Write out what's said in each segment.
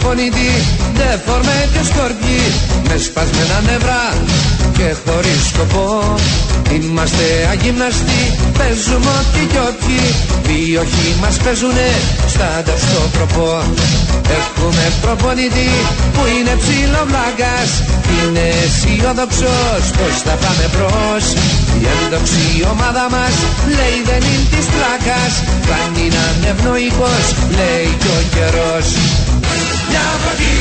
προπονητή Δεφορμέ και σκορπιοί Με σπασμένα νευρά και χωρίς σκοπό. Είμαστε αγυμναστοί, παίζουμε ό,τι κι όποιοι Οι οχοί μας παίζουνε στάντα στο προπό Έχουμε προπονητή που είναι ψηλό βλάκας Είναι αισιοδοξός πως θα πάμε μπρος. Η έντοξη ομάδα μας λέει δεν είναι της πλάκας Κάνει είναι ανευνοϊκός λέει κι ο καιρός Μια βροχή,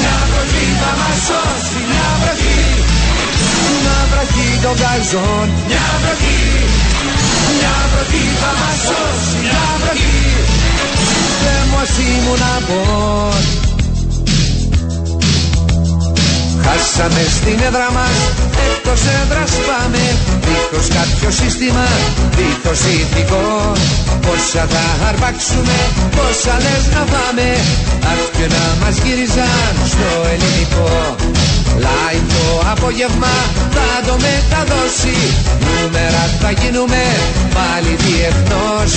μια βροχή θα μας σώσει Μια βροχή, μια βροχή των καζών Μια βροχή, μια βροχή θα μας σώσει Μια βροχή, δεν μας ήμουν απόν Χάσαμε στην έδρα μας, εκτός έδρας πάμε. Δίχως κάποιο σύστημα, δίχως ηθικό. Πόσα θα αρπάξουμε, πόσα λες να πάμε Ας και να μας γύριζαν στο ελληνικό Λάι το απόγευμα θα το μεταδώσει. Νούμερα θα γίνουμε πάλι διεθνώς.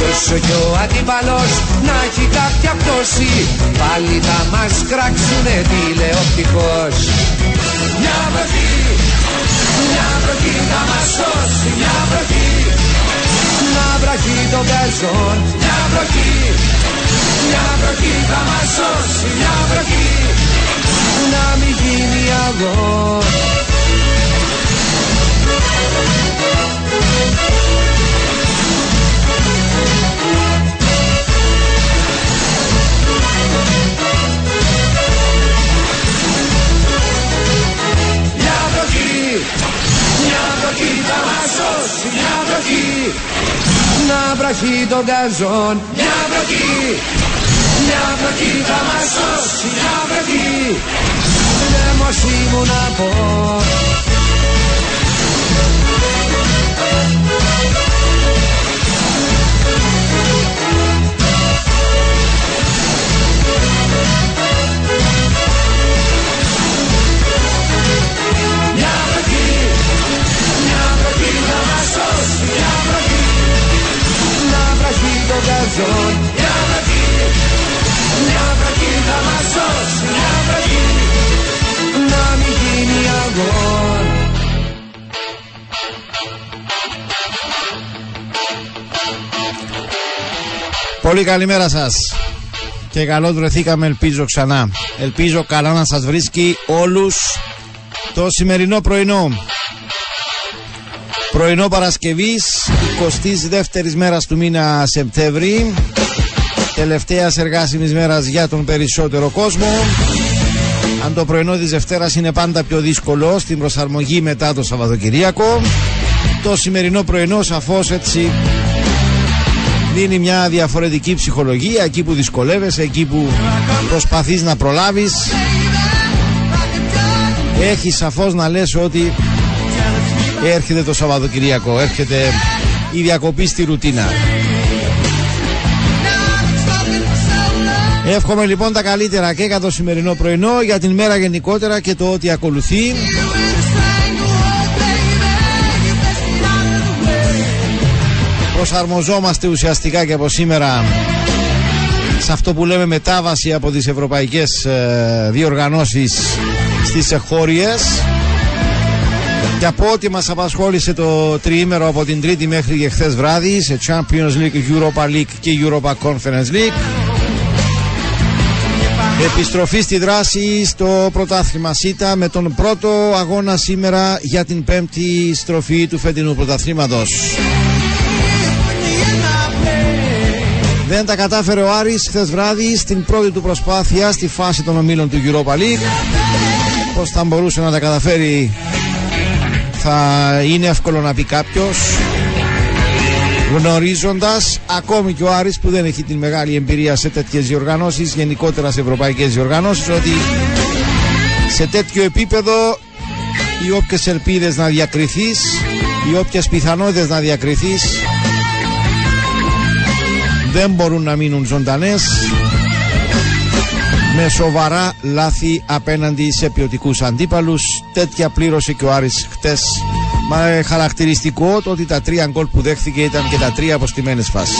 Τόσο κι ο αντίπαλος να έχει κάποια πτώση. Πάλι θα μας κράξουνε τηλεοπτικός Μια βροχή, μια βροχή θα μας σώσει. Μια βροχή, μια βροχή των καζών Μια βροχή, μια βροχή θα μας σώσει. Μια βροχή, να μην γίνει αγών Μια βροχή, μια βροχή θα μας σώσει Μια βροχή, να βραχεί τον καζόν Μια βροχή, μια βροχή θα μας σώσει Μια βροχή, δεν μας ήμουν από Μια βροχή, μια βροχή θα μας σώσει Μια βροχή, να βραχεί τον καζόν Μια βροχή, μια βροχή θα μας σώσει Μια βροχή, να μην γίνει αγών Πολύ καλημέρα σας και καλώς βρεθήκαμε ελπίζω ξανά. Ελπίζω καλά να σας βρίσκει όλους το σημερινό πρωινό. Πρωινό Παρασκευής, 22ης μέρας του μήνα Σεπτέμβρη, τελευταίας εργάσιμης μέρας για τον περισσότερο κόσμο. Αν το πρωινό της Δευτέρας είναι πάντα πιο δύσκολο στην προσαρμογή μετά το Σαββατοκυριακό, το σημερινό πρωινό σαφώς έτσι δίνει μια διαφορετική ψυχολογία εκεί που δυσκολεύεσαι, εκεί που προσπαθείς να προλάβεις. Έχεις σαφώς να λες ότι έρχεται το Σαββατοκυριακό, έρχεται η διακοπή στη ρουτίνα. Εύχομαι λοιπόν τα καλύτερα και για το σημερινό πρωινό, για την μέρα γενικότερα και το ότι ακολουθεί. Προσαρμοζόμαστε ουσιαστικά και από σήμερα σε αυτό που λέμε μετάβαση από τις ευρωπαϊκές ε, διοργανώσεις στις εχώριες και από ό,τι μας απασχόλησε το τριήμερο από την τρίτη μέχρι και χθες βράδυ σε Champions League, Europa League και Europa Conference League Επιστροφή στη δράση στο πρωτάθλημα ΣΥΤΑ με τον πρώτο αγώνα σήμερα για την πέμπτη στροφή του φετινού πρωταθλήματος. Δεν τα κατάφερε ο Άρης χθες βράδυ στην πρώτη του προσπάθεια στη φάση των ομίλων του Europa League. Πώς θα μπορούσε να τα καταφέρει θα είναι εύκολο να πει κάποιος γνωρίζοντας ακόμη και ο Άρης που δεν έχει την μεγάλη εμπειρία σε τέτοιες διοργανώσεις γενικότερα σε ευρωπαϊκές διοργανώσεις ότι σε τέτοιο επίπεδο οι όποιες ελπίδες να διακριθείς οι όποιες πιθανότητες να διακριθείς δεν μπορούν να μείνουν ζωντανές με σοβαρά λάθη απέναντι σε ποιοτικούς αντίπαλους. Τέτοια πλήρωσε και ο Άρης χτες. Μα χαρακτηριστικό το ότι τα τρία γκολ που δέχθηκε ήταν και τα τρία αποστημένες φάσεις.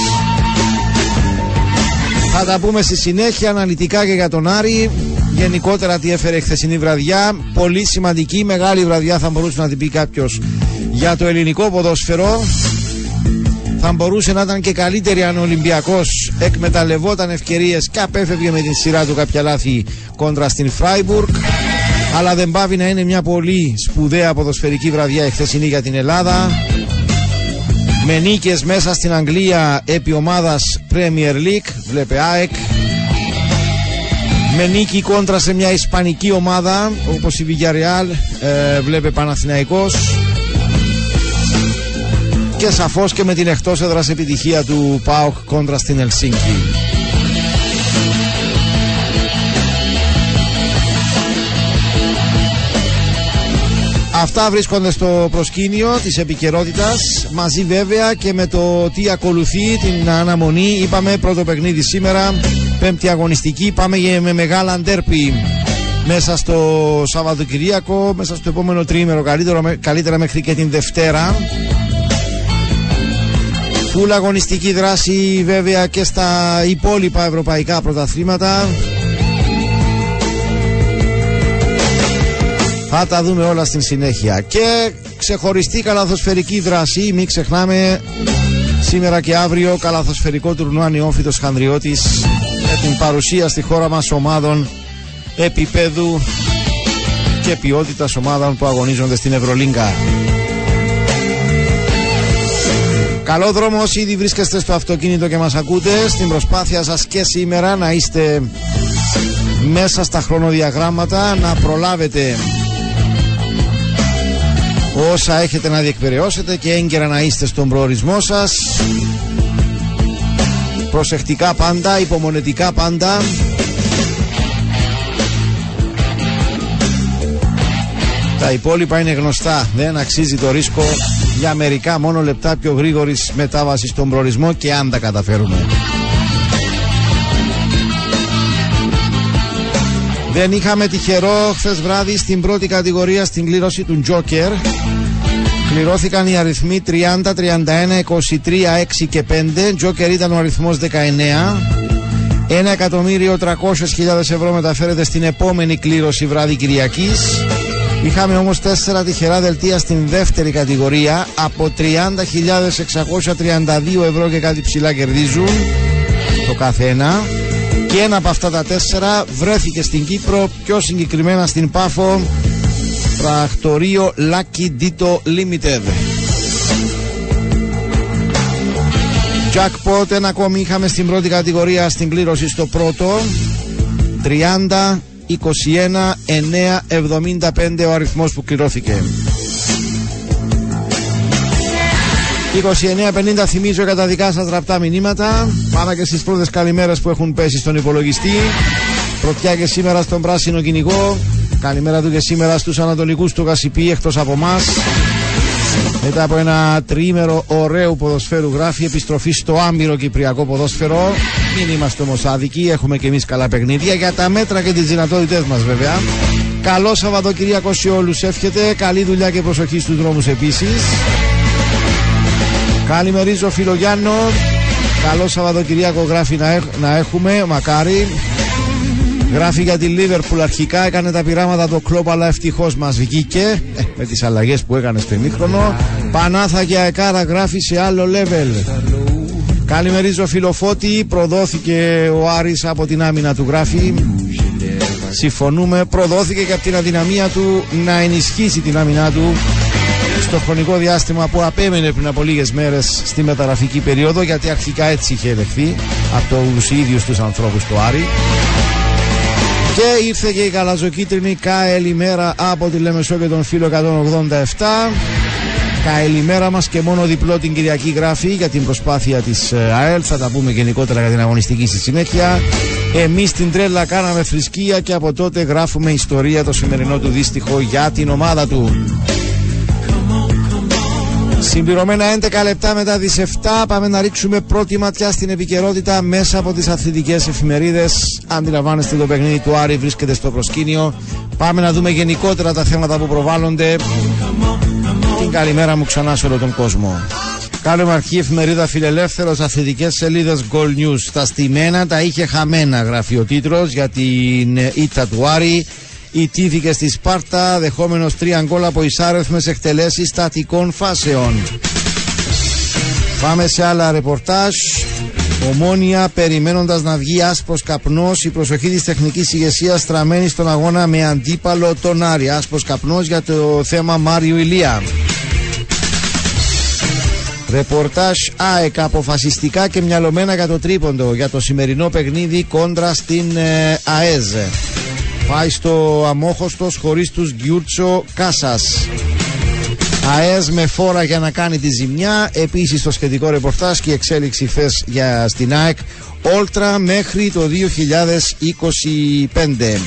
Θα τα πούμε στη συνέχεια αναλυτικά και για τον Άρη. Γενικότερα τι έφερε η χθεσινή βραδιά. Πολύ σημαντική, μεγάλη βραδιά θα μπορούσε να την πει κάποιος για το ελληνικό ποδόσφαιρο. Θα μπορούσε να ήταν και καλύτερη αν ο Ολυμπιακός εκμεταλλευόταν ευκαιρίες και απέφευγε με την σειρά του κάποια λάθη κόντρα στην Φράιμπουργκ. Αλλά δεν πάβει να είναι μια πολύ σπουδαία ποδοσφαιρική βραδιά η χθεσινή για την Ελλάδα. Με νίκες μέσα στην Αγγλία επί ομάδας Premier League, βλέπε ΑΕΚ. Με νίκη κόντρα σε μια ισπανική ομάδα όπως η Villarreal, ε, βλέπε Παναθηναϊκός και σαφώς και με την εκτός έδρας επιτυχία του ΠΑΟΚ κόντρα στην Ελσίνκη. Αυτά βρίσκονται στο προσκήνιο της επικαιρότητας. Μαζί βέβαια και με το τι ακολουθεί την αναμονή είπαμε πρώτο παιχνίδι σήμερα πέμπτη αγωνιστική. Πάμε με μεγάλα αντέρπι μέσα στο Σαββατοκυριακό μέσα στο επόμενο τρίμερο καλύτερα μέχρι και την Δευτέρα. Φουλ αγωνιστική δράση βέβαια και στα υπόλοιπα ευρωπαϊκά πρωταθλήματα. Θα τα δούμε όλα στην συνέχεια. Και ξεχωριστή καλαθοσφαιρική δράση, μην ξεχνάμε σήμερα και αύριο καλαθοσφαιρικό τουρνουά Νιόφυτος Χανδριώτης με την παρουσία στη χώρα μας ομάδων επίπεδου και ποιότητας ομάδων που αγωνίζονται στην Ευρωλίγκα. Καλό δρόμο όσοι ήδη βρίσκεστε στο αυτοκίνητο και μας ακούτε στην προσπάθεια σας και σήμερα να είστε μέσα στα χρονοδιαγράμματα να προλάβετε όσα έχετε να διεκπαιρεώσετε και έγκαιρα να είστε στον προορισμό σας. Προσεκτικά πάντα, υπομονετικά πάντα. Τα υπόλοιπα είναι γνωστά. Δεν αξίζει το ρίσκο. Για μερικά μόνο λεπτά πιο γρήγορης μετάβασης στον προορισμό και αν τα καταφέρουμε. Δεν είχαμε τυχερό χθες βράδυ στην πρώτη κατηγορία στην κλήρωση του Τζόκερ. Κληρώθηκαν οι αριθμοί 30, 31, 23, 6 και 5. Τζόκερ ήταν ο αριθμός 19. 1.300.000 ευρώ μεταφέρεται στην επόμενη κλήρωση βράδυ Κυριακής. Είχαμε όμως τέσσερα τυχερά δελτία στην δεύτερη κατηγορία από 30.632 ευρώ και κάτι ψηλά κερδίζουν το καθένα και ένα από αυτά τα τέσσερα βρέθηκε στην Κύπρο πιο συγκεκριμένα στην Πάφο πρακτορείο Lucky Dito Limited. Jackpot ένα ακόμη είχαμε στην πρώτη κατηγορία στην κλήρωση στο πρώτο. 30 21 9 75 ο αριθμός που κληρώθηκε 29-50 θυμίζω για τα δικά σας γραπτά μηνύματα Πάμε και στις πρώτες καλημέρες που έχουν πέσει στον υπολογιστή Πρωτιά και σήμερα στον πράσινο κυνηγό Καλημέρα του και σήμερα στους ανατολικούς του Γασιπί εκτός από μας μετά από ένα τριήμερο ωραίου ποδοσφαίρου γράφει επιστροφή στο άμυρο κυπριακό ποδόσφαιρο. Μην είμαστε όμω άδικοι, έχουμε και εμείς καλά παιχνίδια για τα μέτρα και τις δυνατότητές μας βέβαια. Καλό Σαββατοκυριακό σε όλους εύχεται. Καλή δουλειά και προσοχή στους δρόμους επίσης. Καλημερίζω φίλο Γιάννο. Καλό Σαββατοκυριακό γράφει να, να έχουμε, μακάρι. Γράφει για τη Λίβερπουλ αρχικά, έκανε τα πειράματα το κλόπ, αλλά ευτυχώς μας βγήκε ε, με τις αλλαγές που έκανε στο ημίχρονο. Πανάθα και Αεκάρα γράφει σε άλλο level. Καλημερίζω φιλοφώτη, προδόθηκε ο Άρης από την άμυνα του γράφει. Συμφωνούμε, προδόθηκε και από την αδυναμία του να ενισχύσει την άμυνά του στο χρονικό διάστημα που απέμενε πριν από λίγες μέρες στη μεταγραφική περίοδο γιατί αρχικά έτσι είχε ελεγχθεί από τους ίδιους τους ανθρώπους του Άρη. Και ήρθε και η καλαζοκίτρινη καελημέρα από τη Λεμεσό και τον φίλο 187. Καελημέρα μας και μόνο διπλό την Κυριακή γράφει για την προσπάθεια της ε, ΑΕΛ. Θα τα πούμε γενικότερα για την αγωνιστική στη συνέχεια. Εμείς την τρέλα κάναμε θρησκεία και από τότε γράφουμε ιστορία το σημερινό του δύστιχο για την ομάδα του. Συμπληρωμένα 11 λεπτά μετά τις 7 πάμε να ρίξουμε πρώτη ματιά στην επικαιρότητα μέσα από τις αθλητικές εφημερίδες. Αντιλαμβάνεστε το παιχνίδι του Άρη βρίσκεται στο προσκήνιο. Πάμε να δούμε γενικότερα τα θέματα που προβάλλονται. Την καλημέρα μου ξανά σε όλο τον κόσμο. Κάνουμε αρχή εφημερίδα Φιλελεύθερος, αθλητικές σελίδες Gold News. Τα στημένα τα είχε χαμένα, γράφει ο τίτλο για την ήττα του Άρη. Ιτήθηκε στη Σπάρτα, δεχόμενος τρία γκολ από εισάρεθμε εκτελέσεις στατικών φάσεων. Πάμε σε άλλα ρεπορτάζ. Ομόνια περιμένοντας να βγει άσπρος καπνός η προσοχή της τεχνικής ηγεσίας στραμμένη στον αγώνα με αντίπαλο τον Άρη. Άσπρος καπνός για το θέμα Μάριου Ηλία. Ρεπορτάζ ΑΕΚ αποφασιστικά και μυαλωμένα για το τρίποντο για το σημερινό παιχνίδι κόντρα στην ε, ΑΕΖ. Πάει στο αμόχωστος χωρίς τους Γκιούρτσο Κάσας. ΑΕΣ με φόρα για να κάνει τη ζημιά. Επίσης το σχετικό ρεπορτάζ και η εξέλιξη χθες για στην ΑΕΚ Όλτρα μέχρι το 2025.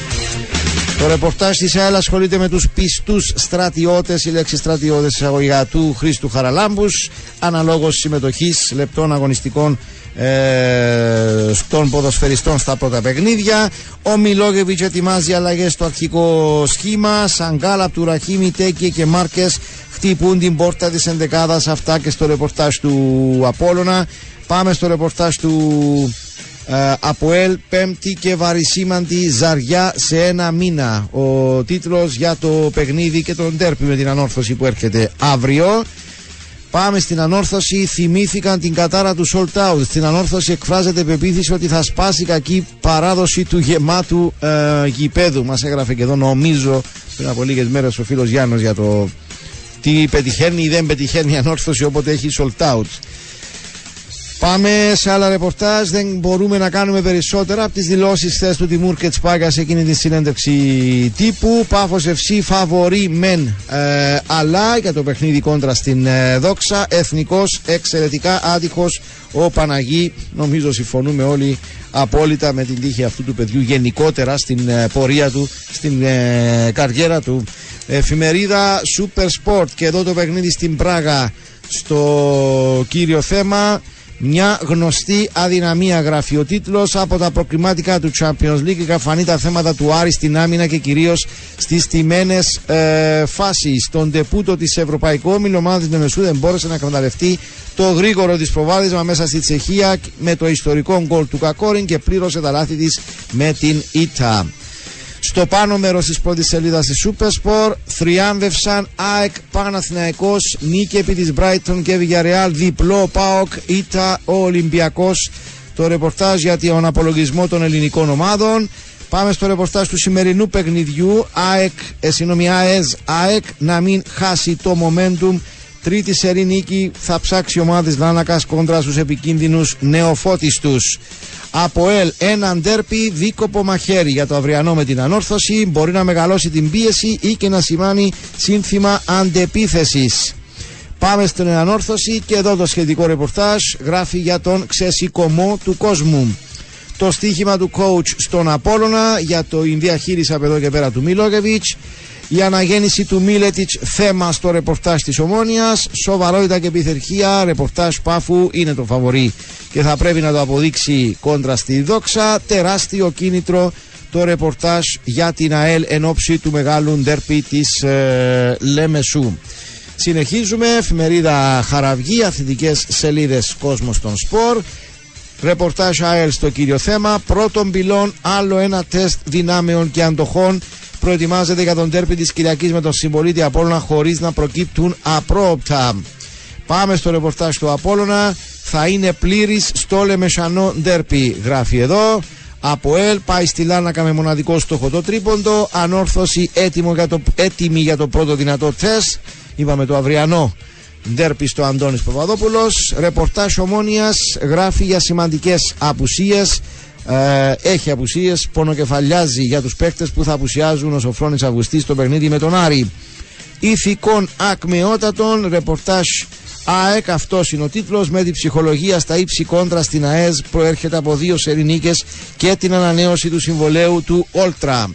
Το ρεπορτάζ της ΑΕΛ ασχολείται με τους πιστούς στρατιώτες, η λέξη στρατιώτες εισαγωγικά του Χρήστου Χαραλάμπους, αναλόγως συμμετοχής λεπτών αγωνιστικών ε, των ποδοσφαιριστών στα πρώτα παιχνίδια. Ο Μιλόγεβιτς ετοιμάζει αλλαγές στο αρχικό σχήμα. Σαγκάλα, Τουραχήμι, Τέκη και Μάρκες χτυπούν την πόρτα της ενδεκάδας. Αυτά και στο ρεπορτάζ του Απόλωνα. Πάμε στο ρεπορτάζ του ε, Αποέλ πέμπτη και βαρισίμαντη ζαριά σε ένα μήνα ο τίτλος για το παιχνίδι και τον τέρπι με την ανόρθωση που έρχεται αύριο Πάμε στην ανόρθωση. Θυμήθηκαν την κατάρα του sold out. Στην ανόρθωση εκφράζεται πεποίθηση ότι θα σπάσει κακή παράδοση του γεμάτου ε, γηπέδου. Μας έγραφε και εδώ, νομίζω, πριν από λίγες μέρες ο φίλος Γιάννος για το τι πετυχαίνει ή δεν πετυχαίνει η ανόρθωση όποτε έχει sold out. Πάμε σε άλλα ρεπορτάζ. Δεν μπορούμε να κάνουμε περισσότερα από τις δηλώσεις χθε του Τιμούρ και Τσπάγκα σε εκείνη τη συνέντευξη τύπου. Πάφος Ευσύ φαβορεί μεν, ε, αλλά για το παιχνίδι κόντρα στην ε, Δόξα. Εθνικός εξαιρετικά άτυχος ο Παναγί. Νομίζω συμφωνούμε όλοι απόλυτα με την τύχη αυτού του παιδιού γενικότερα στην ε, πορεία του, στην ε, καριέρα του. Εφημερίδα Super Sport και εδώ το παιχνίδι στην Πράγα στο κύριο θέμα. Μια γνωστή αδυναμία γράφει ο τίτλος από τα προκριματικά του Champions League. Καφανεί τα θέματα του Άρη στην άμυνα και κυρίως στις τιμένες ε, φάσεις. Στον τεπούτο της Ευρωπαϊκού Όμιλου, ομάδα τη Μεμεσού δεν μπόρεσε να εκμεταλλευτεί το γρήγορο της προβάδισμα μέσα στη Τσεχία με το ιστορικό γκολ του Κακόριν και πλήρωσε τα λάθη της με την ΙΤΑ. Στο πάνω μέρος της πρώτης σελίδας της Supersport θριάμβευσαν ΑΕΚ Παναθηναϊκός νίκη επί της Brighton και Villarreal διπλό ΠΑΟΚ ΙΤΑ ο Ολυμπιακός. Το ρεπορτάζ για τον απολογισμό των ελληνικών ομάδων. Πάμε στο ρεπορτάζ του σημερινού παιχνιδιού. ΑΕΚ, ε, ΑΕΣ ΑΕΚ να μην χάσει το momentum Τρίτη σερή νίκη θα ψάξει ο ομάδης Λάνακας κόντρα στους επικίνδυνους νεοφώτιστους από ελ ένα ντέρπι δίκοπο μαχαίρι για το αυριανό με την ανόρθωση. Μπορεί να μεγαλώσει την πίεση ή και να σημάνει σύνθημα αντεπίθεσης. Πάμε στην ανόρθωση και εδώ το σχετικό ρεπορτάζ γράφει για τον ξεσηκωμό του κόσμου. Το στίχημα του coach στον Απόλλωνα για το διαχείριση από εδώ και πέρα του Μίλογεβιτς η αναγέννηση του Μίλετιτς θέμα στο ρεπορτάζ της Ομόνιας. Σοβαρότητα και πειθαρχία. Ρεπορτάζ Πάφου είναι το φαβορή και θα πρέπει να το αποδείξει κόντρα στη δόξα. Τεράστιο κίνητρο το ρεπορτάζ για την ΑΕΛ εν ώψη του μεγάλου ντέρπι της ε, Λέμεσου. Συνεχίζουμε, εφημερίδα Χαραυγή, αθλητικές σελίδες Κόσμος των Σπορ. Ρεπορτάζ ΑΕΛ στο κύριο θέμα. Πρώτον πυλών, άλλο ένα τεστ δυνάμεων και αντοχών προετοιμάζεται για τον τέρπι της Κυριακής με τον συμπολίτη Απόλωνα χωρίς να προκύπτουν απρόοπτα. Πάμε στο ρεπορτάζ του Απόλωνα. Θα είναι πλήρης στο Λεμεσανό ντέρπι. Γράφει εδώ. Από ΕΛ πάει στη Λάνακα με μοναδικό στόχο το τρίποντο. Ανόρθωση έτοιμο για το, έτοιμη για το πρώτο δυνατό τεστ. Είπαμε το αυριανό ντέρπι στο Αντώνης Παπαδόπουλος. Ρεπορτάζ Ομόνιας γράφει για σημαντικές απουσίες ε, έχει απουσίες, πονοκεφαλιάζει για τους παίκτες που θα απουσιάζουν ο Σοφρόνης Αυγουστής στο παιχνίδι με τον Άρη. Ηθικών ακμεότατων, ρεπορτάζ ΑΕΚ, αυτός είναι ο τίτλος. Με την ψυχολογία στα ύψη κόντρα στην ΑΕΣ προέρχεται από δύο σερινίκες και την ανανέωση του συμβολέου του Όλτρα.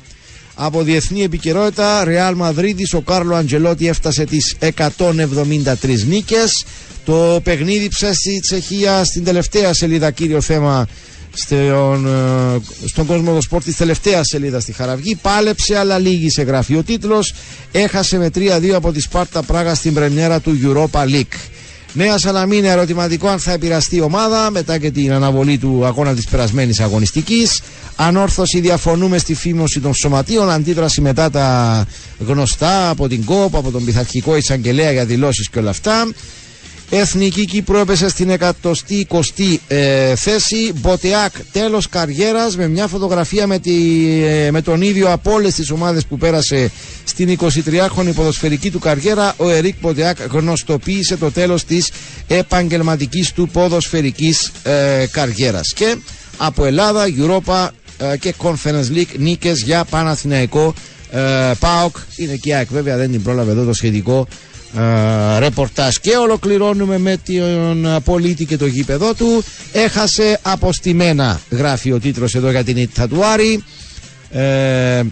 Από διεθνή επικαιρότητα, Ρεάλ Μαδρίδης, ο Κάρλο Αντζελότη έφτασε τις 173 νίκες. Το παιχνίδι ψέστη Τσεχία στην τελευταία σελίδα κύριο θέμα στον, ε, στον κόσμο του σπορ της τελευταίας σελίδας στη Χαραυγή. Πάλεψε, αλλά σε γραφείο τίτλος. Έχασε με 3-2 από τη Σπάρτα Πράγα στην πρεμιέρα του Europa League. Νέας Σαλαμίνα ερωτηματικό αν θα επηρεαστεί η ομάδα μετά και την αναβολή του αγώνα της περασμένης αγωνιστικής. Ανόρθωση διαφωνούμε στη φήμωση των σωματείων. Αντίδραση μετά τα γνωστά από την ΚΟΠ, από τον πειθαρχικό εισαγγελέα για δηλώσεις και όλα αυτά. Εθνική Κύπρο έπεσε στην 120η ε, θέση. Μποτεάκ τέλος καριέρας με μια φωτογραφία με, τη, ε, με τον ίδιο από όλες τις ομάδες που πέρασε στην 23χρονη ποδοσφαιρική του καριέρα. Ο Ερικ Μποτεάκ γνωστοποίησε το τέλος της επαγγελματικής του ποδοσφαιρικής ε, καριέρας. Και από Ελλάδα, Europa ε, και Conference League νίκες για Παναθηναϊκό. Ε, ΠΑΟΚ είναι και ΑΕΚ βέβαια δεν την πρόλαβε εδώ το σχετικό ε, ρεπορτάζ. Και ολοκληρώνουμε με τον πολίτη και το γήπεδο του. Έχασε αποστημένα γράφει ο τίτλος εδώ για την Ιτθα ε,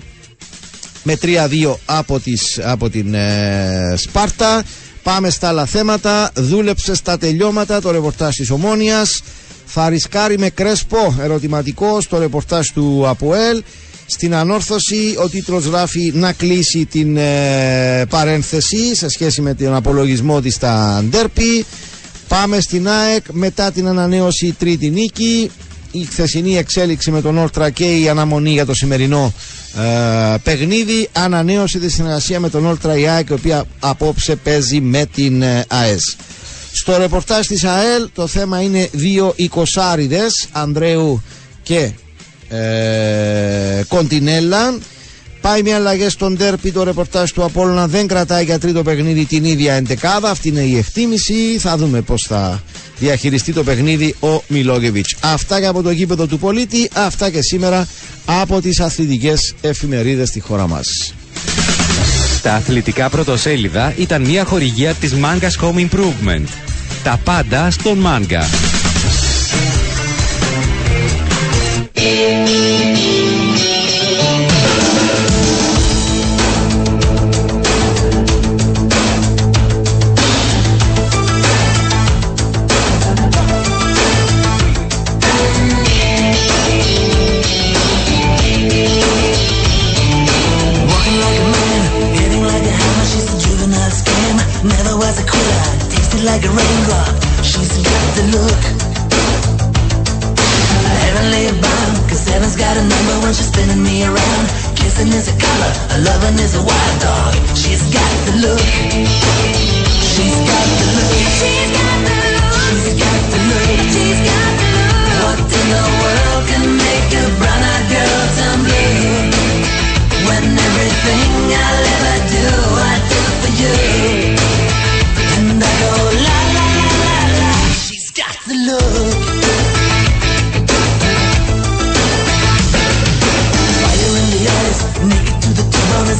με 3-2 από, από την ε, Σπάρτα. Πάμε στα άλλα θέματα. Δούλεψε στα τελειώματα το ρεπορτάζ της Ομόνιας. Θα ρισκάρει με κρέσπο ερωτηματικό στο ρεπορτάζ του Αποέλ στην ανόρθωση ο τίτλος γράφει να κλείσει την ε, παρένθεση σε σχέση με τον απολογισμό της στα Ντέρπι. Πάμε στην ΑΕΚ μετά την ανανέωση τρίτη νίκη. Η χθεσινή εξέλιξη με τον Όρτρα και η αναμονή για το σημερινό ε, παιχνίδι. Ανανέωση της συνεργασίας με τον Όρτρα η ΑΕΚ η οποία απόψε παίζει με την ε, ΑΕΣ. Στο ρεπορτάζ της ΑΕΛ το θέμα είναι δύο εικοσάριδες Ανδρέου και ε, Κοντινέλα. Πάει μια αλλαγή στον τέρπι. Το ρεπορτάζ του Απόλλωνα δεν κρατάει για τρίτο παιχνίδι την ίδια εντεκάδα. Αυτή είναι η εκτίμηση. Θα δούμε πώς θα διαχειριστεί το παιχνίδι ο Μιλόγεβιτς. Αυτά και από το γήπεδο του πολίτη. Αυτά και σήμερα από τις αθλητικές εφημερίδες στη χώρα μας. Τα αθλητικά πρωτοσέλιδα ήταν μια χορηγία της Mangas Home Improvement. Τα πάντα στον Μάγκα. Like a man, hitting like a hammer. She's a juvenile scam. Never was a quitter. Tastes like a raindrop. She's got the look. Heavenly heaven's got a number when she's spinning me around. Kissing is a color, a loving is a wild dog. She's got the look. She's got the look. She's got the look. She's got the look. She's got the look. What in the world can make a brown-eyed girl turn blue? When everything I'll ever do, I do for you.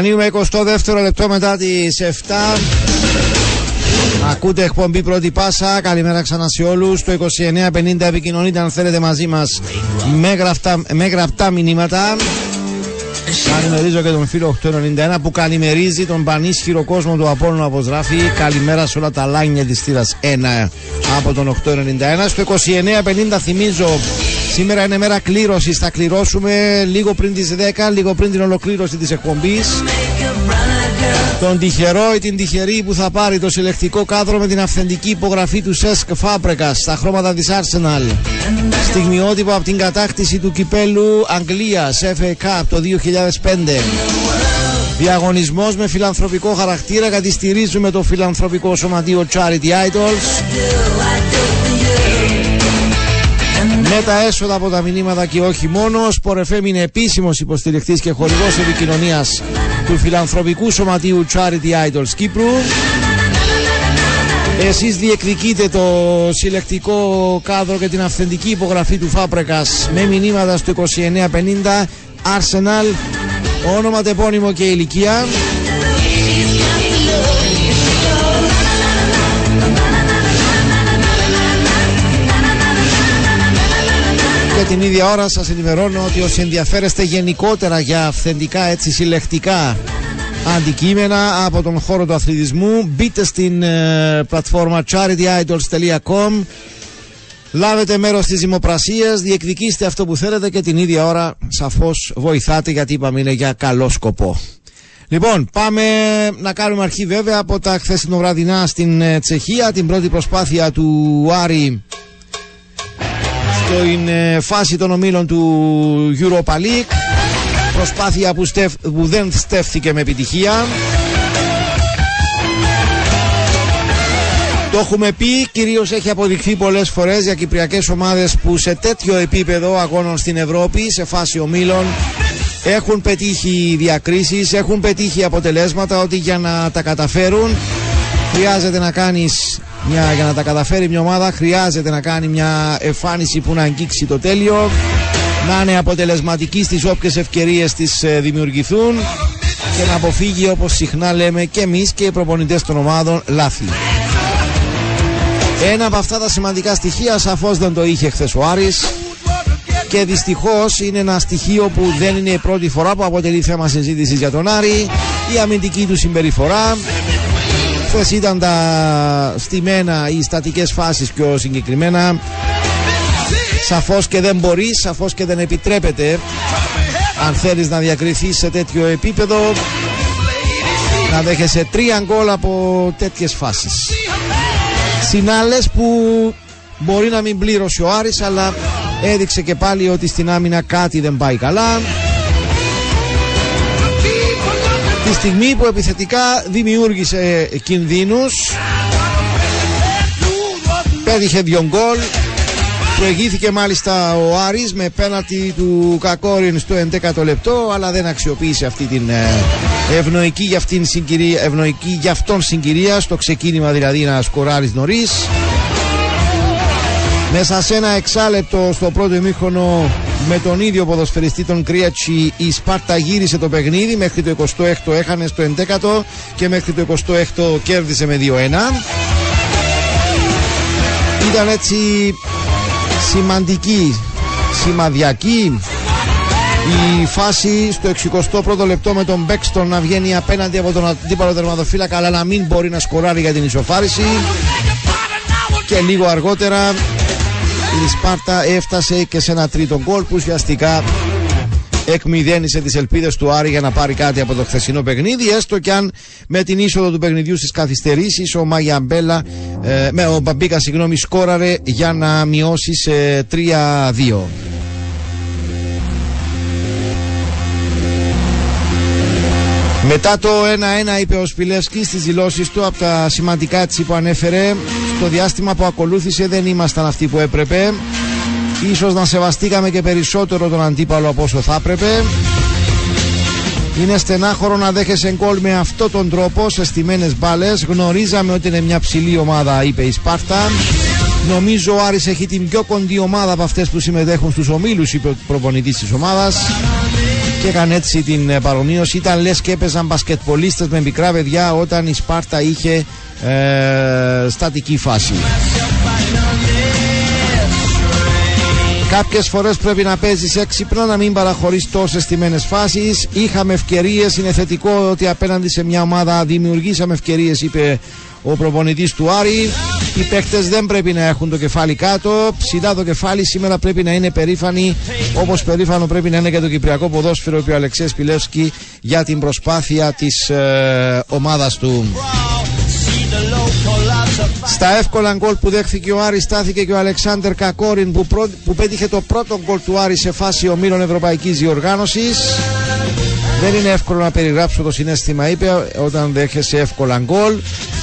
Διανύουμε 22ο λεπτό μετά τις 7 Ακούτε εκπομπή πρώτη πάσα. Καλημέρα ξανά σε όλους. Το 2950 επικοινωνείτε αν θέλετε μαζί μας με, γραφτά, με γραπτά μηνύματα. Καλημερίζω και τον φίλο 891 που καλημερίζει τον πανίσχυρο κόσμο του Απόλλωνα όπως γράφει. Καλημέρα σε όλα τα λάγια της θύρας 1 από τον 891. Στο 2950 θυμίζω σήμερα είναι μέρα κλήρωσης. Θα κληρώσουμε λίγο πριν τις 10, λίγο πριν την ολοκλήρωση της εκπομπής. τον τυχερό ή την τυχερή που θα πάρει το συλλεκτικό κάδρο με την αυθεντική υπογραφή του Σέσκ Φάπρεκας στα χρώματα της Arsenal. Στιγμιότυπο από την κατάκτηση του κυπέλου Αγγλίας FA Cup το 2005. Διαγωνισμός με φιλανθρωπικό χαρακτήρα γιατί στηρίζουμε το φιλανθρωπικό σωματείο Charity Idols. Με τα έσοδα από τα μηνύματα και όχι μόνος, Sport είναι επίσημος υποστηρικτής και χορηγός επικοινωνίας του φιλανθρωπικού σωματείου Charity Idols Κύπρου. Εσείς διεκδικείτε το συλλεκτικό κάδρο και την αυθεντική υπογραφή του Φάπρεκας με μηνύματα στο 2950 Arsenal, όνομα, τεπώνυμο και ηλικία. Και την ίδια ώρα σας ενημερώνω ότι όσοι ενδιαφέρεστε γενικότερα για αυθεντικά έτσι συλλεκτικά αντικείμενα από τον χώρο του αθλητισμού μπείτε στην ε, πλατφόρμα charityidols.com Λάβετε μέρος στις δημοπρασίες, διεκδικήστε αυτό που θέλετε και την ίδια ώρα σαφώς βοηθάτε γιατί είπαμε είναι για καλό σκοπό. Λοιπόν, πάμε να κάνουμε αρχή βέβαια από τα χθεσινοβραδινά στην ε, Τσεχία, την πρώτη προσπάθεια του Άρη στην ε, φάση των ομίλων του Europa League. Προσπάθεια που, που δεν στέφθηκε με επιτυχία. Το έχουμε πει, κυρίως έχει αποδειχθεί πολλές φορές για κυπριακές ομάδες που σε τέτοιο επίπεδο αγώνων στην Ευρώπη, σε φάση ομίλων, έχουν πετύχει διακρίσεις, έχουν πετύχει αποτελέσματα ότι για να τα καταφέρουν χρειάζεται να κάνεις μια, για να τα καταφέρει μια ομάδα χρειάζεται να κάνει μια εμφάνιση που να αγγίξει το τέλειο να είναι αποτελεσματική στις όποιες ευκαιρίες της ε, δημιουργηθούν και να αποφύγει όπως συχνά λέμε και εμείς και οι προπονητές των ομάδων λάθη. Ένα από αυτά τα σημαντικά στοιχεία σαφώς δεν το είχε χθες ο Άρης και δυστυχώς είναι ένα στοιχείο που δεν είναι η πρώτη φορά που αποτελεί θέμα συζήτησης για τον Άρη η αμυντική του συμπεριφορά Χθε ήταν τα στημένα οι στατικές φάσεις πιο συγκεκριμένα. Σαφώς και δεν μπορεί, σαφώς και δεν επιτρέπεται αν θέλεις να διακριθείς σε τέτοιο επίπεδο να δέχεσαι τρία γκολ από τέτοιες φάσεις. Συνάλλες που μπορεί να μην πλήρωσε ο Άρης αλλά έδειξε και πάλι ότι στην άμυνα κάτι δεν πάει καλά Τη στιγμή που επιθετικά δημιούργησε κινδύνους. Πέτυχε δυο γκολ. Προηγήθηκε μάλιστα ο Άρης με πέναλτι του Κακόριν στο 11ο λεπτό αλλά δεν αξιοποίησε αυτή την ε, ευνοϊκή για, αυτήν συγκυρία, ευνοϊκή για αυτόν συγκυρία. Στο ξεκίνημα δηλαδή να σκοράρεις νωρίς. Μέσα σε ένα εξάλεπτο στο πρώτο ημίχρονο με τον ίδιο ποδοσφαιριστή τον Κρίατσι η Σπάρτα γύρισε το παιχνίδι. Μέχρι το 26ο έχανε στο 11ο και μέχρι το 26ο κέρδισε με 2-1 ήταν έτσι σημαντική σημαδιακή η φάση στο 61ο λεπτό με τον Μπέξτον να βγαίνει απέναντι από τον αντίπαλο τερματοφύλακα αλλά να μην μπορεί να σκοράρει για την ισοφάριση. Και λίγο αργότερα η Σπάρτα έφτασε και σε ένα τρίτο γκολ που ουσιαστικά εκμυδένισε τις ελπίδες του Άρη για να πάρει κάτι από το χθεσινό παιχνίδι έστω και αν με την είσοδο του παιχνιδιού στις καθυστερήσεις ο Μαγιαμπέλα ε, με ο Μπαμπίκα συγγνώμη σκόραρε για να μειώσει σε 3-2 Μετά το 1-1 είπε ο Σπιλεύσκης στις δηλώσεις του από τα σημαντικά έτσι που ανέφερε στο διάστημα που ακολούθησε δεν ήμασταν αυτοί που έπρεπε. Ίσως να σεβαστήκαμε και περισσότερο τον αντίπαλο από όσο θα έπρεπε. Είναι στενάχωρο να δέχεσαι γκολ με αυτόν τον τρόπο σε στιμένες μπάλες. Γνωρίζαμε ότι είναι μια ψηλή ομάδα είπε η Σπάρτα. Νομίζω ο Άρης έχει την πιο κοντή ομάδα από αυτές που συμμετέχουν στους ομίλους είπε ο προπονητής της ομάδας. Και έκανε έτσι την ε, παρομοίωση. Ήταν λες και έπαιζαν μπασκετπολίστες με μικρά παιδιά όταν η Σπάρτα είχε ε, στατική φάση. Κάποιες φορές πρέπει να παίζεις έξυπνα να μην παραχωρείς τόσες τιμένες φάσεις. Είχαμε ευκαιρίες, είναι θετικό ότι απέναντι σε μια ομάδα δημιουργήσαμε ευκαιρίες είπε ο προπονητής του Άρη. Οι παίκτες δεν πρέπει να έχουν το κεφάλι κάτω. Ψηλά το κεφάλι σήμερα πρέπει να είναι περήφανοι Όπως περήφανο πρέπει να είναι και το Κυπριακό ποδόσφαιρο είπε ο Αλεξέης Πιλεύσκη για την προσπάθεια της ε, ομάδας του στα εύκολα γκολ που δέχθηκε ο Άρης στάθηκε και ο Αλεξάνδρ Κακόριν που, πρό... που πέτυχε το πρώτο γκολ του Άρη σε φάση ομίλων Ευρωπαϊκής Διοργάνωσης. Δεν είναι εύκολο να περιγράψω το συνέστημα, είπε, όταν δέχεσαι εύκολα γκολ.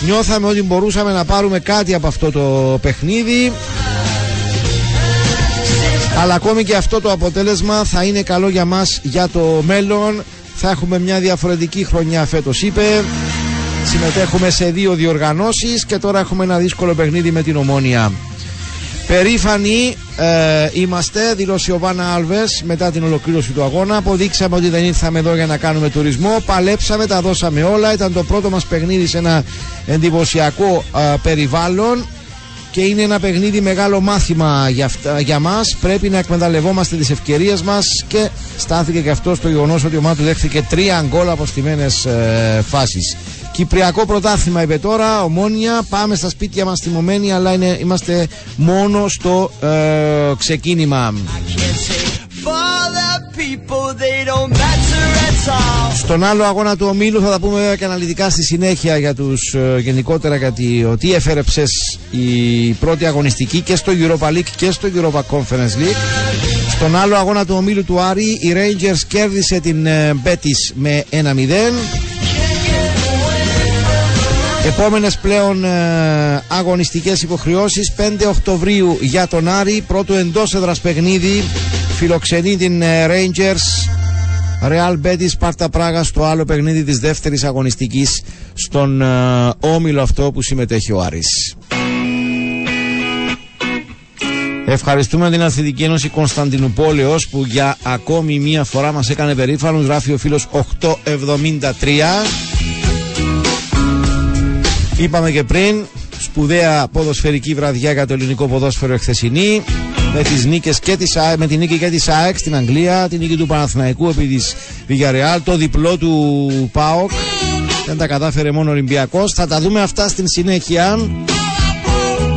Νιώθαμε ότι μπορούσαμε να πάρουμε κάτι από αυτό το παιχνίδι. Αλλά ακόμη και αυτό το αποτέλεσμα θα είναι καλό για μας για το μέλλον. Θα έχουμε μια διαφορετική χρονιά φέτος, είπε. Συμμετέχουμε σε δύο διοργανώσεις και τώρα έχουμε ένα δύσκολο παιχνίδι με την Ομόνια. Περήφανοι ε, είμαστε, δήλωσε ο Βάνα Άλβες μετά την ολοκλήρωση του αγώνα. Αποδείξαμε ότι δεν ήρθαμε εδώ για να κάνουμε τουρισμό. Παλέψαμε, τα δώσαμε όλα. Ήταν το πρώτο μας παιχνίδι σε ένα εντυπωσιακό ε, περιβάλλον και είναι ένα παιχνίδι μεγάλο μάθημα για, για μας πρέπει να εκμεταλλευόμαστε τις ευκαιρίες μας και στάθηκε και αυτό στο γεγονός ότι ο ομάδα του δέχθηκε τρία γκολ από στιμένες ε, φάσεις Κυπριακό πρωτάθλημα είπε τώρα, ομόνια. Πάμε στα σπίτια μας θυμωμένοι, αλλά είναι, είμαστε μόνο στο ε, ξεκίνημα. Στον άλλο αγώνα του ομίλου θα τα πούμε και αναλυτικά στη συνέχεια για τους ε, γενικότερα γιατί ο τι έφερε η πρώτη αγωνιστική και στο Europa League και στο Europa Conference League. Στον άλλο αγώνα του ομίλου του Άρη η Rangers κέρδισε την ε, Betis με 1-0. Επόμενες πλέον ε, αγωνιστικές υποχρεώσεις. 5 Οκτωβρίου για τον Άρη. Πρώτο εντός έδρας παιχνίδι. Φιλοξενεί την ε, Rangers. Real Betis Πάρτα Πράγα στο άλλο παιχνίδι της δεύτερης αγωνιστικής στον ε, όμιλο αυτό που συμμετέχει ο Άρης. Ευχαριστούμε την Αθλητική Ένωση Κωνσταντινούπολεως που για ακόμη μία φορά μας έκανε περήφανος γράφει ο φίλος 873 Είπαμε και πριν, σπουδαία ποδοσφαιρική βραδιά για το ελληνικό ποδόσφαιρο εχθεσινή με τις νίκες και της με την νίκη και της ΑΕΚ στην Αγγλία, την νίκη του Παναθηναϊκού επί της Βιγιαρεάλ, το διπλό του ΠΑΟΚ. Δεν τα κατάφερε μόνο ο Ολυμπιακός. Θα τα δούμε αυτά στην συνέχεια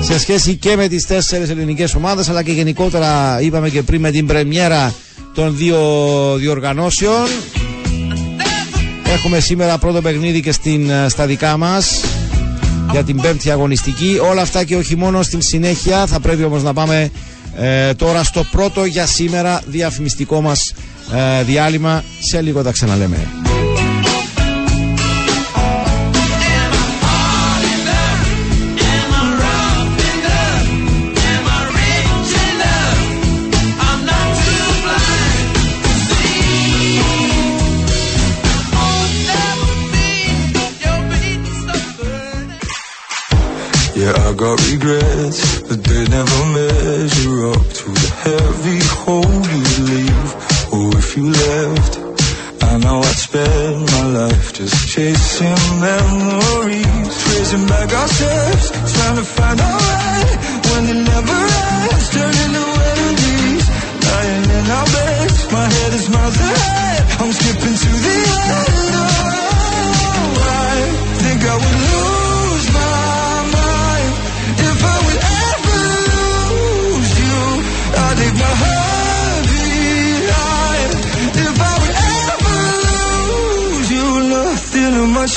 σε σχέση και με τις τέσσερις ελληνικές ομάδες αλλά και γενικότερα είπαμε και πριν με την πρεμιέρα των δύο διοργανώσεων. Έχουμε σήμερα πρώτο παιχνίδι και στην, στα δικά μας για την πέμπτη αγωνιστική. Όλα αυτά και όχι μόνο στην συνέχεια. Θα πρέπει όμως να πάμε ε, τώρα στο πρώτο για σήμερα διαφημιστικό μας ε, διάλειμμα. Σε λίγο τα ξαναλέμε. Yeah, I got regrets, but they never measure up to the heavy hole you'd leave. Or oh, if you left, I know I'd spend my life just chasing memories, tracing back our steps, trying to find our way when it never ends, turning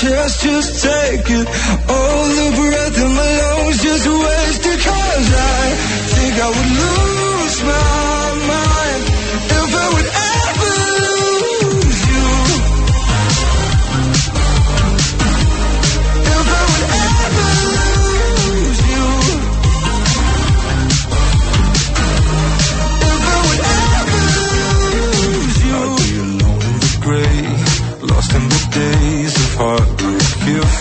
just take it. All the breath in my lungs, just waste it. Cause I think I would lose my mind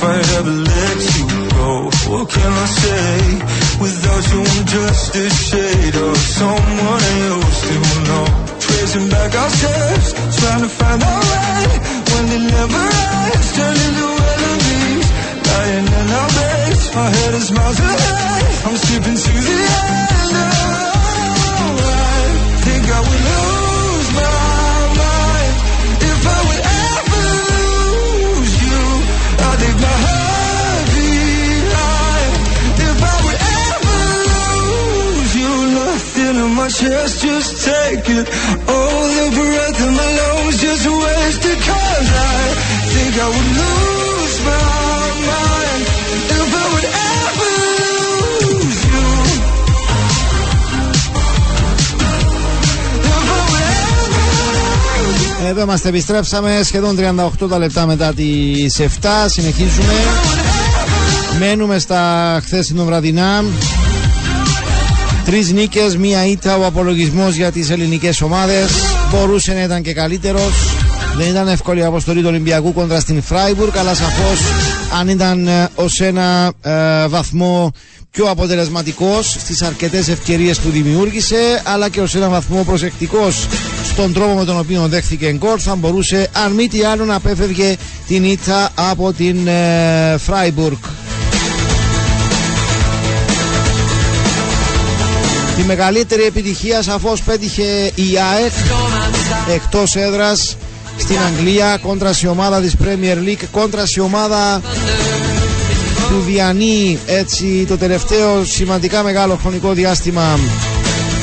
I ever let you go, what can I say? Without you, I'm just a shade of someone else to know. Tracing back our steps, trying to find our way. When it never ends, turning to enemies. Lying in our beds, my head is miles ahead. I'm skipping to the end. Just take it. All the breath in my lungs just wasted. Cause I think I would lose my mind if I would ever lose you. If I would ever lose you. Εδώ είμαστε, επιστρέψαμε σχεδόν 38 τα λεπτά μετά τις 7. Συνεχίζουμε. Μένουμε στα χθεσινό βραδινά. Τρεις νίκες, μία ήττα. Ο απολογισμός για τις ελληνικές ομάδες μπορούσε να ήταν και καλύτερος. Δεν ήταν εύκολη η αποστολή του Ολυμπιακού κόντρα στην Φράιμπουργκ, αλλά σαφώς αν ήταν ως ένα ε, βαθμό πιο αποτελεσματικός στις αρκετές ευκαιρίες που δημιούργησε, αλλά και ως ένα βαθμό προσεκτικός στον τρόπο με τον οποίο δέχθηκε γκολ, θα μπορούσε αν μη τι άλλο να απέφευγε την ήττα από την ε, Φράιμπουργκ. Τη μεγαλύτερη επιτυχία σαφώς πέτυχε η ΑΕΚ εκτός έδρας στην Αγγλία κόντρα σε ομάδα της Premier League κόντρα σε ομάδα που διανύει έτσι το τελευταίο σημαντικά μεγάλο χρονικό διάστημα.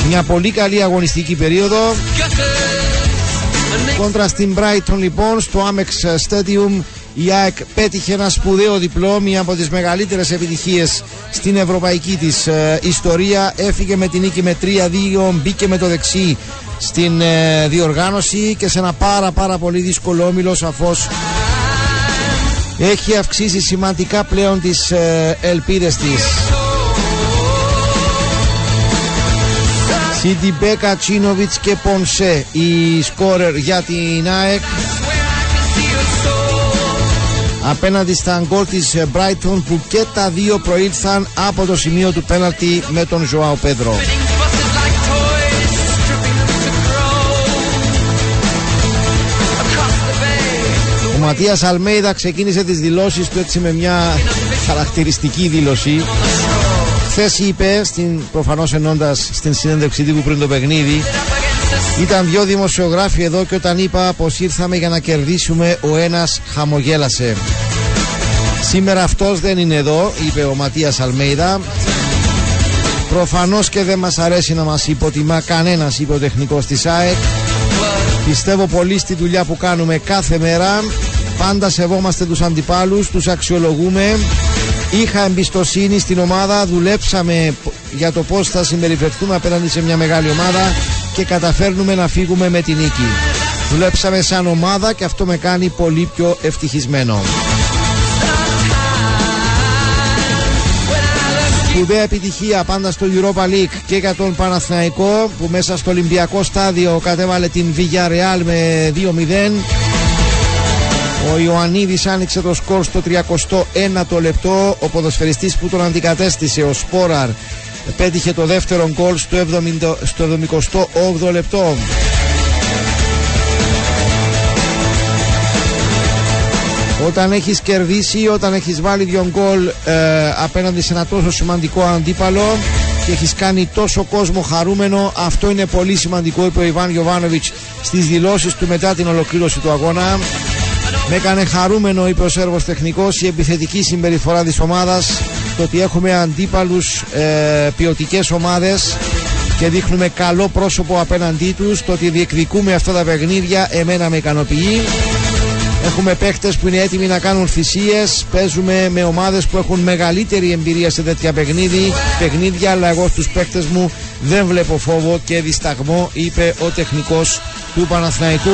Μια πολύ καλή αγωνιστική περίοδο. Κόντρα στην Brighton λοιπόν στο Amex Stadium η ΑΕΚ πέτυχε ένα σπουδαίο διπλό, μία από τις μεγαλύτερες επιτυχίες στην ευρωπαϊκή της ε, ιστορία. Έφυγε με την νίκη με 3-2, μπήκε με το δεξί στην ε, διοργάνωση και σε ένα πάρα πάρα πολύ δύσκολο όμιλο σαφώς έχει αυξήσει σημαντικά πλέον τις ε, ελπίδες της. Σίντι Μπέκα, Τσίνοβιτς και Πονσέ οι σκόρερ για την ΑΕΚ απέναντι στα γκολ της Brighton που και τα δύο προήλθαν από το σημείο του πέναλτι με τον Ζωάο Πέδρο. Ο Ματίας Αλμέιδα ξεκίνησε τις δηλώσεις του έτσι με μια χαρακτηριστική δήλωση. Χθες είπε, στην, προφανώς ενώντας στην συνέντευξη τύπου πριν το παιχνίδι, ήταν δυο δημοσιογράφοι εδώ και όταν είπα πως ήρθαμε για να κερδίσουμε ο ένας χαμογέλασε. Σήμερα αυτός δεν είναι εδώ, είπε ο Ματίας Αλμέιδα. Προφανώς και δεν μας αρέσει να μας υποτιμά κανένας, είπε ο τεχνικός της ΑΕΚ. Πιστεύω πολύ στη δουλειά που κάνουμε κάθε μέρα. Πάντα σεβόμαστε τους αντιπάλους, τους αξιολογούμε. Είχα εμπιστοσύνη στην ομάδα, δουλέψαμε για το πώς θα συμπεριφερθούμε απέναντι σε μια μεγάλη ομάδα και καταφέρνουμε να φύγουμε με την νίκη. Δουλέψαμε σαν ομάδα και αυτό με κάνει πολύ πιο ευτυχισμένο. Σπουδαία επιτυχία πάντα στο Europa League και για τον Παναθηναϊκό που μέσα στο Ολυμπιακό στάδιο κατέβαλε την Villarreal με 2-0. Ο Ιωαννίδης άνοιξε το σκορ στο 31ο λεπτό. Ο ποδοσφαιριστής που τον αντικατέστησε, ο Σπόραρ, πέτυχε το δεύτερο γκολ στο, 70, στο 78ο λεπτό. Όταν έχεις κερδίσει, όταν έχεις βάλει δύο γκολ ε, απέναντι σε ένα τόσο σημαντικό αντίπαλο και έχεις κάνει τόσο κόσμο χαρούμενο, αυτό είναι πολύ σημαντικό, είπε ο Ιβάν Γιωβάνοβιτς στις δηλώσεις του μετά την ολοκλήρωση του αγώνα. Με έκανε χαρούμενο, είπε ο Σέρβος τεχνικός, η επιθετική συμπεριφορά της ομάδας, το ότι έχουμε αντίπαλους ε, ποιοτικές ομάδες και δείχνουμε καλό πρόσωπο απέναντί τους, το ότι διεκδικούμε αυτά τα παιχνίδια, εμένα με ικανοποιεί. Έχουμε παίχτες που είναι έτοιμοι να κάνουν θυσίες Παίζουμε με ομάδες που έχουν μεγαλύτερη εμπειρία σε τέτοια παιχνίδι, παιχνίδια Αλλά εγώ στους παίχτες μου δεν βλέπω φόβο και δισταγμό Είπε ο τεχνικός του Παναθηναϊκού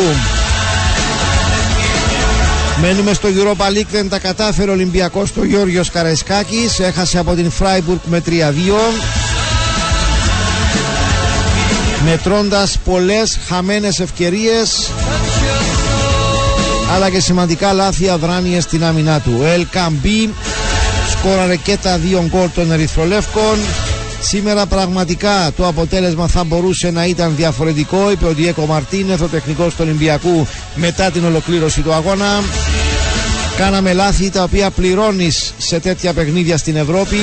Μένουμε στο Europa League, δεν τα κατάφερε ο Ολυμπιακός το Γιώργος Καραϊσκάκης Έχασε από την Φράιμπουργκ με 3-2 Μετρώντας πολλές χαμένες ευκαιρίες αλλά και σημαντικά λάθη αδράνειες στην άμυνά του. El Καμπί σκόραρε και τα δύο γκολ των Ερυθρολεύκων. Σήμερα πραγματικά το αποτέλεσμα θα μπορούσε να ήταν διαφορετικό, είπε ο Διέκο Μαρτίνεθ, ο τεχνικός του Ολυμπιακού μετά την ολοκλήρωση του αγώνα. Κάναμε λάθη τα οποία πληρώνεις σε τέτοια παιχνίδια στην Ευρώπη.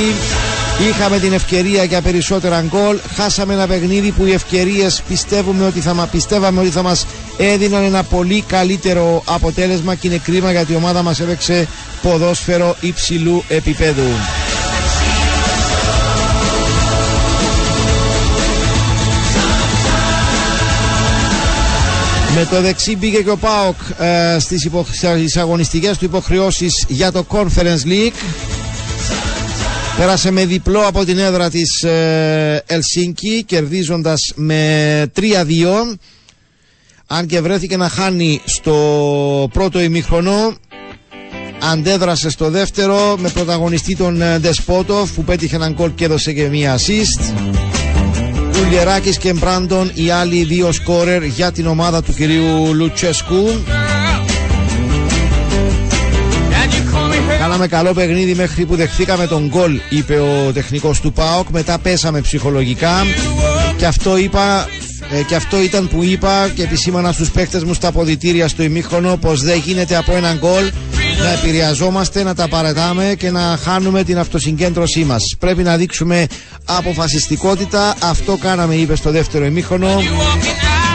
Είχαμε την ευκαιρία για περισσότερα γκολ. Χάσαμε ένα παιχνίδι που οι ευκαιρίες πιστεύουμε ότι θα, πιστεύαμε ότι θα μας έδιναν ένα πολύ καλύτερο αποτέλεσμα και είναι κρίμα γιατί η ομάδα μας έπαιξε ποδόσφαιρο υψηλού επίπεδου. Με το δεξί μπήκε και ο Πάοκ ε, στις, υπο, στις αγωνιστικές του υποχρεώσεις για το Conference League. Πέρασε με διπλό από την έδρα της ε, Ελσίνκη κερδίζοντας με 3-2 αν και βρέθηκε να χάνει στο πρώτο ημίχρονο αντέδρασε στο δεύτερο με πρωταγωνιστή τον ε, Ντεσπότοφ που πέτυχε έναν κόλ και έδωσε και μία assist Κουλιεράκης και Μπράντον οι άλλοι δύο σκόρερ για την ομάδα του κυρίου Λουτσέσκου. Κάναμε καλό παιχνίδι μέχρι που δεχθήκαμε τον γκολ είπε ο τεχνικός του ΠΑΟΚ. Μετά πέσαμε ψυχολογικά. Και αυτό είπα ε, και αυτό ήταν που είπα και επισήμανα στους παίκτες μου στα αποδητήρια στο ημίχρονο πως δεν γίνεται από έναν γκολ να επηρεαζόμαστε, να τα παρετάμε και να χάνουμε την αυτοσυγκέντρωσή μας. Πρέπει να δείξουμε αποφασιστικότητα. Αυτό κάναμε, είπε στο δεύτερο ημίχρονο.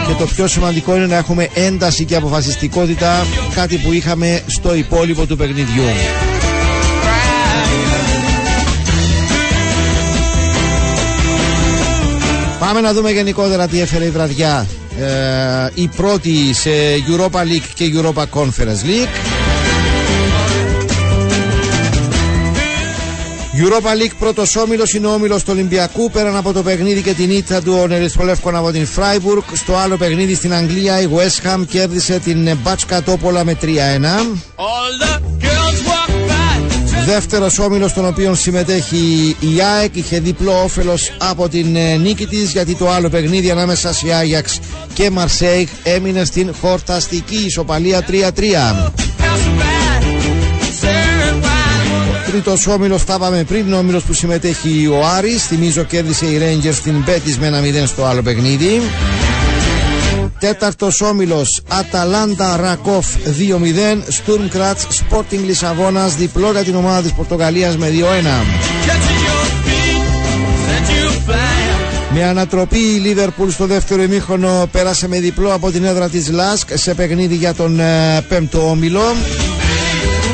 Και το πιο σημαντικό είναι να έχουμε ένταση και αποφασιστικότητα, κάτι που είχαμε στο υπόλοιπο του παιχνιδιού. Πάμε να δούμε γενικότερα τι έφερε η βραδιά ε, η πρώτη σε Europa League και Europa Conference League Europa League πρώτος όμιλος είναι ο όμιλος του Ολυμπιακού. Πέραν από το παιχνίδι και την ήττα του ο από την Φράιμπουργκ. Στο άλλο παιχνίδι στην Αγγλία η West Ham κέρδισε την Μπάτσκα Τόπολα με 3-1. Δεύτερος όμιλος στον οποίο συμμετέχει η ΑΕΚ είχε διπλό όφελος από την ε, νίκη της γιατί το άλλο παιχνίδι ανάμεσα σε Άγιαξ και Μαρσέικ έμεινε στην χορταστική ισοπαλία 3-3. Τρίτος όμιλος, τα είπαμε πριν, ο όμιλος που συμμετέχει ο Άρης. Θυμίζω κέρδισε η Rangers στην Μπέτη με ένα 0 στο άλλο παιχνίδι. Τέταρτος όμιλος Αταλάντα Ρακόφ 2-0. Στουρμ Κράτ Sporting Λισαβόνα διπλό για την ομάδα της Πορτογαλίας με 2-1. Με ανατροπή η Λίβερπουλ στο δεύτερο ημίχρονο πέρασε με διπλό από την έδρα της Λάσκ σε παιχνίδι για τον ε, πέμπτο όμιλο.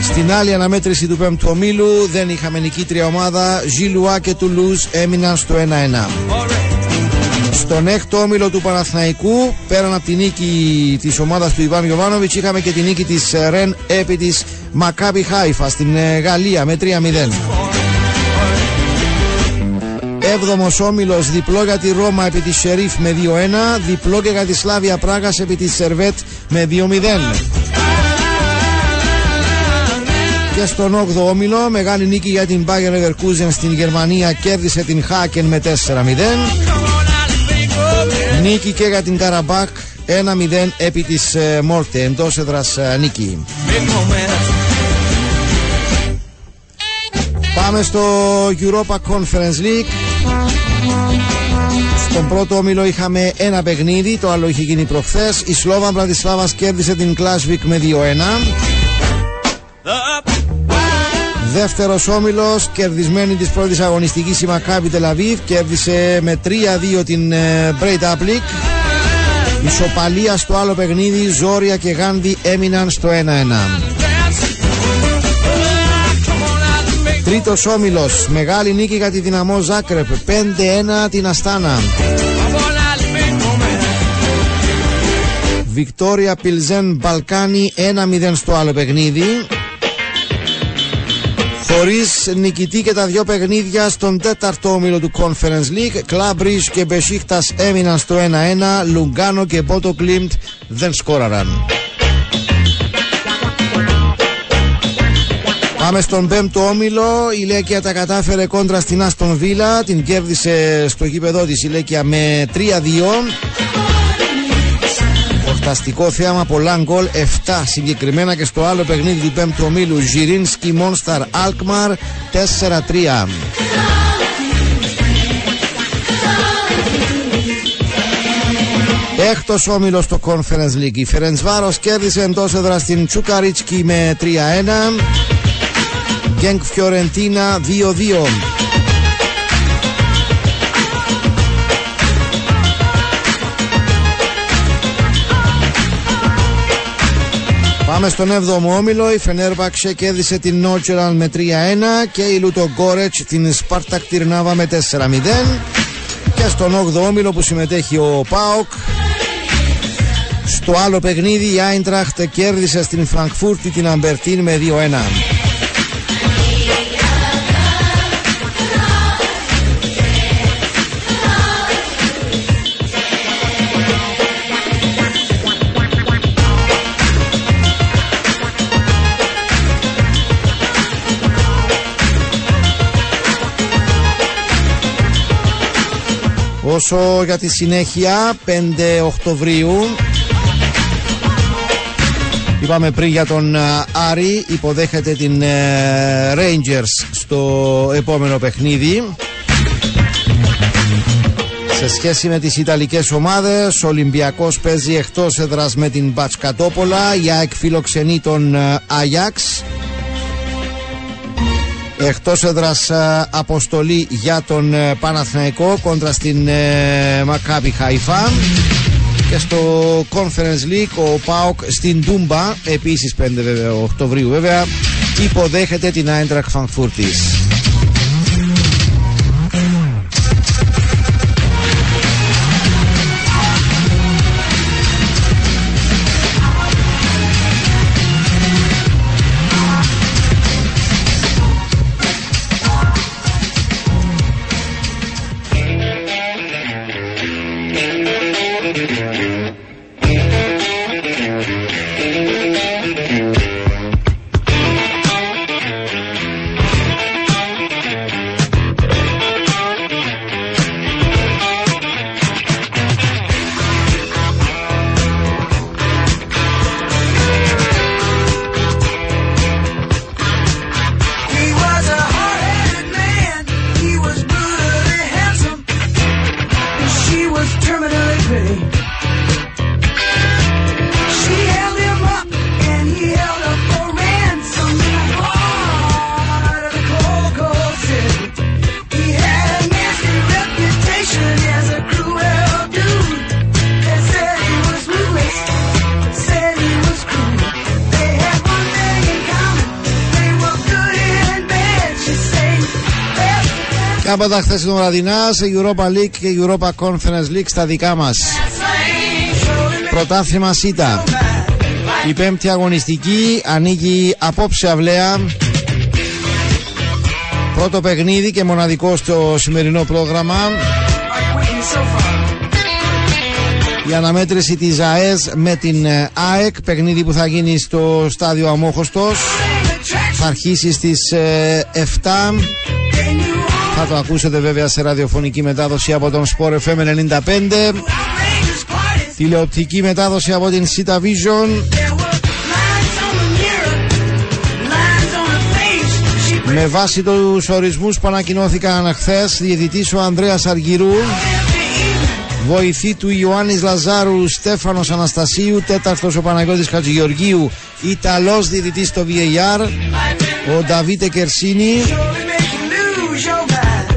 Στην άλλη αναμέτρηση του πέμπτου ομίλου δεν είχαμε νικήτρια ομάδα. Ζιλουά και Τουλούζ έμειναν στο 1-1. Στον έκτο όμιλο του Παναθηναϊκού, πέραν από τη νίκη της ομάδας του Ιβάν Γιοβάνοβιτ, είχαμε και τη νίκη της Ρεν επί της Μακάμπι Χάιφα στην ε, Γαλλία με 3-0. Έβδομος όμιλος διπλό για τη Ρώμα επί της Σερίφ με 2-1. Διπλό και για τη Σλάβια Πράγας επί της Σερβέτ με 2-0. Και στον 8ο όμιλο, μεγάλη νίκη για την Bayern Leverkusen στην Γερμανία κέρδισε την Χάκεν με 4-0. Νίκη και για την Καραμπάκ 1-0 επί της ε, Μόρτε εντός έδρας ε, νίκη. Πάμε στο Europa Conference League. Στον πρώτο όμιλο είχαμε ένα παιχνίδι, το άλλο είχε γίνει προχθές. Η Σλόβαν Μπρατισλάβας κέρδισε την Κλάσβικ με 2-1. Δεύτερος όμιλος, κερδισμένη της πρώτης αγωνιστικής η Μακάβη Τελαβίβ, κέρδισε με 3-2 την Μπρέιτ Απλικ. Ισοπαλία στο άλλο παιχνίδι, Ζόρια και Γάνδη έμειναν στο 1-1. Τρίτος όμιλος, μεγάλη νίκη για τη δυναμό Ζάκρεπ, 5-1 την Αστάνα. Βικτόρια Πιλζέν Μπαλκάνι 1-0 στο άλλο παιχνίδι. Χωρίς νικητή και τα δυο παιχνίδια στον τέταρτο όμιλο του Conference League, Κλάμπρις και Μπεσίχτας έμειναν στο 1-1, Λουγκάνο και Μπότο Κλίμπτ δεν σκόραραν. Πάμε στον πέμπτο όμιλο. Η Λέκια τα κατάφερε κόντρα στην Άστον Βίλα. Την κέρδισε στο γήπεδό της η Λέκια με 3-2. Φανταστικό θέαμα, πολλά γκολ, 7 συγκεκριμένα και στο άλλο παιχνίδι του πέμπτου ομίλου Ζιρίνσκι Μόνσταρ Αλκμαρ 4-3. Έκτος όμιλος στο Conference League. Η Φερενσβάρος κέρδισε εντός έδρας στην Τσουκαρίτσκι με 3-1. Γκενκ Φιωρεντίνα 2-2. Πάμε στον 7ο όμιλο. Η Φενέρμπαξε κέρδισε την Νόρτσελαντ με 3-1 και η Λουντογκόρετς την Σπάρτακ Τρνάβα με 4-0. Και στον 8ο όμιλο που συμμετέχει ο ΠΑΟΚ Στο άλλο παιχνίδι η Άιντραχτ κέρδισε στην Φρανκφούρτη την Αμπερντίν με 2-1. Όσο για τη συνέχεια 5 Οκτωβρίου. Είπαμε πριν για τον α, Άρη Υποδέχεται την ε, Rangers στο επόμενο παιχνίδι. Σε σχέση με τις Ιταλικές ομάδες ο Ολυμπιακός παίζει εκτός έδρας με την Μπατσκατόπολα. Η ΑΕΚ φιλοξενεί τον ε, Άγιαξ Εκτός έδρας ε, αποστολή για τον ε, Παναθηναϊκό κόντρα στην ε, Μακάπη Χαϊφά και στο Conference League ο ΠΑΟΚ στην Τούμπα επίσης 5 βέβαια, Οκτωβρίου βέβαια υποδέχεται την Άιντρακ Φανκφούρτης. "Best Και από τα χθεσινά βραδινά σε Europa League και Europa Conference League στα δικά μας. Πρωτάθλημα ΣΥΤΑ. Η πέμπτη αγωνιστική ανοίγει απόψε αυλαία. Πρώτο παιχνίδι και μοναδικό στο σημερινό πρόγραμμα. are waiting so far." Η αναμέτρηση της ΑΕΣ με την ε, ΑΕΚ. Παιχνίδι που θα γίνει στο στάδιο Αμόχωστος. Θα αρχίσει στις ε, 7. Θα το ακούσετε βέβαια σε ραδιοφωνική μετάδοση από τον Sport FM 95. Τηλεοπτική μετάδοση από την Sita Vision. Με βάση τους ορισμούς που ανακοινώθηκαν χθες, διαιτητής ο Ανδρέας Αργυρού, βοηθή του Ιωάννης Λαζάρου Στέφανος Αναστασίου, τέταρτος ο Παναγιώτης Χατζηγεωργίου, Ιταλός διαιτητής στο VAR, ο Νταβίτε Κερσίνη,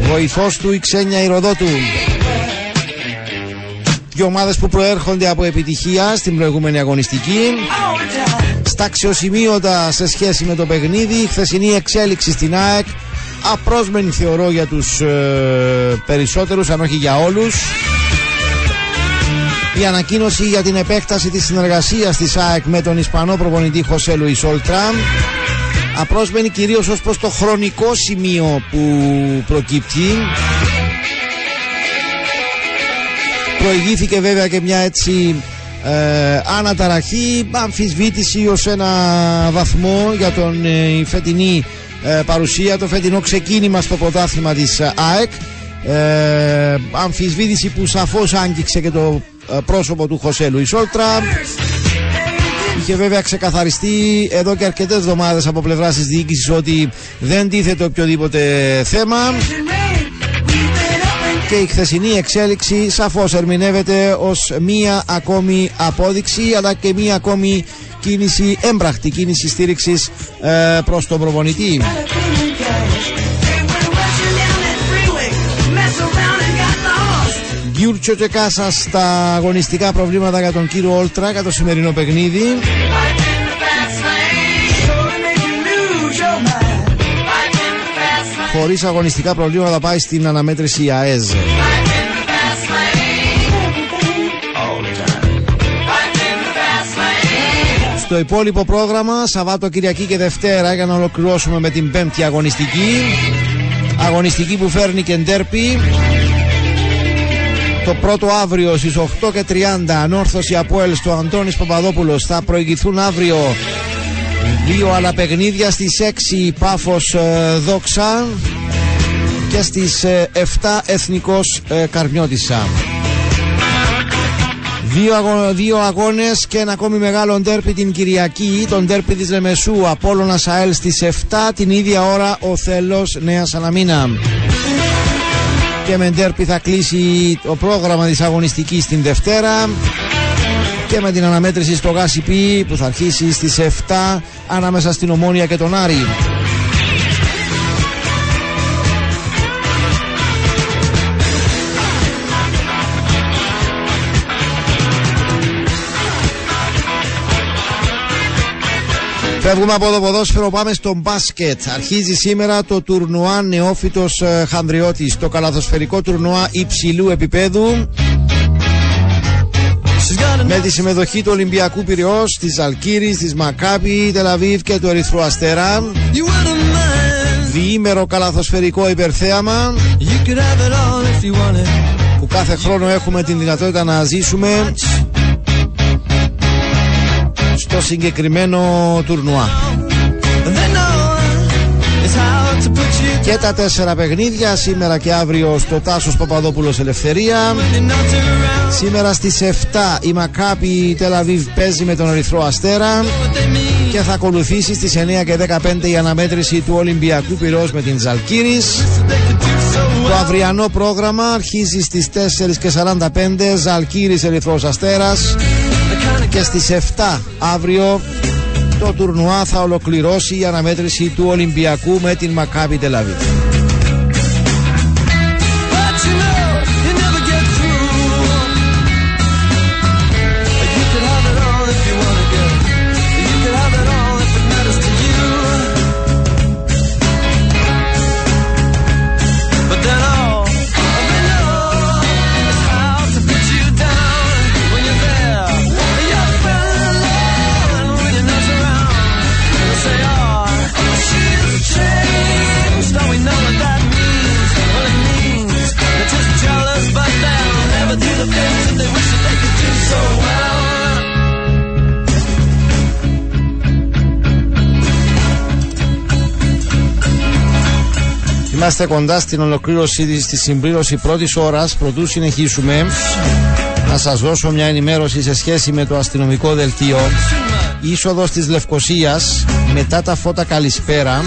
βοηθός του η Ξένια Ηροδότου. Δύο ομάδες που προέρχονται από επιτυχία στην προηγούμενη αγωνιστική. Στα αξιοσημείωτα σε σχέση με το παιχνίδι, χθεσινή εξέλιξη στην ΑΕΚ, απρόσμενη θεωρώ για τους ε, περισσότερους, αν όχι για όλους. Η ανακοίνωση για την επέκταση της συνεργασίας της ΑΕΚ με τον Ισπανό προπονητή Χωσέ Λουις Όλτρα. Απρόσμενη κυρίως ως προς το χρονικό σημείο που προκύπτει. Προηγήθηκε βέβαια και μια έτσι ε, αναταραχή, αμφισβήτηση ως ένα βαθμό για τον ε, η φετινή ε, παρουσία, το φετινό ξεκίνημα στο πρωτάθλημα της ε, ΑΕΚ. Ε, αμφισβήτηση που σαφώς άγγιξε και το ε, πρόσωπο του Χωσέ Λουις Όλτρα. Είχε βέβαια ξεκαθαριστεί εδώ και αρκετές εβδομάδες από πλευράς της διοίκησης ότι δεν τίθεται οποιοδήποτε θέμα και η χθεσινή εξέλιξη σαφώς ερμηνεύεται ως μία ακόμη απόδειξη αλλά και μία ακόμη κίνηση, έμπραχτη κίνηση στήριξης ε, προς τον προπονητή. Γκιούρτσο και Κάσα στα αγωνιστικά προβλήματα για τον κύριο Όλτρα για το σημερινό παιχνίδι. Χωρίς αγωνιστικά προβλήματα πάει στην αναμέτρηση η ΑΕΖ. Στο υπόλοιπο πρόγραμμα, Σαββάτο, Κυριακή και Δευτέρα, για να ολοκληρώσουμε με την πέμπτη αγωνιστική. Αγωνιστική που φέρνει και ντέρπι. Το πρώτο αύριο στις 8 και 30 ανόρθωση από ελ στο Αντώνης Παπαδόπουλος θα προηγηθούν αύριο δύο άλλα παιχνίδια στις 6 Πάφος ε, Δόξα και στις ε, 7 Εθνικός ε, Καρμιώτισσα. Δύο, αγω... δύο αγώνες και ένα ακόμη μεγάλο ντέρπι την Κυριακή, τον ντέρπι της Λεμεσού, Απόλλωνας ΑΕΛ στις 7, την ίδια ώρα ο Θέλος Νέας Σαλαμίνα. Και με ντέρπι θα κλείσει το πρόγραμμα της αγωνιστικής την Δευτέρα και με την αναμέτρηση στο ΓΑΣΙΠΗ που θα αρχίσει στις 7 ανάμεσα στην Ομόνια και τον Άρη. Φεύγουμε από το ποδόσφαιρο, πάμε στο μπάσκετ. Αρχίζει σήμερα το τουρνουά νεόφυτος ε, Χανδριώτης, το καλαθοσφαιρικό τουρνουά υψηλού επίπεδου. Με τη συμμετοχή του Ολυμπιακού Πυριός, της Αλκύρης, της Μακάπη, Τελαβίβ και του Ερυθρού Αστέρα. Διήμερο καλαθοσφαιρικό υπερθέαμα που κάθε χρόνο έχουμε την δυνατότητα να ζήσουμε στο συγκεκριμένο τουρνουά. Και τα τέσσερα παιχνίδια σήμερα και αύριο στο Τάσος Παπαδόπουλος Ελευθερία. Σήμερα στις 7 η Μακάπη Τελαβίβ παίζει με τον Ερυθρό Αστέρα και θα ακολουθήσει στις 9 και 15 η αναμέτρηση του Ολυμπιακού Πυρός με την Ζαλκύρης. Το αυριανό πρόγραμμα αρχίζει στις 4 και 45 Ζαλκύρης Ερυθρός Αστέρας και στις 7 αύριο το τουρνουά θα ολοκληρώσει η αναμέτρηση του Ολυμπιακού με την Μακάβη Τελαβή. Είμαστε κοντά στην ολοκλήρωση της, στη συμπλήρωση πρώτης ώρας. Πρωτού συνεχίσουμε, να σας δώσω μια ενημέρωση σε σχέση με το αστυνομικό δελτίο. Είσοδος της Λευκοσίας, μετά τα φώτα καλησπέρα,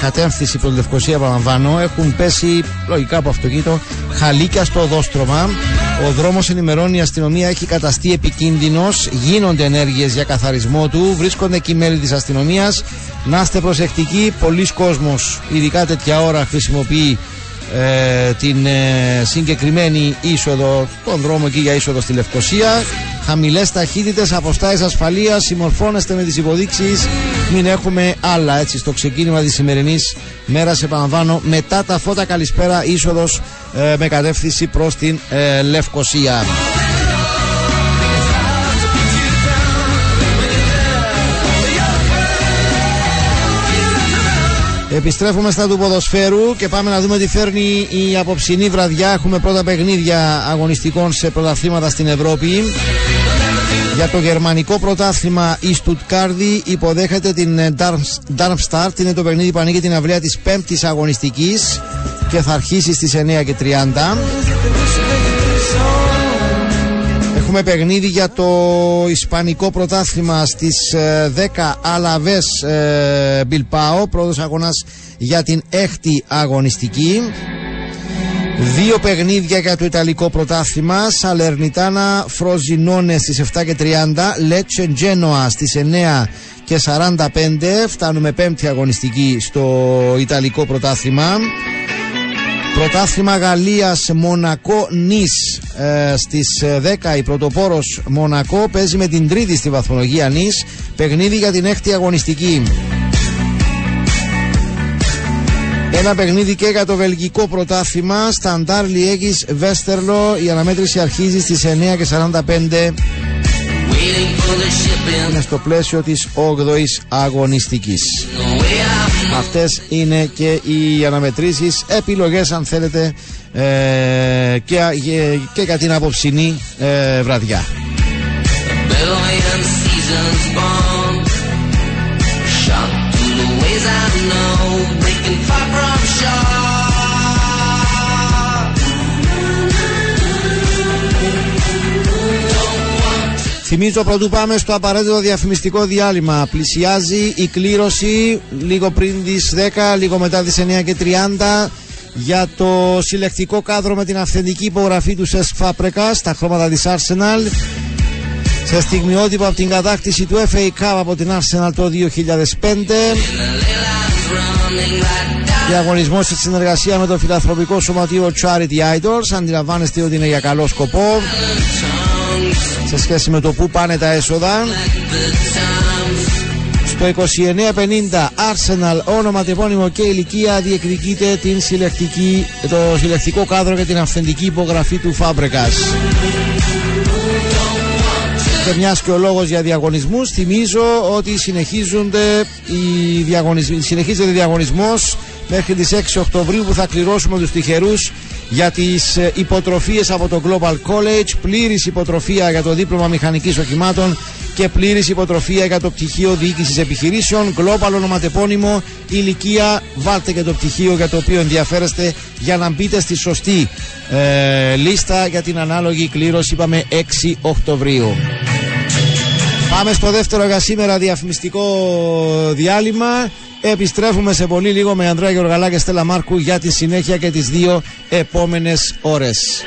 κατεύθυνση προς Λευκοσία παραλαμβάνω, έχουν πέσει λογικά από αυτοκίνητο χαλίκια στο οδόστρωμα. Ο δρόμος ενημερώνει η αστυνομία έχει καταστεί επικίνδυνος, γίνονται ενέργειες για καθαρισμό του, βρίσκονται εκεί μέλη της αστυνομίας. Να είστε προσεκτικοί, πολλοί κόσμος, ειδικά τέτοια ώρα, χρησιμοποιεί ε, την ε, συγκεκριμένη είσοδο, τον δρόμο εκεί για είσοδο στη Λευκοσία. Χαμηλές ταχύτητες, αποστάσεις ασφαλείας, συμμορφώνεστε με τις υποδείξεις, μην έχουμε άλλα έτσι στο ξεκίνημα της σημερινής μέρας επαναλαμβάνω μετά τα φώτα καλησπέρα είσοδος ε, με κατεύθυνση προς την ε, Λευκοσία. Επιστρέφουμε στα του ποδοσφαίρου και πάμε να δούμε τι φέρνει η απόψινή βραδιά. Έχουμε πρώτα παιχνίδια αγωνιστικών σε πρωταθλήματα στην Ευρώπη. Για το γερμανικό πρωτάθλημα η Στουτκάρδη υποδέχεται την Darmstadt. Είναι το παιχνίδι που ανοίγει την αυλαία της πέμπτης αγωνιστικής και θα αρχίσει στις 9 και 30. Έχουμε παιχνίδι για το Ισπανικό πρωτάθλημα στις ε, 10 Αλαβές ε, Μπιλπάο. Πρώτος αγώνας για την έκτη αγωνιστική. Δύο παιχνίδια για το Ιταλικό πρωτάθλημα. Σαλερνιτάνα Φροζινόνε στις 7 και 30. Λέτσε Τζένοα στις 9 και 45. Φτάνουμε πέμπτη αγωνιστική στο Ιταλικό πρωτάθλημα. Πρωτάθλημα Γαλλίας Μονακό Νης ε, στις 10 η πρωτοπόρος Μονακό παίζει με την τρίτη στη βαθμολογία Νης παιχνίδι για την έκτη αγωνιστική ένα παιχνίδι και για το βελγικό πρωτάθλημα Σταντάρ Λιέγης Βέστερλο η αναμέτρηση αρχίζει στις 9 και 45 είναι στο πλαίσιο της 8ης αγωνιστικής. Αυτές είναι και οι αναμετρήσεις, επιλογές αν θέλετε ε, και, και, και για την απόψινή ε, βραδιά. Θυμίζω πρωτού πάμε στο απαραίτητο διαφημιστικό διάλειμμα. Πλησιάζει η κλήρωση λίγο πριν τις 10, λίγο μετά τις 9 και 30 για το συλλεκτικό κάδρο με την αυθεντική υπογραφή του Σες Φάπρεκα στα χρώματα της Arsenal σε στιγμιότυπο από την κατάκτηση του FA Cup από την Arsenal το 2005 Διαγωνισμός σε συνεργασία με το φιλανθρωπικό σωματείο Charity Idols. Αντιλαμβάνεστε ότι είναι για καλό σκοπό. Σε σχέση με το που πάνε τα έσοδα. Στο 2950 Arsenal όνομα, τεπώνυμο και ηλικία διεκδικείται την συλλεκτική, το συλλεκτικό κάδρο και την αυθεντική υπογραφή του Φάμπρεκας. Και μιας και ο λόγος για διαγωνισμούς θυμίζω ότι συνεχίζονται οι διαγωνισμοί, συνεχίζεται διαγωνισμός μέχρι τις 6 Οκτωβρίου που θα κληρώσουμε τους τυχερούς για τις ε, υποτροφίες από το Global College, πλήρης υποτροφία για το δίπλωμα μηχανικής οχημάτων και πλήρης υποτροφία για το πτυχίο διοίκησης επιχειρήσεων, Global ονοματεπώνυμο, ηλικία, βάλτε και το πτυχίο για το οποίο ενδιαφέρεστε για να μπείτε στη σωστή ε, λίστα για την ανάλογη κλήρωση, είπαμε 6 Οκτωβρίου. Πάμε στο δεύτερο για σήμερα διαφημιστικό διάλειμμα. Επιστρέφουμε σε πολύ λίγο με Ανδρέα Γεωργαλά και Στέλλα Μάρκου για τη συνέχεια και τις δύο επόμενες ώρες.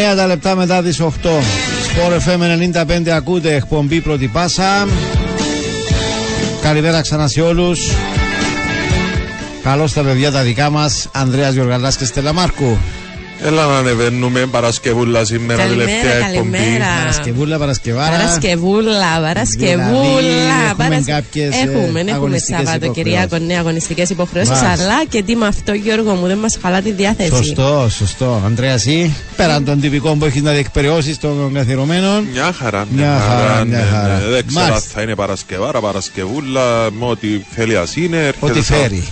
9 τα λεπτά μετά τις 8 Σπόρ FM 95 ακούτε εκπομπή πρώτη πάσα. Καλημέρα ξανά σε όλους. Καλώς τα παιδιά τα δικά μας Ανδρέας Γιωργαλάς και Στέλλα Μάρκου. Έλα να ανεβαίνουμε Παρασκευούλα σήμερα, τελευταία Καλημέρα, εκπομπή. καλημέρα. Παρασκευούλα, Παρασκευάρα. Παρασκευούλα, Παρασκευούλα. Δηλαδή, έχουμε Παρασ- κάποιες, ε, Έχουμε, έχουμε αγωνιστικές Σαββατοκυριακό, υποχρεώσεις. ναι, αγωνιστικές υποχρεώσεις. Μάλιστα. Αλλά και τι με αυτό, Γιώργο μου, δεν μας χαλά τη διάθεση. Σωστό, σωστό. Αντρέα, εσύ, πέραν των τυπικών που έχεις να διεκπαιρεώσεις των καθιερωμένων. Μια χαρά, Μια χαρά, μια ναι, χαρά. ναι. Δεν ξέρω αν Μάλιστα. θα είναι Παρασκευάρα, Παρασκευούλα, με ό,τι θέλει ας είναι. έρχεται Ό,τι Σα- φέρει.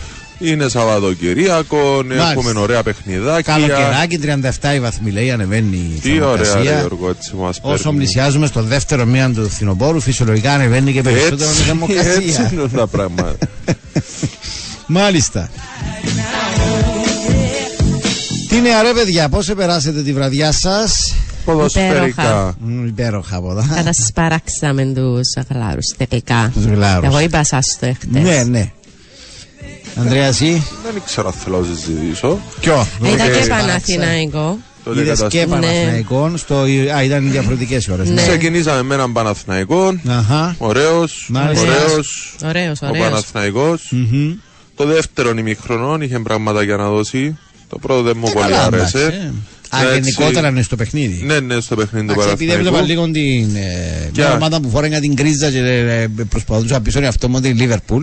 Είναι Σαββατοκυριακό, Μάλιστα. έχουμε ωραία παιχνιδάκια. Καλοκαιράκι, 37 η βαθμοί λέει, ανεβαίνει η Τι ωραία, ρε θερμοκρασία. Γιώργο, έτσι μας Όσο παίρνει. πλησιάζουμε στο δεύτερο μήνα του φθινοπόρου, φυσιολογικά ανεβαίνει και περισσότερο η Έτσι, έτσι θερμοκρασία. είναι τα πράγματα. Μάλιστα. Τι νέα ρε παιδιά, πώς περάσετε τη βραδιά σας; Ποδοσφαιρικά. Μμ, Υπέροχα από εδώ Κατασπαράξαμε τους γλάρου τελικά. Τους γλάρους. Εγώ είπα σας το εχθές. Ναι, ναι Ανδρέας εσύ Δεν ξέρω αν θέλω να συζητήσω. Ποιο; Ήταν και Ε, Παναθηναϊκό. Τότε Είδες κατασ- και Ναι. Παναθηναϊκόν στο... Α, ήταν διαφορετικές ώρες Ναι. Ξεκινήσαμε με έναν Παναθηναϊκό. Αχα Ωραίος, Μάλιστα. ωραίος. Ωραίος, Ο ωραίος. Παναθηναϊκός. Μμμ. Το δεύτερο ημιχρονό είχε πράγματα για να δώσει. Το πρώτο δεν μου πολύ Καλά, εντάξει, άρεσε. ε. Α, Έτσι. γενικότερα είναι στο παιχνίδι Ναι, ναι, στο παιχνίδι του Εντάξει, επειδή έβλεπα Παναθηναϊκού. λίγο την ε, Ποια; μια ομάδα που φόρεγα την κρίζα και ε, ε, προσπαθούσα να πείσω αυτό μου τη Λίβερπουλ.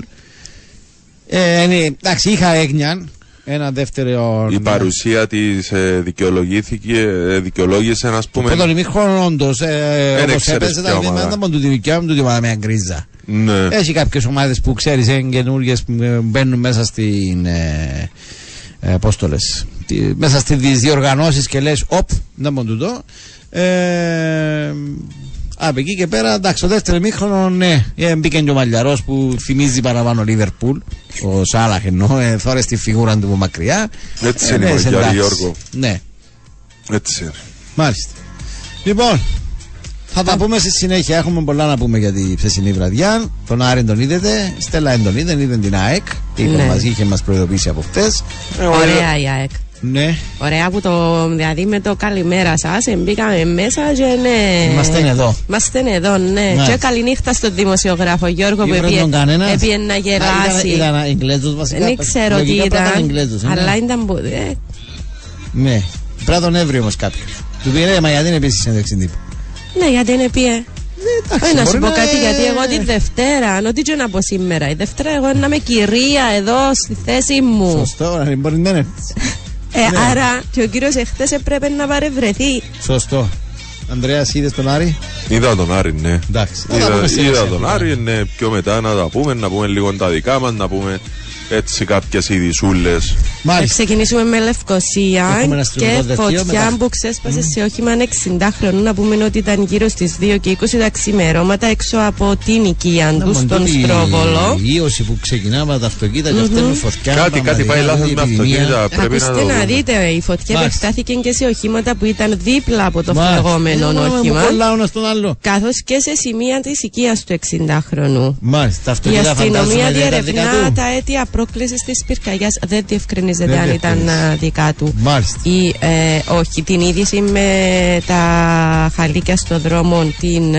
Ε, είναι- εντάξει, είχα έγνοια. Ένα δεύτερο. Η παρουσία της δικαιολογήθηκε, ε, δικαιολόγησε, α πούμε. Πρώτον ημίχρονο όντως. Ε, Δεν Όπως ξέρεις έπαιζε, ποια τα ομάδα. δεν ήταν του τη δικιά μου, του τη ομάδα με γκρίζα. Ναι. Έχει κάποιες ομάδες που ξέρεις, είναι καινούργιες που ε, μπαίνουν μέσα στην. Ε, ε, πώς το λες, τη, μέσα στις διοργανώσεις και λες, οπ, δεν μπορώ τούτο. Ε, από εκεί και πέρα, εντάξει, το δεύτερο μήχρονο, ναι, ε, μπήκε και ο Μαλλιαρό που θυμίζει παραπάνω Λίβερπουλ. Ο Σάλαχ εννοώ, ε, θόρες τη φιγούρα του από μακριά. Έτσι Ε, είναι, ναι, Μαγκιάρη, εντάξει. Γιώργο. Ναι, Έτσι είναι. μάλιστα. Λοιπόν, θα τα πούμε στη συνέχεια. Έχουμε πολλά να πούμε για τη ψεσινή βραδιά. Τον Άρη τον είδατε. Στέλλα δεν τον είδε, είδε την ΑΕΚ. Είπε Ναι. μαζί, είχε μας προειδοποιήσει από χτε. Ωραία η ΑΕΚ. Ναι, Ωραία που το δηλαδή με το καλημέρα σας μπήκαμε μέσα και ναι. Είμαστε εδώ. Είμαστε εδώ, ναι. Μάλιστα. Και καληνύχτα στον δημοσιογράφο Γιώργο που Ήβρε έπιε, τον κανένας; έπιε να γελάσει. Ήταν, ήταν Ιγγλέζος βασικά. Δεν ξέρω τι Λογικά πρέπει να ήταν. Ιγγλέζος, ε, ναι. Αλλά ήταν. που- ε, Ναι, πρέπει να τον έβρει όμως κάποιος. Του πει ρε, μα γιατί είναι επίσης συνέντευξη τύπου. Ναι, γιατί είναι πιέ. εντάξει, Όχι, να σου μπορεί πω να- κάτι, γιατί εγώ τη Δευτέρα, αν ό,τι και να πω σήμερα, η Δευτέρα εγώ να είμαι κυρία εδώ στη θέση μου. Σωστό, να μπορεί να είναι. Ε, Ναι. άρα και ο κύριος εχθές έπρεπε να παρευρεθεί. Σωστό. Ανδρέας, είδες τον Άρη; Είδα τον Άρη, ναι. Εντάξει. θα τα Είδα, πούμε στη είδα συνέχεια. τον Άρη, ναι. Πιο μετά να τα πούμε, να πούμε λίγο τα δικά μας, να πούμε έτσι κάποιες ειδισούλε. Θα Μάλιστα. ξεκινήσουμε με Λευκοσία Έχουμε ένα και αστυνομικό δελτίο φωτιά μετά. που ξέσπασε σε όχημα 60 χρονών. Να πούμε ότι ήταν γύρω στις 2 και 20 τα ξημερώματα έξω από την οικία τους στον Στρόβολο. Η ίωση που ξεκινάμε από τα αυτοκίνητα και φταίνουν φωτιά. Κάτι, πραγματικά, κάτι πάει λάθος η με επιδημία. αυτοκίνητα. Πρέπει να Ακούστε το να δούμε. δείτε, η φωτιά Μάλιστα. επεκτάθηκε και σε οχήματα που ήταν δίπλα από το Μάλιστα. φλεγόμενο Ε, μα, μου όχημα. κολλάω ένα στον άλλο. Καθώς και σε σημεία της οικίας του 60χρονου. Μάλιστα, τα Η αυτοκίνητα αστυνομία φαντάζομαι δεν ήταν δικά διερευνά του. τα αίτια πρόκληση της πυρκαγιάς. Δεν διευκρινίζεται Δεν αν ήταν διευκρινίζεται. α, δικά του. Μάλιστα. Ή ε, όχι, την είδηση με τα χαλίκια στο δρόμο την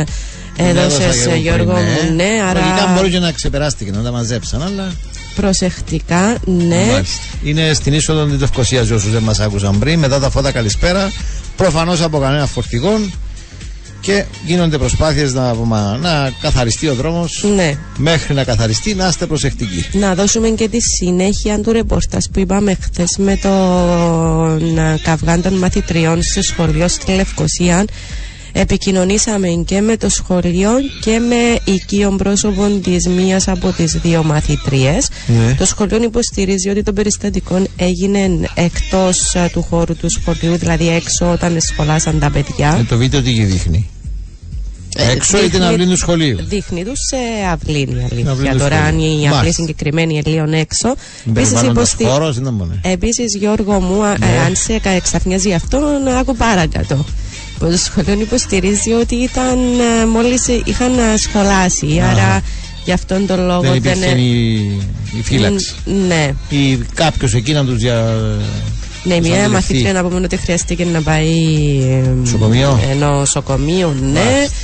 έδωσε έδωσα και εγώ Γιώργο πριν, μου. Ναι, Λογικά άρα μπορεί και να ξεπεράστηκε, να τα μαζέψαν, αλλά. προσεκτικά, ναι. Μάλιστα. Είναι στην είσοδο της Λευκοσία για όσους δεν μας άκουσαν πριν. Μετά τα φώτα καλησπέρα. Προφανώς από κανένα φορτηγό. Και γίνονται προσπάθειες να, να καθαριστεί ο δρόμος Ναι. Μέχρι να καθαριστεί να είστε προσεκτικοί Να δώσουμε και τη συνέχεια του ρεπορτάζ που είπαμε χθες με τον α, καυγάν των μαθητριών σε σχολείο στη Λευκοσία. Επικοινωνήσαμε και με το σχολείο και με οικείο πρόσωπο της μίας από τις δύο μαθητρίε. Ναι. Το σχολείο υποστηρίζει ότι το περιστατικό έγινε εκτός του χώρου του σχολείου, δηλαδή έξω όταν σχολάσαν τα παιδιά. Ε, Το βίντεο τι δείχνει; Ε, Έξω ή την αυλή του σχολείου; Δείχνει τους σε αυλή η αυλή αλήθεια. του Τώρα, αν σχολείου. η αυλή Μάλιστα. συγκεκριμένη είναι λίγο έξω. Επίσης, Περιβάλλοντας υποστη... χώρος, δεν μπορεί. Επίσης, Γιώργο μου, α- Ναι. ε, αν σε κα- εξαφνιάζει αυτό, να άκου παρακάτω. Που Το σχολείο υποστηρίζει ότι ήταν μόλις είχαν ε, σχολάσει. Άρα, γι' αυτόν τον λόγο Δεν υπήρχε ε- η, η φύλαξη Ν- Ναι. Ή κάποιος εκεί να τους δια... Ναι, τους μια αντιληφθεί. μαθήτρια να πούμε ότι χρειαστήκε να πάει ε, Νοσοκομείο. ε, νοσοκομείο, ναι. Μάλιστα.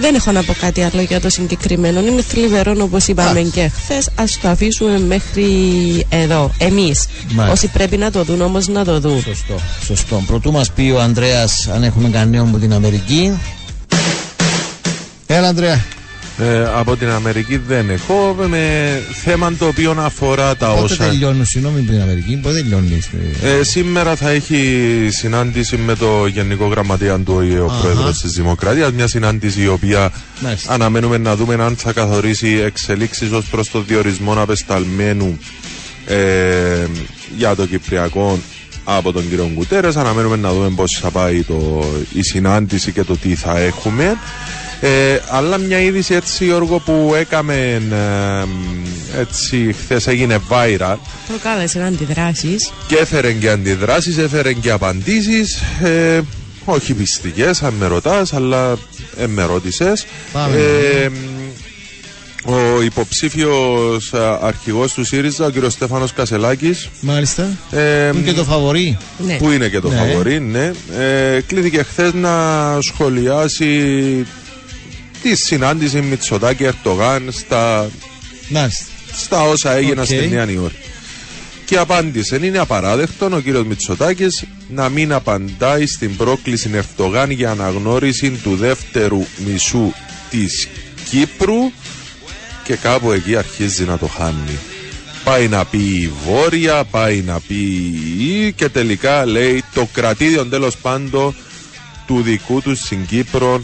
Δεν έχω να πω κάτι άλλο για το συγκεκριμένο. Είναι θλιβερό όπως είπαμε Μάλιστα. και χθες. Α το αφήσουμε μέχρι εδώ. Εμείς. Μάλιστα. Όσοι πρέπει να το δουν όμως να το δουν. Σωστό, σωστό. Πρωτού μας πει ο Ανδρέας αν έχουμε κανένα από την Αμερική. Έλα, Ανδρέα. Ε, από την Αμερική δεν έχω με θέμα το οποίο αφορά τα Πότε όσα τελειώνουν, συγγνώμη, την Αμερική, πότε τελειώνει. Ε, σήμερα θα έχει συνάντηση με το Γενικό Γραμματέα του ΟΗΕ, ο Αχα. Πρόεδρος της Δημοκρατίας. Μια συνάντηση η οποία Μάλιστα. αναμένουμε να δούμε αν θα καθορίσει εξελίξεις ως προς το διορισμό απεσταλμένου ε, για το Κυπριακό από τον κύριο Γκουτέρες. Αναμένουμε να δούμε πώς θα πάει το, η συνάντηση και το τι θα έχουμε. Ε, αλλά μια είδηση έτσι Γιώργο που έκαμε ε, έτσι χθες έγινε viral Προκάλεσε αντιδράσεις. και έφερε και αντιδράσεις, έφερε και απαντήσεις ε, όχι πιστικές αν με ρωτάς αλλά ε, με ρώτησες Πάμε. Ε, ο υποψήφιος α, αρχηγός του ΣΥΡΙΖΑ ο κύριος Στέφανος Κασελάκης Μάλιστα. ε, Είναι και το φαβορί. Ναι. που είναι και το Ναι. φαβορί, ναι. Ε, κλείθηκε χθες να σχολιάσει τη συνάντηση Μητσοτάκη Ερντογάν στα, Μάλιστα. στα όσα έγιναν Οκ. στη Νέα Υόρκη. Και απάντησε, είναι απαράδεκτο ο κύριος Μητσοτάκης να μην απαντάει στην πρόκληση Ερντογάν για αναγνώριση του δεύτερου μισού της Κύπρου και κάπου εκεί αρχίζει να το χάνει. Πάει να πει η Βόρεια, πάει να πει η και τελικά λέει το κρατήδιο τέλος πάντων του δικού τους στην Κύπρο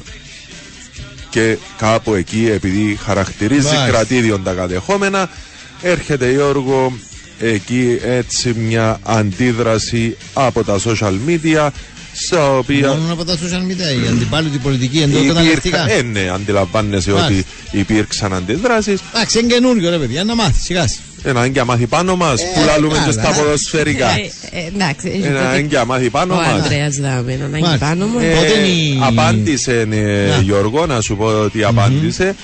και κάπου εκεί επειδή χαρακτηρίζει Μάλιστα. κρατήδιον τα κατεχόμενα έρχεται Γιώργο εκεί έτσι μια αντίδραση από τα social media στα οποία Μόνο από τα social media, οι αντιπάλοι του πολιτική εντός υπήρχαν, καταναλωτικά. ε, ναι, αντιλαμβάνεσαι ότι Μάλιστα. υπήρξαν αντιδράσεις Εντάξει, είναι καινούριο ρε παιδιά, να μάθεις σιγά. Ένα έγκια μάθει πάνω μας Ε, που λαλούμε και καλά. στα ποδοσφαιρικά Ε, ε, εντάξει. έχει ένα το δι- έγκια μάθει πάνω Ο μας Ανδρέας δάμε να ανάγκη Μάλιστα. πάνω μου. Ε, Πότε είναι η- Απάντησε, ε, Να. Γιώργο, να σου πω ότι απάντησε.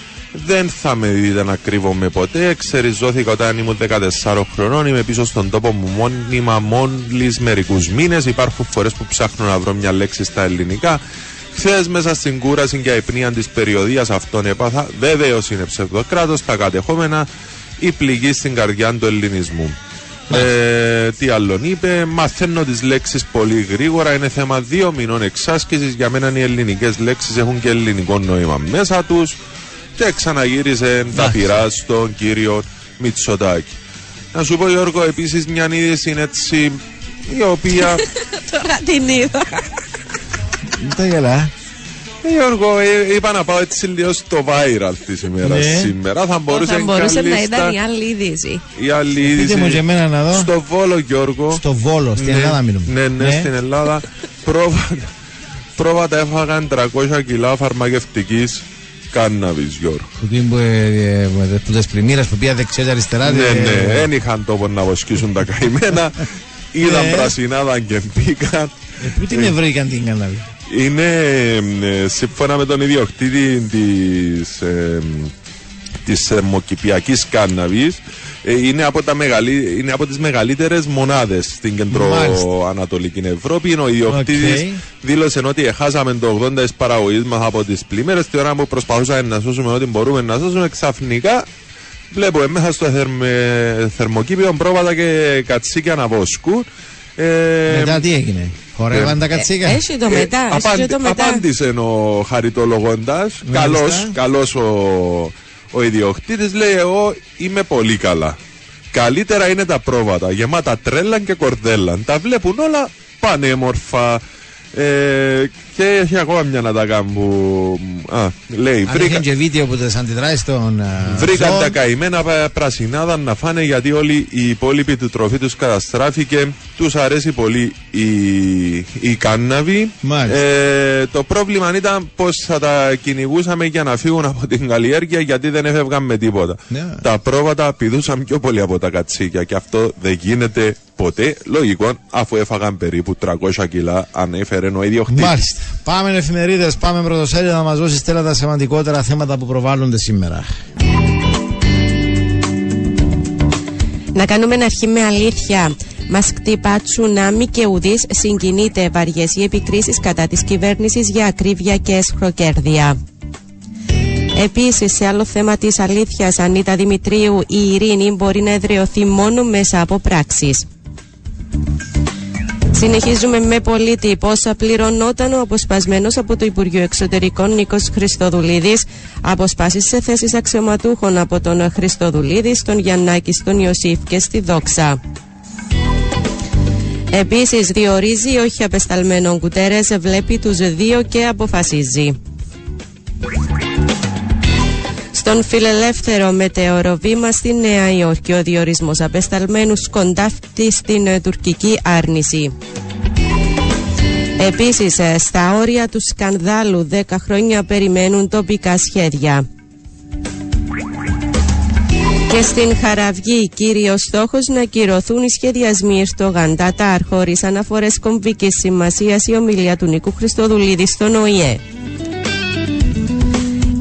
Δεν θα με δείτε να κρύβομαι ποτέ. Εξεριζώθηκα όταν ήμουν 14 χρονών. Είμαι πίσω στον τόπο μου μόνιμα μόλι μερικούς μήνες. Υπάρχουν φορές που ψάχνω να βρω μια λέξη στα ελληνικά. Χθες μέσα στην κούραση και αϊπνία της περιοδίας αυτόν έπαθα. Βέβαιο είναι ψευδοκράτος. Τα κατεχόμενα η πληγή στην καρδιά του ελληνισμού. Ε, τι άλλον είπε, μαθαίνω τις λέξεις πολύ γρήγορα, είναι θέμα δύο μηνών εξάσκησης, για μένα οι ελληνικές λέξεις έχουν και ελληνικό νόημα μέσα τους και ξαναγύρισε τα πειρά στον κύριο Μητσοτάκη. Να σου πω Γιώργο επίσης μια είδηση είναι έτσι η οποία Τώρα την είδα. Μην τα γελά. Ε, Γιώργο, ε, είπα να πάω έτσι λίγο στο viral της ημέρας Ναι. σήμερα. Θα μπορούσε, Θα μπορούσε να καλύτερα ήταν η άλλη είδηση. η άλλη Πείτε είδηση. μου και εμένα να δω. Στο Βόλο Γιώργο. Στο Βόλο, στην Ναι, Ελλάδα μιλούμε. Ναι, ναι, στην Ελλάδα. πρόβατα, πρόβατα έφαγαν 300 κιλά φαρμακευτικής κάναβης, Γιώργο. Που την που, ε, ε, με- που τις πλημμύρες που πήγα δεξιά και αριστερά. Ναι, ε, ναι, δεν είχαν τόπο να βοσκήσουν τα καημένα. Είδαν Ναι. πρασινάδα και μπήκαν. ε, Πού την βρήκαν την κάνναβη. Είναι ε, σύμφωνα με τον ιδιοκτήτη της, ε, της θερμοκηπιακής κάνναβης ε, είναι από, τα μεγαλύ, είναι από τις μεγαλύτερες μονάδες στην κεντροανατολική Ευρώπη. Ο ιδιοκτήτης Οκ. δήλωσε ότι χάσαμε το 80% της παραγωγής μας από τις πλημμύρες. Την ώρα που προσπαθούσαμε να σώσουμε ό,τι μπορούμε να σώσουμε, ξαφνικά βλέπουμε μέσα στο θερμε, θερμοκήπιο πρόβατα και κατσίκια να βοσκούν. Ε, Μετά τι έγινε; Χορεύαν τα κατσίκα; Έχει το μετά. ε, Έχει και απάντη- το μετά. Απάντησε ο χαριτολογώντας Μάλιστα. Καλός, καλός ο, ο ιδιοκτήτης Λέει εγώ είμαι πολύ καλά Καλύτερα είναι τα πρόβατα Γεμάτα τρέλα και κορδέλα Τα βλέπουν όλα πανέμορφα ε, Και έχει ακόμα μια να τα κάνουν που, α, Λέει Αν βρήκα, είχαν και βίντεο που τις αντιδράσεις των ε, Βρήκαν ζώων. τα καημένα πα- πρασινάδα να φάνε γιατί όλη η υπόλοιπη του τροφή τους καταστράφηκε. Τους αρέσει πολύ η, η κάναβη. Μάλιστα. Ε, το πρόβλημα ήταν πως θα τα κυνηγούσαμε για να φύγουν από την καλλιέργεια γιατί δεν έφευγαν με τίποτα. Ναι. Τα πρόβατα πηδούσαν πιο πολύ από τα κατσίκια και αυτό δεν γίνεται ποτέ. Λογικό αφού έφαγαν περίπου 300 κιλά ανέφερε ο ιδιοκτήτης. Μάλιστα. Πάμε εφημερίδες, πάμε πρωτοσέλιδα να μας δώσει στέλνα τα σημαντικότερα θέματα που προβάλλονται σήμερα. Να κάνουμε αρχή με αλήθεια. Μας κτυπά τσουνάμι και ουδής συγκινείται βαριές οι επικρίσεις κατά της κυβέρνησης για ακρίβεια και εσχροκέρδεια. Επίσης, σε άλλο θέμα της αλήθειας, Ανίτα Δημητρίου, η ειρήνη μπορεί να εδραιωθεί μόνο μέσα από πράξεις. Συνεχίζουμε με πολίτη. Πόσα πληρωνόταν ο αποσπασμένος από το Υπουργείο Εξωτερικών Νίκος Χριστοδουλίδης. Αποσπάσεις σε θέσεις αξιωματούχων από τον Χριστοδουλίδη, στον Γιαννάκη, στον Ιωσήφ και στη Δόξα. Επίσης, διορίζει όχι απεσταλμένο Γκουτέρε, βλέπει τους δύο και αποφασίζει. Στον φιλελεύθερο μετεωροβήμα στη Νέα Υόρκη, ο διορισμός απεσταλμένους σκοντάφτει στην ε, τουρκική άρνηση. Επίσης, ε, στα όρια του σκανδάλου 10 χρόνια περιμένουν τοπικά σχέδια. Και στην Χαραυγή, κύριος στόχος να κυρωθούν οι σχεδιασμοί Ερτογάν Τατάρ χωρίς αναφορές κομβικής σημασίας η ομιλία του Νίκου Χριστοδουλίδη στον ΟΗΕ.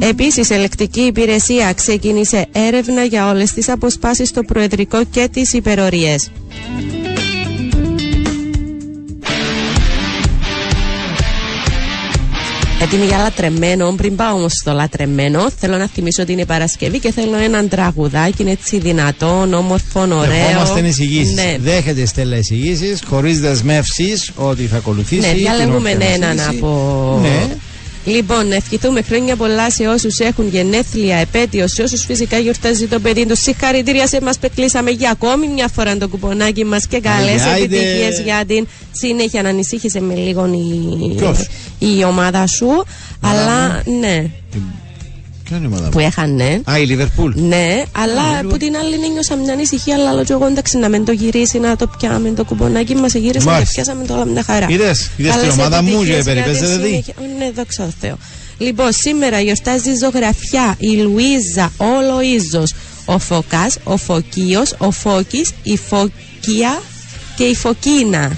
Επίσης, η ελεκτική υπηρεσία ξεκίνησε έρευνα για όλες τις αποσπάσεις στο Προεδρικό και τις υπερορίες. Έτοιμη για λατρεμένο. Πριν πάω όμως στο λατρεμένο, θέλω να θυμίσω ότι είναι Παρασκευή και θέλω έναν τραγουδάκι είναι έτσι δυνατόν, όμορφο, ωραίο. Δεχόμαστε εισηγήσει. Ναι, Δέχεται Στέλλα εισηγήσει, χωρίς δεσμεύσεις ότι θα ακολουθήσει. ναι την διαλέγουμε όποια έναν εισήγηση. από. Ναι. Λοιπόν, να ευχηθούμε χρόνια πολλά σε όσους έχουν γενέθλια, επέτειος, σε όσους φυσικά γιορτάζει το παιδί τους. Συγχαρητήρια σε εμάς που κλείσαμε για ακόμη μια φορά το κουπονάκι μας και καλές Άιντε, άιντε. επιτυχίες για την συνέχεια. Να ανησύχησε με λίγο η, Ποιος; η ομάδα σου. Αλλά ναι, που μου; έχανε. Α, η Λιβερπούλ. Ναι, αλλά από την άλλη νιώσα μια ανησυχία. Αλλά λέω και εγώ εντάξει να μην το γυρίσει, να το πιάμε το κουπονάκι μας. Γύρισε και Μάλιστα. πιάσαμε το όλα με τα χαρά. Είδες, είδες την Καλές ομάδα μου επιτυχίες και για περιπέζεται τη δει. συνέχεια. Ναι, δόξα τω Θεώ. Λοιπόν, σήμερα γιορτάζει ζωγραφιά η Λουίζα, ο Λοΐζος, ο Φωκάς, ο Φωκίος, ο Φώκης, η Φωκία και η Φωκίνα.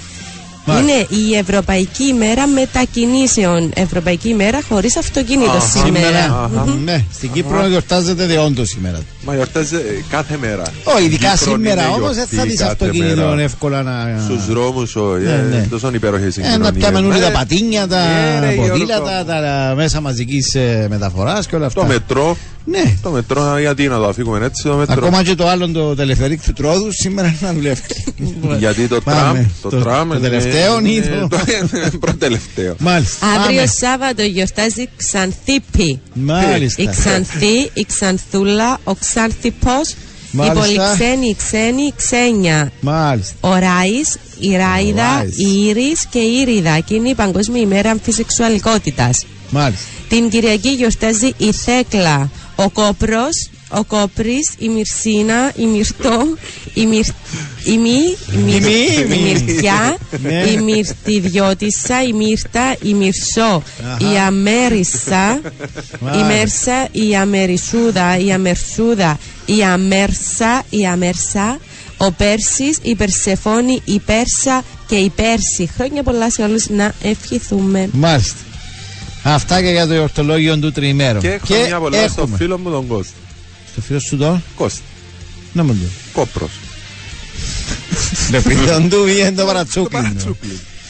Μάλιστα. Είναι η Ευρωπαϊκή ημέρα μετακινήσεων. Ευρωπαϊκή ημέρα χωρίς αυτοκίνητο Αχα. σήμερα. Σήμερα. Ναι, στην Κύπρο γιορτάζεται δεόντω σήμερα. Μα γιορτάζει ε, κάθε μέρα. Όχι, ειδικά Κύπρο σήμερα είναι όμως δεν γιορτή θα δεις κάθε αυτοκίνητο μέρα. εύκολα να. Στους δρόμους, Ναι, ναι. τόσο υπέροχε Ε, συγκοινωνίε. να πιάμε όλοι τα πατίνια, τα Ναι, ρε, ποδήλατα, Γιώργο. τα μέσα μαζικής μεταφοράς και όλα αυτά. Το μετρό. Ναι. Το μετρό, γιατί να το αφήγουμε έτσι το μετρό. Ακόμα και το άλλο το τελεφερίκ του τρόδου σήμερα είναι να δουλεύει. Γιατί το Πάμε. τραμ. Το Το- τραμ. το είναι- τελευταίο ή είναι το- Προτελευταίο. Μάλιστα. Αύριο Πάμε. Σάββατο γιορτάζει Ξανθίπη. Μάλιστα. Η Ξανθή, η Ξανθούλα, ο Ξάνθιπος, η Μάλιστα. Πολυξένη, η Ξένη, η Ξένια. Μάλιστα. Ο Ράης, η Ράιδα, Ράης. η Ήρης και η Ήριδα και είναι η Παγκόσμια ημέρα αμφισεξουαλικότητας. Μάλιστα. Την Κυριακή γιορτάζει η Θέκλα, ο Κόπρος, ο Κόπρης, η Μυρσίνα, η Μυρτό, η Μυρ... Η Μη, η, Μυρ... Η Μη, η Μη. Μυρτιά, Ναι. η Μυρτιδιώτισσα, η Μύρτα, η Μυρσό, η Αμέρισα, η Μάλιστα. Μέρσα, η Αμερισούδα, η Αμερσούδα, η Αμέρσα, η Αμέρσα, ο Πέρσης, η Περσεφόνη, η Πέρσα και η Πέρση. Χρόνια πολλά σε όλους να ευχηθούμε. Μάλιστα. Αυτά και για το ορτολόγιο του τριημέρου. Και χρόνια πολλά στο έχουμε. φίλο μου τον Κώστα. Στο φίλο σου τον; Κώστα. Να μου το. Κόπρος. Le πιδόν του ή το παρατσούκλι.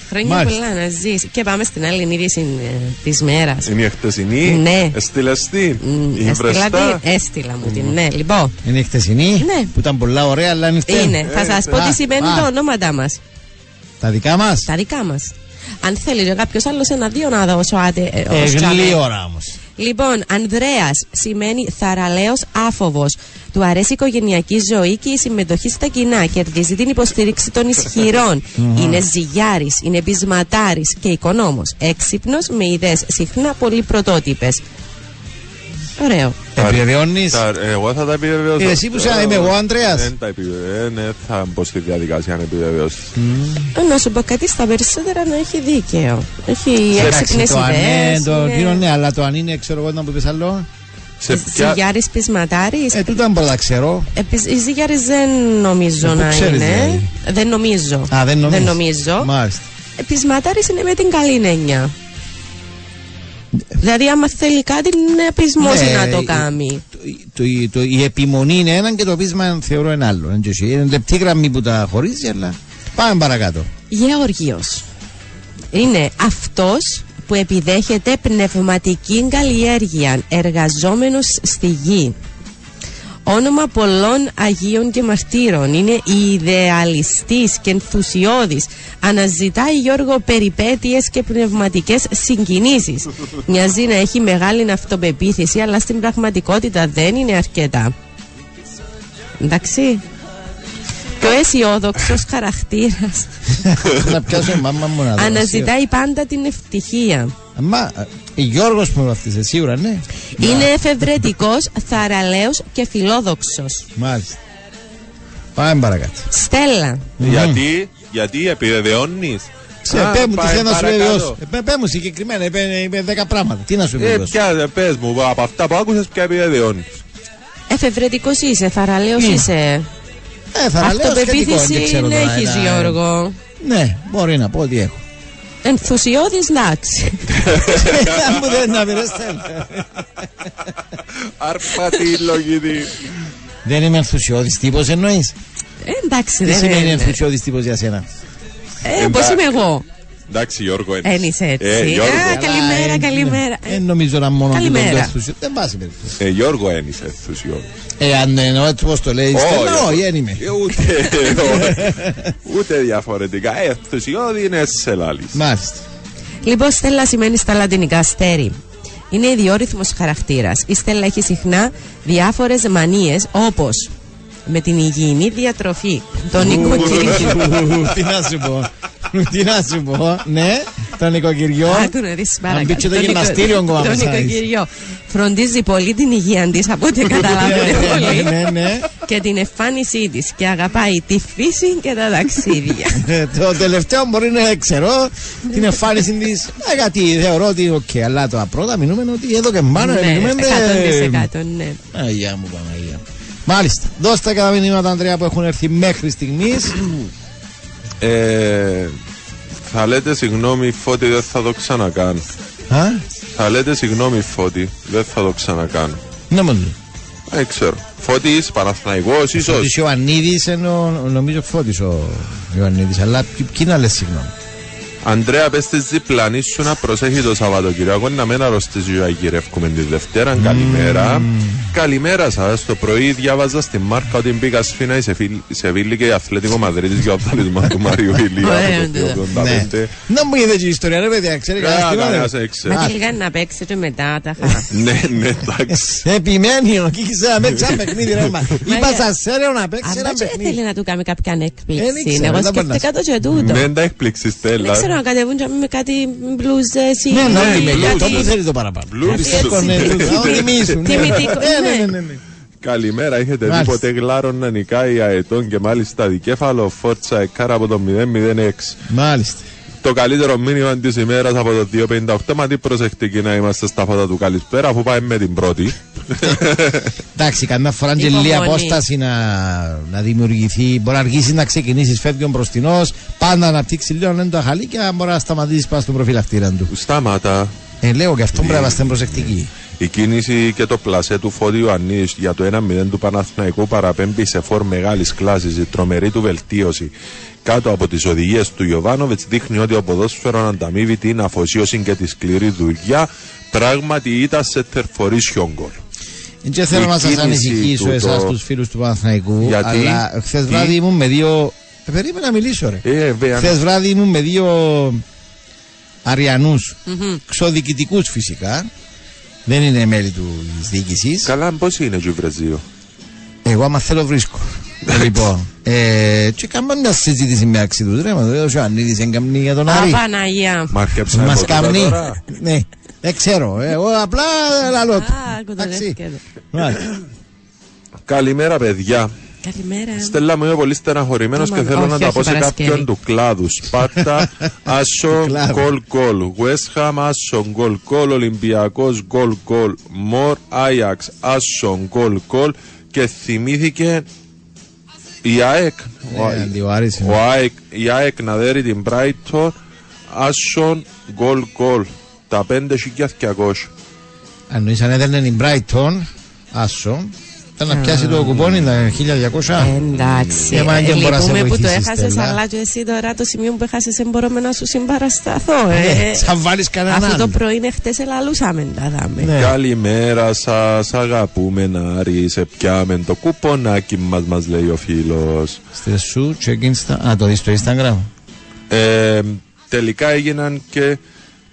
Χρόνια Μάλιστα. πολλά να ζεις. Και πάμε στην άλλη είδηση ε, της μέρας. Είναι η χτεσινή. Ναι. Έστειλες την. Μ, Η Έστειλα βρεστά. την, έστειλα μου την, ναι. Λοιπόν, Είναι η χτεσινή Ναι. που ήταν πολλά ωραία, αλλά είναι φταίει. είναι. Θα σας πω α, τι σημαίνουν α. τα ονόματα μας. Τα δικά μας; Τα δικά μας. Αν θέλει και κάποιος άλλος ένα-δύο να δώσω άντε. ε, ως Ε, τσάμε. γλύωρα όμως. Λοιπόν, Ανδρέας σημαίνει θαραλέος άφοβος. Του αρέσει η οικογενειακή ζωή και η συμμετοχή στα κοινά. Κερδίζει την υποστήριξη των ισχυρών. είναι ζυγιάρης, είναι πεισματάρης και οικονόμος. Έξυπνος με ιδέες συχνά πολύ πρωτότυπες. Ωραίο. Επιβεβαιώνεις; Τα- Εγώ θα τα επιβεβαιώσω. Ε, εσύ που είσαι- είμαι εγώ, Ανδρέας. Δεν τα επιβεβαιώσω. Ναι, θα μπω στη διαδικασία να επιβεβαιώσω. Ε, Να σου πω κάτι στα περισσότερα να έχει δίκαιο. Έχει έξυπνες το αν είναι, ιδέες. το είναι- κύριο ναι, αλλά το αν είναι, ξέρω εγώ, να μου πει άλλο. Σε ποια... Ζυγιάρης πεισματάρης. Ε, τούτα μπορώ να ξέρω. Επίσης, οι ζυγιάρες δεν νομίζω Ε, πού να ξέρεις, είναι. δηλαδή; Δεν νομίζω. Α, δεν νομίζω. Δεν νομίζω. Μάλιστα. Επισματάρης είναι με την καλή έννοια. Δηλαδή, άμα θέλει κάτι, είναι απεισμός Ναι, να το ε, κάνει. Το, το, το, η επιμονή είναι ένα και το πείσμα θεωρώ ένα άλλο. Είναι, και εσύ. είναι λεπτή γραμμή που τα χωρίζει, αλλά πάμε παρακάτω. Γεώργιος. Είναι αυτός που επιδέχεται πνευματική καλλιέργεια, εργαζόμενος στη γη. Όνομα πολλών Αγίων και Μαρτύρων. Είναι ιδεαλιστής και ενθουσιώδης. Αναζητάει Γιώργο περιπέτειες και πνευματικές συγκινήσεις. Μοιάζει να έχει μεγάλη αυτοπεποίθηση, αλλά στην πραγματικότητα δεν είναι αρκετά. Εντάξει. Πιο αισιόδοξος χαρακτήρας. να πιάσω μάμα μου να δω. Αναζητάει πάντα την ευτυχία. Μα, ε, Γιώργος που με βαφτίσε, σίγουρα ναι. Είναι εφευρετικός, θαραλέος και φιλόδοξος. Μάλιστα. Πάμε παρακάτω. Στέλλα. Γιατί, γιατί επιβεβαιώνεις; Σε πέ μου τι θέλω να σου βεβαιώσω. Ε, Πέ μου συγκεκριμένα, είπε, είπε 10 πράγματα. Τι να σου Ε, βεβαιώσω. ποια, πες μου, από αυτά που άκουσες, ποια επιβεβαιώνεις; Εφευρετικός είσαι, θαραλέος Ναι. είσαι. Ε, θα λέω σχετικό, Αυτοπεποίθηση δεν ξέρω τώρα, έχεις ένα- Γιώργο. Ναι, μπορεί να πω ότι έχω. Ενθουσιώδης, εντάξει. Αν μου δεν να πειρές, θέλω. Αρπατή λογική. Δεν είμαι ενθουσιώδης τύπος εννοείς; Ε, εντάξει, Τι δεν σημαίνει είναι. ενθουσιώδης τύπος για σένα; Ε, πώς είμαι εγώ; Εντάξει, Γιώργο, Εν είσαι έτσι. Ε, Γιώργο, Α, καλημέρα, Ε, καλημέρα. Δεν νομίζω να μόνο Καλημέρα. το ενθουσιώδης. Δεν πάση περίπτωση. ε, Γιώργο, εν είσαι ενθουσιώδης. Ε, αν εννοώ έτσι πώς το λέει, Όχι, στέλνω, όχι. όχι, δεν είμαι. Ε, Ούτε, ούτε διαφορετικά. Ε, ενθουσιώδη είναι σε λάλης. Μάλιστα. Λοιπόν, Στέλλα σημαίνει στα λατινικά αστέρι. Είναι ιδιόρυθμος χαρακτήρας. Η Στέλλα έχει συχνά διάφορες μανίες όπως με την υγιεινή διατροφή, τον νοικοκυριό. Τι να σου πω. Τι να σου πω. Ναι, το νοικοκυριό. Άκου να δεις Αν παρακάτω. μπήκε το Το νοικο- γυμναστήριο ακόμα Το μέσα, νοικοκυριό. Φροντίζει πολύ την υγεία της από ό,τι καταλάβαινε Ναι, πολύ. ναι, ναι. Και την εμφάνισή της και αγαπάει τη φύση και τα ταξίδια. Ε, Το τελευταίο μπορεί να ξέρω την εμφάνιση της. Γιατί θεωρώ ότι οκ, αλλά το πρώτα μείνουμε ότι εδώ και μάνα ναι, μείνουμε. 100% ναι. Αγία μου, Παναγία. Μάλιστα. Δώστε τα μηνύματα, Αντρέα, που έχουν έρθει μέχρι στιγμής. Ε, θα λέτε συγγνώμη Φώτη δεν θα το ξανακάνω. Θα λέτε συγγνώμη Φώτη δεν θα το ξανακάνω. Ναι, μόνο. Δεν ξέρω. Φώτης, Παναθηναϊκός ίσως. Φώτης Ιωαννίδης ενώ νομίζω Φώτης ο Ιωαννίδης αλλά ποιοι ποιοι να λες συγγνώμη Αντρέα, πες της διπλανής σου να προσέχει το Σαββατοκυριακό να μην αρρωστήσει για γυρεύκουμε τη Δευτέρα. Καλημέρα. Καλημέρα σας. Το πρωί διάβαζα στη Μάρκα ότι μπήκα σφίνα η Σεφίλ- η Σεβίλη και η Αθλέτικο Μαδρίτης για το δάλισμα του Μάριου Ηλία. Ωραία, από το ναι. 85. Να μου είδες και η ιστορία ρε παιδιά ξέρεις Καλά, κανένας καλά, τίποτα σε έξερε. Μα τελικά να παίξει και μετά τα χα. Ναι, ναι, εντάξει. Επιμένει ο Κίκης να παίξει ένα παιχνίδι ρε μα Είπα για- σας σέρε να παίξει Αν ένα δεν παιχνίδι θέλει να του κάνει κάποια Ε, δεν έκπληξη. ξέρω, Εγώ δεν μπορεί να σκέφτηκα το και τούτο. Δεν τα εκπλήξεις Δεν Στέλλα. Ξέρω να κατεβούν και με κάτι μπλούζες ή Ναι, ναι, Ναι, ναι, blues. αυτό που θέλει το παραπάνω Blues. Πιστεύω, ναι, Έτσι. blues. Να τιμήσουν, ναι. Τιμητικό, Ναι, ναι, ναι. ναι, ναι, ναι. Καλημέρα, έχετε δει Μάλιστα. ποτέ γλάρο να νικάει αετών και μάλιστα δικέφαλο φόρτσα εκάρα από το 006. Μάλιστα Το καλύτερο μήνυμα της ημέρας από το 258. Μα τι προσεκτικοί να είμαστε στα φώτα του καλησπέρα, αφού πάμε με την πρώτη. Εντάξει, καμιά φορά και Υπομονή. λίγη απόσταση να, να δημιουργηθεί. Μπορεί να αργήσει να ξεκινήσεις, φεύγει ο μπροστινός, πάντα να αναπτύξει λίγο είναι το αχαλί και μπορεί να σταματήσεις πάνω στον προφυλακτήρα του. Στάματα. Ε, λέω και αυτό πρέπει να είμαστε προσεκτικοί. Η κίνηση και το πλασέ του Φώτη Ιωαννίδη για το 1-0 του Παναθηναϊκού παραπέμπει σε φόρ μεγάλης κλάσης. Η τρομερή του βελτίωση κάτω από τις οδηγίες του Ιωβάνοβιτ δείχνει ότι ο ποδόσφαιρο ανταμείβει την αφοσίωση και τη σκληρή δουλειά. Πράγματι ήταν σε τερφορής γκολ. Δεν θέλω Η να σας κίνηση ανησυχήσω του, εσάς το- τους φίλους του Παναθηναϊκού. Γιατί; Αλλά χθες Τι; βράδυ ήμουν με δύο. Ε, περίμενα να μιλήσω, ρε. Ε, βέβαια. Χθες βράδυ ήμουν με δύο Αριανούς, ξοδιοικητικούς φυσικά. Δεν είναι μέλη της διοίκησης. Καλά, πώς είναι ο Βραζίο. Εγώ άμα θέλω βρίσκω. Λοιπόν, ε, και κάνουμε μια συζήτηση με αξί του. Ρε, μα ο Ιωαννίδης έγκαμνει για τον Άρη. Απαναγία. Μάρκεψα Μας εγώ τώρα καμνεί. τώρα. Ναι, δεν ξέρω. ε, Εγώ απλά λαλό του. Α, άκου το Εντάξει. δεύτερο. Μάλιστα. Καλημέρα, παιδιά. Καλημέρα. Στέλλα μου είμαι πολύ στεναχωρημένος Άμα, και θέλω όχι, να τα όχι, πω σε Παρασκευή. κάποιον του κλάδου. Σπάρτα, Άσο, κλάδου. γκολ γκολ. West Ham, Άσο, γκολ γκολ. Ολυμπιακός, γκολ γκολ. Μορ, Άιαξ, Άσο, γκολ γκολ. Και θυμήθηκε η ΑΕΚ. ο- Ε, αντί ο Άρης είναι. ο ΑΕΚ, η ΑΕΚ να δέρει την Brighton. Άσο, γκολ γκολ. Τα 5.200. Αν νοείς αν έδερνε η Brighton, άσο, Ήταν να πιάσει το κουπόνι, τα 1200. Εντάξει. Ε, μα δεν μπορώ να σε Λυπούμε που το βοηθήσεις, έχασες, Στέλλα. αλλά και εσύ τώρα το σημείο που έχασες δεν μπορούμε να σου συμπαρασταθώ. Ναι, Ε. θα βάλεις κανέναν Αφού το άλλο. πρωί είναι χτες, ελαλούσαμε τα δάμε. Ναι. Καλημέρα σας, αγαπούμε Νάρη. Σε πιάμε το κουπονάκι μας, μας λέει ο φίλος. Στείλε σου, check Insta. Α, το δεις στο Instagram. Ε, τελικά έγιναν και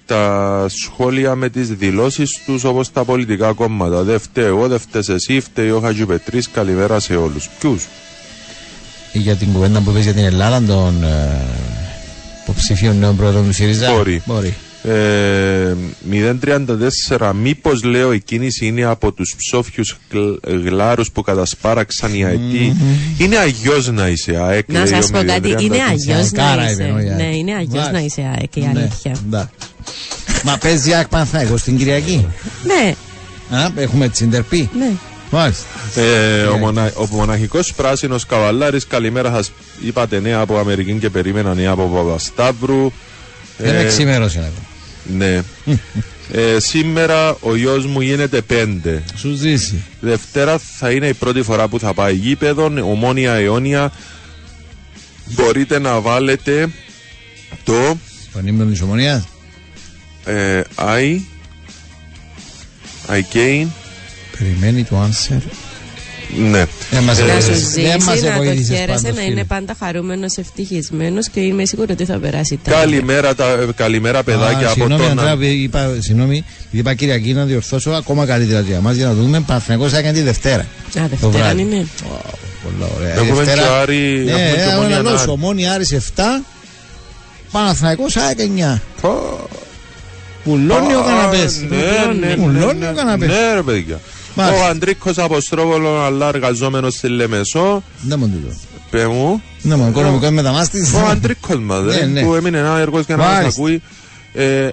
τα σχόλια με τις δηλώσεις τους όπως τα πολιτικά κόμματα. Δεν φταίω εγώ, δεν φταίς εσύ, φταίει ο Χατζηπετρής. Καλημέρα σε όλους. Ποιους; Ή για την κουβέντα που είπες για την Ελλάδα των ε, υποψηφίων νέων πρόεδρων του ΣΥΡΙΖΑ. Μπορεί. Μπορεί. Ε, 034 Μήπως λέω η κίνηση είναι από τους ψόφιους γλ- γλάρους που κατασπάραξαν οι αετοί Είναι αγιώς να είσαι ΑΕΚ Να λέει σας ο πω κάτι, 034. είναι αγιώ Αεκάρα να είπε, είσαι. όχι, Ναι, ΑΕΚ. είναι αγιώ Μάλιστα. να είσαι ΑΕΚ, η Ναι, αλήθεια. Εντάξει. Μα παίζει ΑΕΚ Παναθηναϊκός την Κυριακή. Ναι, Α, έχουμε τσιντερπή. ναι. Μάλιστα. Ε, ο, μονα, ο μοναχικός πράσινος καβαλάρης Καλημέρα σας είπατε νέα από Αμερική και περίμενα νέα από Παπασταύρου Δεν Ε, με ξημέρωσε ακόμα. Ναι ε, Σήμερα ο γιος μου γίνεται πέντε Σου ζήσει. Δευτέρα θα είναι η πρώτη φορά που θα πάει γήπεδο, ομόνια αιώνια. Μπορείτε να βάλετε το Τον ύμνο της ομονίας. Ε, I, I gain. Περιμένει το answer. Ναι. Δεν μας Ε, Να σου βοήθησες. ζήσει, Δεν μας να το βοήθησες χαίρεσαι, πάντως, να φίλε. είναι πάντα χαρούμενος, ευτυχισμένος και είμαι σίγουρη ότι θα περάσει τέλεια. Καλημέρα, τα, ε, καλημέρα παιδάκια Α, από συγγνώμη, τον. Αντρέα, είπα, συγγνώμη, επειδή είπα Κυριακή να διορθώσω ακόμα καλύτερα για μας για να δούμε. Παναθηναϊκός έκανε τη Δευτέρα. Α, Το Δευτέρα βράδυ. είναι. Πολλά ωραία. Έχουμε Η Δευτέρα- και Άρη, Ναι, έχουμε και ε, Ομόνια ο λαός, Άρη. Ομόνια Άρης 7, Παναθηναϊκός ΑΕΚ 9. Πω. Πουλώνει ο Α, καναπές. Ναι, ναι, ναι, Πουλώνει ναι, ο καναπές. Ναι, ρε παιδιά. Μάλιστα. Ο Αντρίκος Αποστρόβολο, αλλά εργαζόμενος στη Λεμεσό. Δεν μου τούτο. Πε μου. Ναι, μου οικονομικό μεταμάστης. Ο Αντρίκος μας, Ναι, ρε, ναι. που έμεινε ένα έργος για να μας Μάλιστα. ακούει. Ε,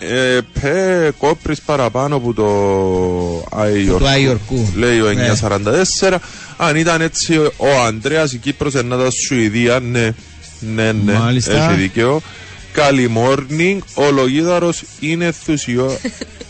ε, πε κόπρις παραπάνω από το Άιορκού. του Άιορκού. Λέει ο Ναι. 944. Αν ήταν έτσι ο- ο Ανδρέας η Κύπρος εννάτα Σουηδία, ναι. Ναι, ναι, Μάλιστα. έχει δίκαιο. Καλή morning. Ο Λογίδαρος είναι ενθουσιω...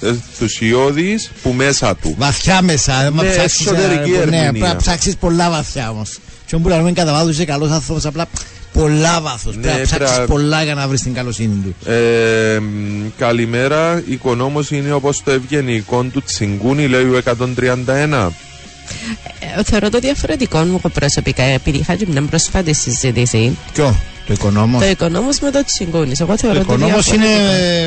ενθουσιώδης που μέσα του. Βαθιά μέσα. ε, μα Ναι, ψάξεις, ε, εσωτερική Ναι, ερμηνεία. πρέπει να ψάξεις πολλά βαθιά όμως. Και όπου λέμε κατά βάθος είσαι καλός άνθρωπος, απλά πολλά βάθος. Ναι, Πρέπει να ψάξεις πρέπει- πολλά για να βρεις την καλοσύνη του. Ε, μ, καλημέρα. Οικονόμος είναι όπως το ευγενικό του τσιγκούνι, λέει ο 131. Ε, Θεωρώ το διαφορετικό μου προσωπικά, επειδή είχα και μια πρόσφατη συζήτηση. Ποιο, το οικονόμος; Το οικονόμος με το τσιγκούνις. Εγώ Το θεωρώ το οικονόμος διαφορετικό.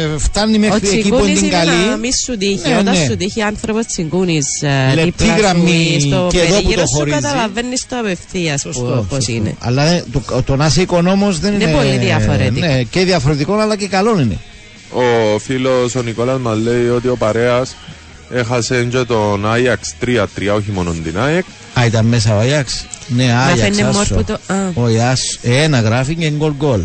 είναι, φτάνει Ο μέχρι εκεί που τσιγκούνης είναι την είναι καλή. να μη σου τύχει. Ναι, Όταν ναι. σου τύχει άνθρωπος τσιγκούνης ε, Λεπτή δίπλα σου γραμμή ή στο και εδώ που περίγυρο το σου χωρίζει. καταλαβαίνεις το απευθείας Σωστό, που- πώς σωστό. είναι. Αλλά ε, το, το να είσαι οικονόμος δεν είναι, Είναι πολύ διαφορετικό. Ναι, και διαφορετικό αλλά και καλό είναι. Ο φίλος ο Νικόλας μας λέει ότι ο Παρέας έχασε και τον Άγιαξ 3-3, όχι μόνο την ΑΕΚ. Α, ήταν μέσα ο Αγιάξ. Ναι, Μα Άγιαξ. φαίνεται άσο. μόρφο το... Α. Ο Αγιάξ, ένα γράφει και γκολ γκολ.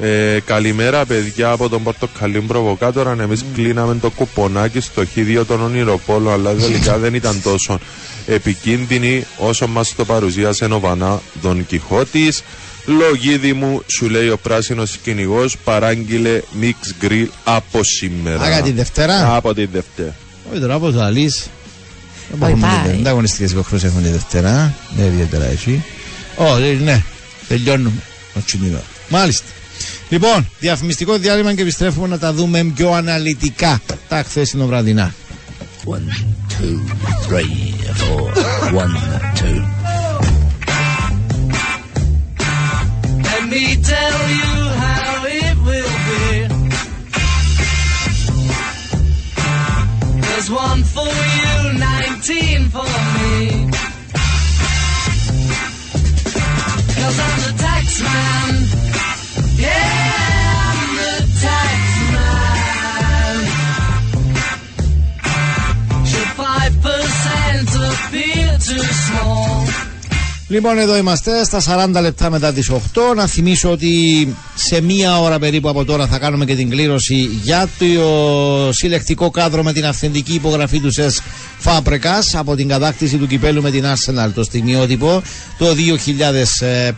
Ε, καλημέρα παιδιά από τον Πορτοκαλί Προβοκάτορας. Εμείς κλείναμε το κουπονάκι στο χίδιο των ονειροπόλων, αλλά τελικά δεν ήταν τόσο επικίνδυνη όσο μας το παρουσίασε ο Βανά Δον Κιχώτης. Λογίδι μου, σου λέει ο πράσινος κυνηγός, παράγγειλε μίξ γκριλ από σήμερα. Άκα τη Δευτέρα; Από τη Δευτέρα. Όχι τώρα όπως θα λύσεις. Όχι, πάει. Δεν τα αγωνιστικές υποχρεώσεις έχουμε τη Δευτέρα. Δεν ιδιαίτερα έτσι. Ω, ε, ναι. Τελειώνουμε. Όχι την ώρα. Μάλιστα. Λοιπόν, διαφημιστικό διάλειμμα και επιστρέφουμε να τα δούμε πιο αναλυτικά τα χθεσινό βραδινά. One, two, three, four. One, two. Let me tell you There's one for you, 19 for me. Cause I'm the tax man. Yeah, I'm the tax man. Should 5% appear too small? Λοιπόν, εδώ είμαστε στα 40 λεπτά μετά τις 8. Να θυμίσω ότι σε μία ώρα περίπου από τώρα θα κάνουμε και την κλήρωση για το συλλεκτικό κάδρο με την αυθεντική υπογραφή του ΣΕΣ Φάπρεκας από την κατάκτηση του κυπέλου με την Arsenal το στιγμιότυπο το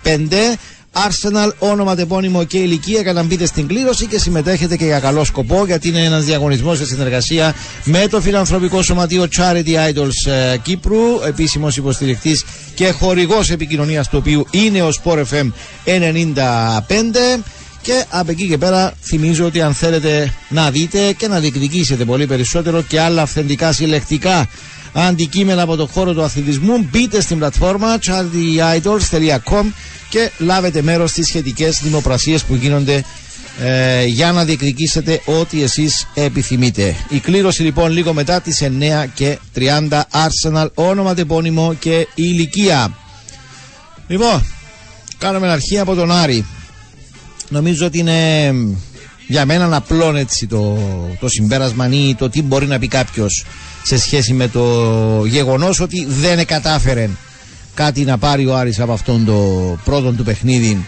2005. Arsenal, όνομα τεπώνυμο και ηλικία για να μπείτε στην κλήρωση και συμμετέχετε και για καλό σκοπό γιατί είναι ένας διαγωνισμός σε συνεργασία με το φιλανθρωπικό σωματείο Charity Idols ε, Κύπρου, επίσημος υποστηρικτής και χορηγός επικοινωνίας του οποίου είναι ο Sport FM 95. Και από εκεί και πέρα θυμίζω ότι αν θέλετε να δείτε και να διεκδικήσετε πολύ περισσότερο και άλλα αυθεντικά συλλεκτικά αντικείμενα από το χώρο του αθλητισμού μπείτε στην πλατφόρμα charittyidols.com και λάβετε μέρος στις σχετικές δημοπρασίες που γίνονται ε, για να διεκδικήσετε ό,τι εσείς επιθυμείτε. Η κλήρωση λοιπόν λίγο μετά τις 9 και 30 Arsenal, όνομα τεπώνυμο και ηλικία. Λοιπόν, κάνουμε αρχή από τον Άρη. Νομίζω ότι είναι για μένα απλό έτσι το, το συμπέρασμα ή το τι μπορεί να πει κάποιος σε σχέση με το γεγονός ότι δεν κατάφερε κάτι να πάρει ο Άρης από αυτόν το πρώτο του παιχνίδι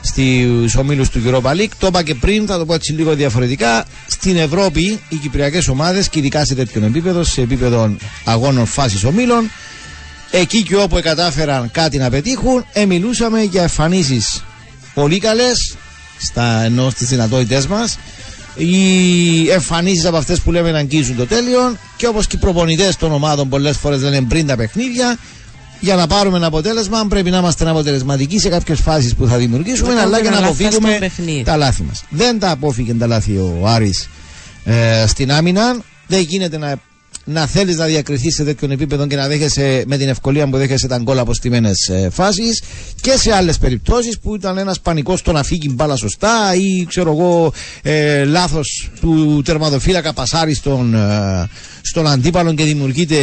στους ομίλους του Europa League. Το είπα και πριν, θα το πω έτσι λίγο διαφορετικά. Στην Ευρώπη οι κυπριακές ομάδες και ειδικά σε τέτοιο επίπεδο, σε επίπεδο αγώνων φάσης ομίλων, εκεί και όπου κατάφεραν κάτι να πετύχουν, εμιλούσαμε για εμφανίσεις πολύ καλές, στα ενώ στις δυνατότητές μας, οι εμφανίσεις από αυτές που λέμε να αγγίζουν το τέλειο και όπως και οι προπονητές των ομάδων πολλές φορές λένε πριν τα παιχνίδια για να πάρουμε ένα αποτέλεσμα πρέπει να είμαστε αποτελεσματικοί σε κάποιες φάσεις που θα δημιουργήσουμε Να αλλά κάνουμε και να ένα λάθος αποφύγουμε στο παιχνίδι. τα λάθη μας. Δεν τα απόφυγε τα λάθη ο Άρης ε, στην άμυνα. Δεν γίνεται να, να θέλεις να διακριθείς σε τέτοιον επίπεδο και να δέχεσαι με την ευκολία που δέχεσαι τα γκολ από στιμένες ε, φάσεις και σε άλλες περιπτώσεις που ήταν ένας πανικός στο να φύγει μπάλα σωστά ή ξέρω εγώ ε, λάθος του τερματοφύλακα πασάρι στον, ε, στον αντίπαλο και δημιουργείται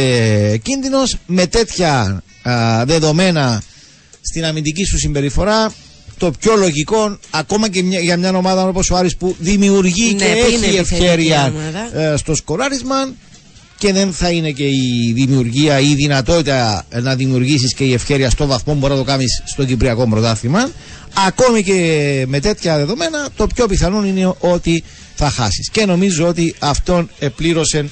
κίνδυνος με τέτοια ε, δεδομένα στην αμυντική σου συμπεριφορά το πιο λογικό ακόμα και μια- για μια ομάδα όπως ο Άρης που δημιουργεί Ναι, και που είναι έχει επιθετική ευκαιρία ομάδα. ε, στο σκοράρισμα και δεν θα είναι και η δημιουργία ή η δυνατότητα να δημιουργήσεις και η ευκαιρία στο βαθμό που μπορεί να το κάνεις στο Κυπριακό πρωτάθλημα ακόμη και με τέτοια δεδομένα το πιο πιθανό είναι ότι θα χάσεις και νομίζω ότι αυτόν επλήρωσε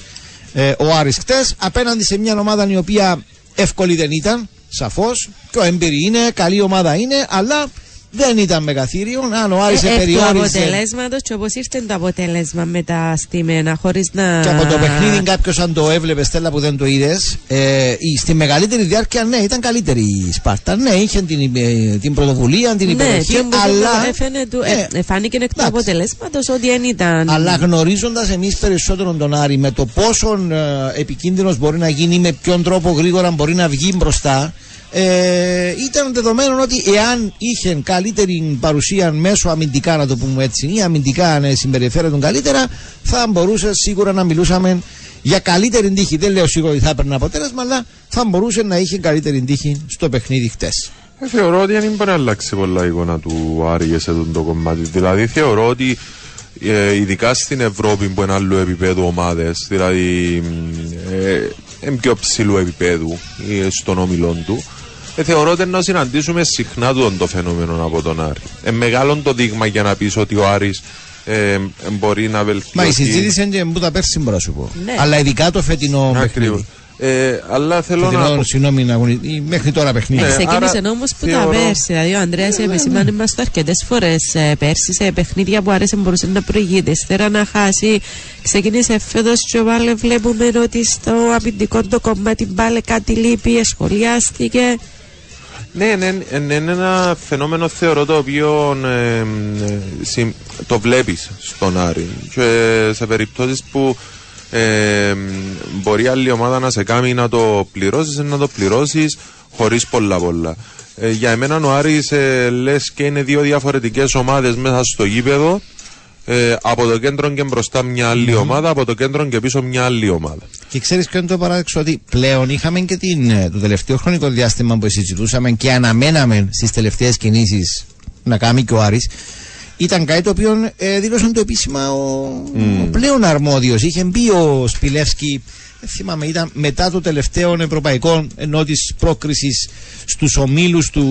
ε, ο Άρης χτες απέναντι σε μια ομάδα η οποία εύκολη δεν ήταν σαφώς. Και ο έμπειρη είναι, καλή ομάδα είναι αλλά δεν ήταν μεγαθύριο αν ο Άρης Ε, εκ του περιόριζε αποτελέσματος και όπως ήρθε το αποτέλεσμα με τα στημένα, χωρίς να. Και από το παιχνίδι, κάποιος αν το έβλεπε, Στέλλα που δεν το είδες, ε, η- στη μεγαλύτερη διάρκεια, ναι, ήταν καλύτερη η Σπάρτα. Ναι, είχε την, ε, την πρωτοβουλία, την Ναι, υπεροχή, και όμως αλλά. έφαινε του, Ε, ε, ε, φάνηκε εκ του εντάξει. αποτελέσματος ότι δεν ήταν. Αλλά γνωρίζοντας εμείς περισσότερο τον Άρη με το πόσο ε, επικίνδυνος μπορεί να γίνει, με ποιον τρόπο γρήγορα μπορεί να βγει μπροστά, ε, ήταν δεδομένο ότι εάν είχε καλύτερη παρουσία μέσω αμυντικά, να το πούμε έτσι, ή αμυντικά να συμπεριφέρεται καλύτερα, θα μπορούσε σίγουρα να μιλούσαμε για καλύτερη τύχη. Δεν λέω σίγουρα ότι θα έπαιρνε αποτέλεσμα, αλλά θα μπορούσε να είχε καλύτερη τύχη στο παιχνίδι χτες. Ε, θεωρώ ότι δεν μπορεί να αλλάξει πολλά η εικόνα του Άρη σε αυτό το κομμάτι. Δηλαδή θεωρώ ότι ε, ειδικά στην Ευρώπη που είναι άλλο επίπεδο ομάδες, δηλαδή ε, είναι πιο ψηλού επίπεδου ε, στον όμιλο του, ε, θεωρώ ότι να συναντήσουμε συχνά το, το φαινόμενο από τον Άρη. Ε, μεγάλο το δείγμα για να πεις ότι ο Άρης ε, ε, μπορεί να βελτιώσει. Μα η συζήτηση είναι και που τα πέρσι μπορώ να σου πω. Ναι. Αλλά ειδικά το φετινό Ακριβώς. παιχνίδι. Ε, αλλά θέλω να. Φετινό, πω- συγγνώμη, αγωνι- ή μέχρι τώρα παιχνίδι. Ναι. Ξεκίνησε άρα όμως που τα θεωρώ- πέρσι. Δηλαδή, ο Ανδρέας επεσήμανε μα το αρκετές φορές πέρσι σε παιχνίδια που άρεσε μπορούσε να προηγείται. Ύστερα να χάσει. Ξεκίνησε φέτος και πάλι βλέπουμε ότι στο αμυντικό το κομμάτι πάλι κάτι λείπει, σχολιάστηκε. Ναι, ναι, ναι, είναι ένα φαινόμενο θεωρώ το οποίο ε, ε, συμ- το βλέπεις στον Άρη και σε περιπτώσεις που ε, μπορεί άλλη ομάδα να σε κάνει να το πληρώσεις να το πληρώσεις χωρίς πολλά πολλά. Ε, για εμένα ο Άρης ε, λες και είναι δύο διαφορετικές ομάδες μέσα στο γήπεδο ε, από το κέντρο και μπροστά μια άλλη ομάδα, από το κέντρο και πίσω μια άλλη ομάδα. Και ξέρεις ποιο είναι το παράδοξο, ότι πλέον είχαμε και την, ε, το τελευταίο χρονικό διάστημα που συζητούσαμε και αναμέναμε στις τελευταίες κινήσεις να κάνει και ο Άρης ήταν κάτι το οποίο ε, δήλωσαν το επίσημα ο, ο πλέον αρμόδιος. Είχε μπει ο Σπιλεύσκι, δεν θυμάμαι, ήταν μετά το τελευταίο ευρωπαϊκό ενώ της πρόκρισης στους ομίλους του,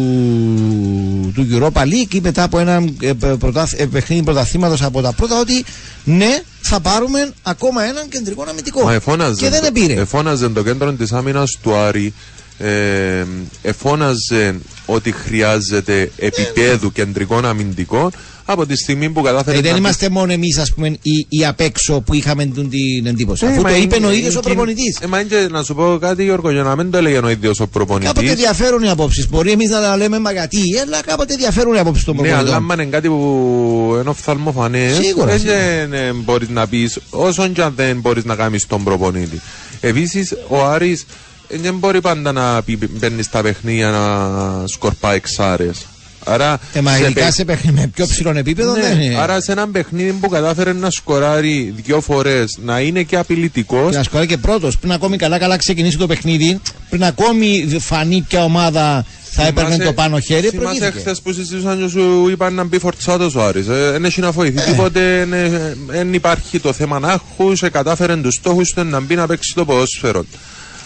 του Europa League ή μετά από ένα ε, πρωτάθ- ε, παιχνίδι πρωταθλήματος από τα πρώτα ότι ναι, θα πάρουμε ακόμα έναν κεντρικό αμυντικό. Μα εφώναζε, Και δεν το- επήρε. εφώναζε το κέντρο της άμυνας του Άρη ε, εφώναζε ότι χρειάζεται επίπεδου κεντρικών αμυντικών από τη στιγμή που κατάφερε Ε, δεν να είμαστε μόνο εμείς, ας πούμε, οι, οι απ' έξω που είχαμε τούν την εντύπωση. Ε, Αφού μα το είναι- είπε ο ίδιος είναι- ο προπονητής. Ε, μα είναι και να σου πω κάτι, Γιώργο, για να μην το έλεγε ο ίδιος ο προπονητής. Κάποτε διαφέρουν οι απόψεις. Μπορεί εμείς να λέμε μα γιατί, αλλά κάποτε διαφέρουν οι απόψεις των Ναι, αλλά προπονητών. άμα είναι κάτι που είναι οφθαλμοφανές, Σίγουρα, δεν μπορείς να πεις, όσον και αν δεν μπορείς να κάνεις τον προπονήτη. Επίσης, ο Άρης δεν μπορεί πάντα να πει- μπαίνεις στα παιχνίδια να σκορπά εξάρες. Άρα, Ε, μα σε ειδικά παι- σε παιχνίδι με πιο ψηλό επίπεδο Ναι, δεν είναι. Άρα σε ένα παιχνίδι που κατάφερε να σκοράρει δύο φορές, να είναι και απειλητικός. Και να σκοράει και πρώτος. Πριν ακόμη καλά-καλά ξεκινήσει το παιχνίδι, πριν ακόμη φανεί ποια ομάδα θα έπαιρνε το πάνω χέρι, Θυμάσαι προηγήθηκε. χθες που συζητούσαν και σου είπαν να μπει φορτσάτο ο Άρης. Ε, Δεν έχει να φοηθεί τίποτε, δεν υπάρχει το θέμα να έχουν, κατάφερε τους στόχους του να μπει να παίξει το ποδόσφαιρο.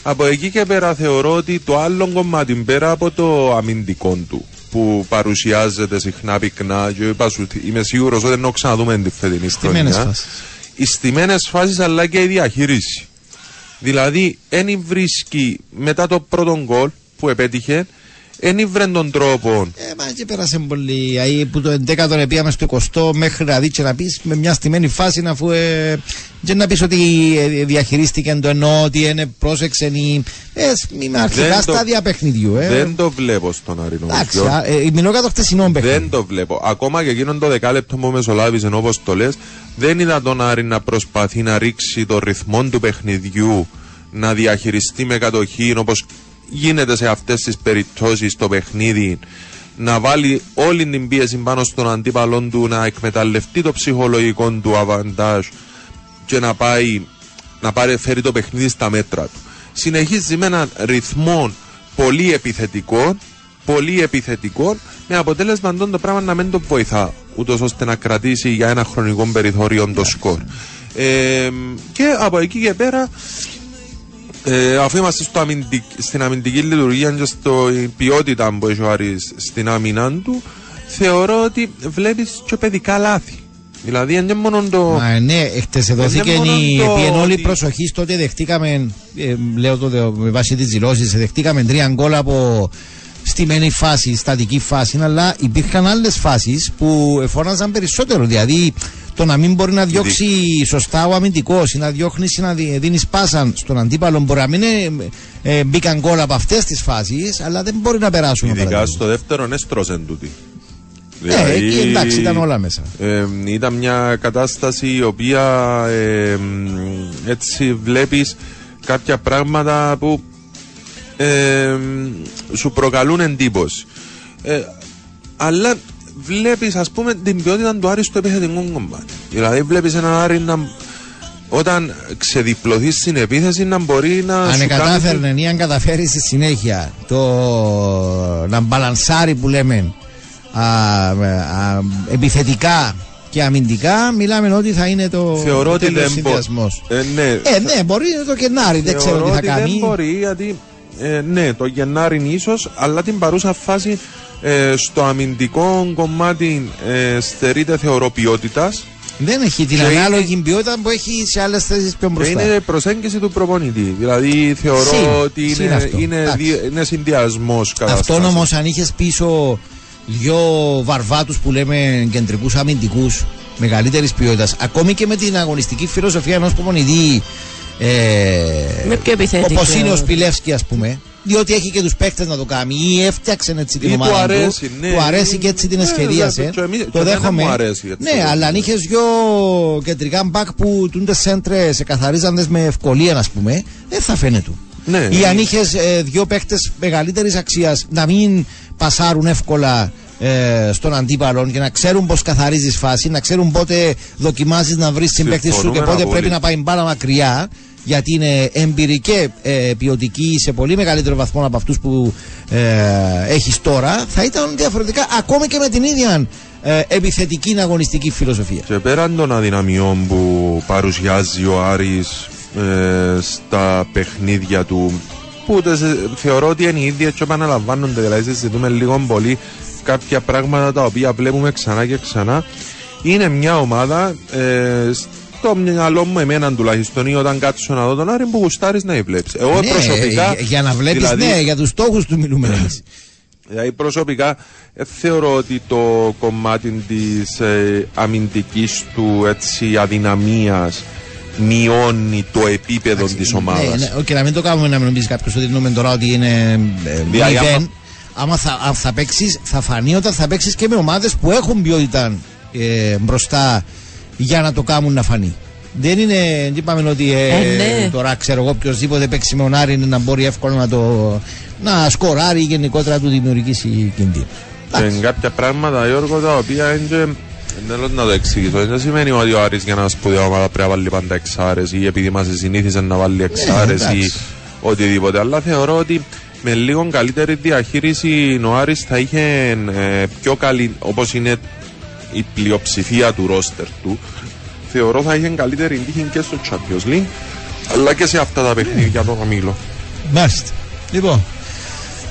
Από εκεί και πέρα θεωρώ ότι το άλλο κομμάτι πέρα από το αμυντικό του που παρουσιάζεται συχνά πυκνά και είπα σου, είμαι σίγουρος ότι δεν έχω ξαναδούμε τη φετινή Στημένες χρονιά. φάσεις. Οι στημένε φάσεις αλλά και η διαχείριση. Δηλαδή, δεν βρίσκει μετά το πρώτο γκολ που επέτυχε, δεν βρει τον τρόπο Ε, μα και πέρασε πολύ. Αί, που το 11ο επίαμε στο 20 μέχρι να δει και να πεις με μια στημένη φάση αφού. Ε, και να πεις ότι ε, διαχειρίστηκε το ενώ ότι είναι πρόσεξε. ή- Ε, είμαι αρχικά Δεν το- στάδια παιχνιδιού. Ε. Δεν το βλέπω στον Αρινό. Εντάξει, α, ε, μιλώ για το χτεσινό παιχνίδι. Δεν το βλέπω. Ακόμα και εκείνον το δεκάλεπτο που μεσολάβησε όπως το λες, δεν είδα τον Άρη να προσπαθεί να ρίξει το ρυθμό του παιχνιδιού, να διαχειριστεί με κατοχή όπως γίνεται σε αυτές τις περιπτώσεις το παιχνίδι, να βάλει όλη την πίεση πάνω στον αντίπαλό του, να εκμεταλλευτεί το ψυχολογικό του αβαντάζ και να πάει να πάρει, φέρει το παιχνίδι στα μέτρα του. Συνεχίζει με έναν ρυθμό πολύ επιθετικό, πολύ επιθετικό, με αποτέλεσμα αυτό το πράγμα να μην το βοηθά, ούτως ώστε να κρατήσει για ένα χρονικό περιθώριο το σκορ. Ε, και από εκεί και πέρα, ε, αφού είμαστε στο αμυντικ, στην αμυντική λειτουργία και στην ποιότητα που έχει ο Άρης στην άμυνα του, θεωρώ ότι βλέπεις και παιδικά λάθη. Δηλαδή, δεν είναι μόνο το. Μα ναι, χτες δόθηκε Είναι μόνο η το επί εν όλη ότι- προσοχή στο ότι δεχτήκαμε, ε, λέω το δε- με βάση τις δηλώσεις, δεχτήκαμε τρία γκολ από στημένη φάση, στατική φάση, αλλά υπήρχαν άλλες φάσεις που εφώναζαν περισσότερο. Δηλαδή, το να μην μπορεί να διώξει σωστά ο αμυντικός ή να διώχνεις ή να δίνεις πάσα στον αντίπαλο μπορεί να μην είναι, ε, μπήκαν γκολ από αυτές τις φάσεις, αλλά δεν μπορεί να περάσουν. Ειδικά παραδείγματος. στο δεύτερο έστρωσε τούτη. Ναι, εκεί εντάξει ήταν όλα μέσα. ε, ήταν μια κατάσταση η οποία ε, έτσι βλέπεις κάποια πράγματα που ε, σου προκαλούν εντύπωση. Ε, αλλά βλέπεις ας πούμε την ποιότητα του Άρη στο επιθετικό κομμάτι. Δηλαδή βλέπεις έναν Άρη να όταν ξεδιπλωθείς στην επίθεση να μπορεί να Αν σου κατάφερνε ή αν καταφέρει στη συνέχεια το να μπαλανσάρει που λέμε α, α, επιθετικά και αμυντικά, μιλάμε ότι θα είναι το Θεωρώ ο ότι τέλειος δεν μπορεί. συνδυασμός. Ε, ναι, Ε, ναι, μπορεί να το κενάρι, δεν ξέρω Θεωρώ τι θα ότι κάνει. Δεν μπορεί, γιατί ε, ναι, το Γενάρη ίσως, αλλά την παρούσα φάση ε, στο αμυντικό κομμάτι ε, στερείται θεωρώ ποιότητα. Δεν έχει την Και ανάλογη ποιότητα που έχει σε άλλες θέσεις πιο Και μπροστά. είναι προσέγγιση του προπονητή. Δηλαδή θεωρώ Συν, ότι συν είναι, αυτό. είναι, Εντάξει. δι- είναι συνδυασμός Αυτό όμως, αν είχες πίσω δυο βαρβάτους που λέμε κεντρικούς αμυντικούς μεγαλύτερης ποιότητας, ακόμη και με την αγωνιστική φιλοσοφία ενός προπονητή. Ε, Με πιο επιθετικό. Όπως είναι ο Σπιλεύσκη, ας πούμε, διότι έχει και τους παίκτες να το κάνει ή έφτιαξε έτσι την Ή ομάδα του αρέσει, του, ναι. του αρέσει και έτσι την Ναι, εσχεδίασε. βέβαια, και εμείς- και το εμένα δέχομαι. μου αρέσει έτσι ναι, το αλλά αν είχες δυο κεντρικά μπακ που τούντε σέντρε σε καθαρίζαντες με ευκολία, ας πούμε, δεν θα φαίνεται. Ναι. Ή αν είχες δύο παίκτες μεγαλύτερης αξίας να μην πασάρουν εύκολα ε, στον αντίπαλο και να ξέρουν πώ καθαρίζεις φάση, να ξέρουν πότε δοκιμάζεις να βρεις συμπαίκτης σου και Συμφωνούμε πότε πρέπει απόλυτα. να πάει μπάλα μακριά. Γιατί είναι έμπειροι και ε, ποιοτικοί σε πολύ μεγαλύτερο βαθμό από αυτούς που ε, έχεις τώρα, θα ήταν διαφορετικά ακόμη και με την ίδια ε, επιθετική αγωνιστική φιλοσοφία. Και πέραν των αδυναμιών που παρουσιάζει ο Άρης ε, στα παιχνίδια του που τες, ε, θεωρώ ότι είναι οι ίδιες και επαναλαμβάνονται δηλαδή συζητούμε λίγο πολύ κάποια πράγματα τα οποία βλέπουμε ξανά και ξανά είναι μια ομάδα ε, στο μυαλό μου, εμένα τουλάχιστον, ή όταν κάτσω να δω τον Άρη που γουστάρεις να βλέπεις. Εγώ Ναι, προσωπικά. ε, για να βλέπεις, δηλαδή, ναι, για τους στόχους του μιλούμε εμεί. Δηλαδή προσωπικά ε, θεωρώ ότι το κομμάτι της ε, αμυντικής του έτσι αδυναμίας μειώνει το επίπεδο της ομάδας. Ναι, ναι, και να μην το κάνουμε να μην νομίζεις κάποιος ότι δίνουμε τώρα ότι είναι ε, Δηλαδή, άμα- μηδέν. Άμα θα, αν θα παίξεις, θα φανεί όταν θα παίξεις και με ομάδες που έχουν ποιότητα ε, μπροστά για να το κάνουν να φανεί. Δεν είναι, δεν είπαμε ότι ε, Ε, ναι. τώρα ξέρω εγώ οποιοδήποτε παίξει με ονάρι είναι να μπορεί εύκολα να το να σκοράρει ή γενικότερα να του δημιουργήσει κινδύνους. Και κάποια πράγματα, Γιώργο, τα οποία είναι και- Θέλω να το εξηγήσω. Δεν σημαίνει ότι ο Άρης για να σπουδαία ομάδα πρέπει να βάλει πάντα εξάρες ή επειδή μας συνήθιζε να βάλει εξάρες ή εντάξει. οτιδήποτε. Αλλά θεωρώ ότι με λίγο καλύτερη διαχείριση ο Άρης θα είχε ε, πιο καλή, όπως είναι η πλειοψηφία του ρόστερ του, θεωρώ θα είχε καλύτερη τύχη και στο Champions League αλλά και σε αυτά τα παιχνίδια των ομίλων. Μάλιστα. Λοιπόν,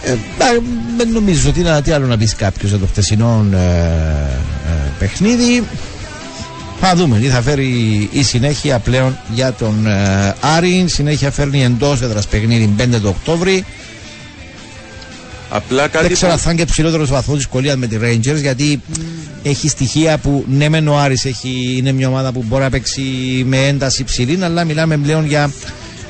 ε, α, δεν νομίζω ότι είναι τι άλλο να πεις κάποιος για το χτεσινό ε, ε, παιχνίδι. Θα δούμε τι θα φέρει η συνέχεια πλέον για τον ε, Άρη. Συνέχεια φέρνει εντός έδρας παιχνίδι 5 το Οκτώβρη. Απλά κάτι Δεν ξέρω που- αν θα είναι και ψηλότερος βαθμός δυσκολίας με τη Rangers γιατί έχει στοιχεία που ναι, μεν ο Άρης έχει, είναι μια ομάδα που μπορεί να παίξει με ένταση ψηλή, αλλά μιλάμε πλέον για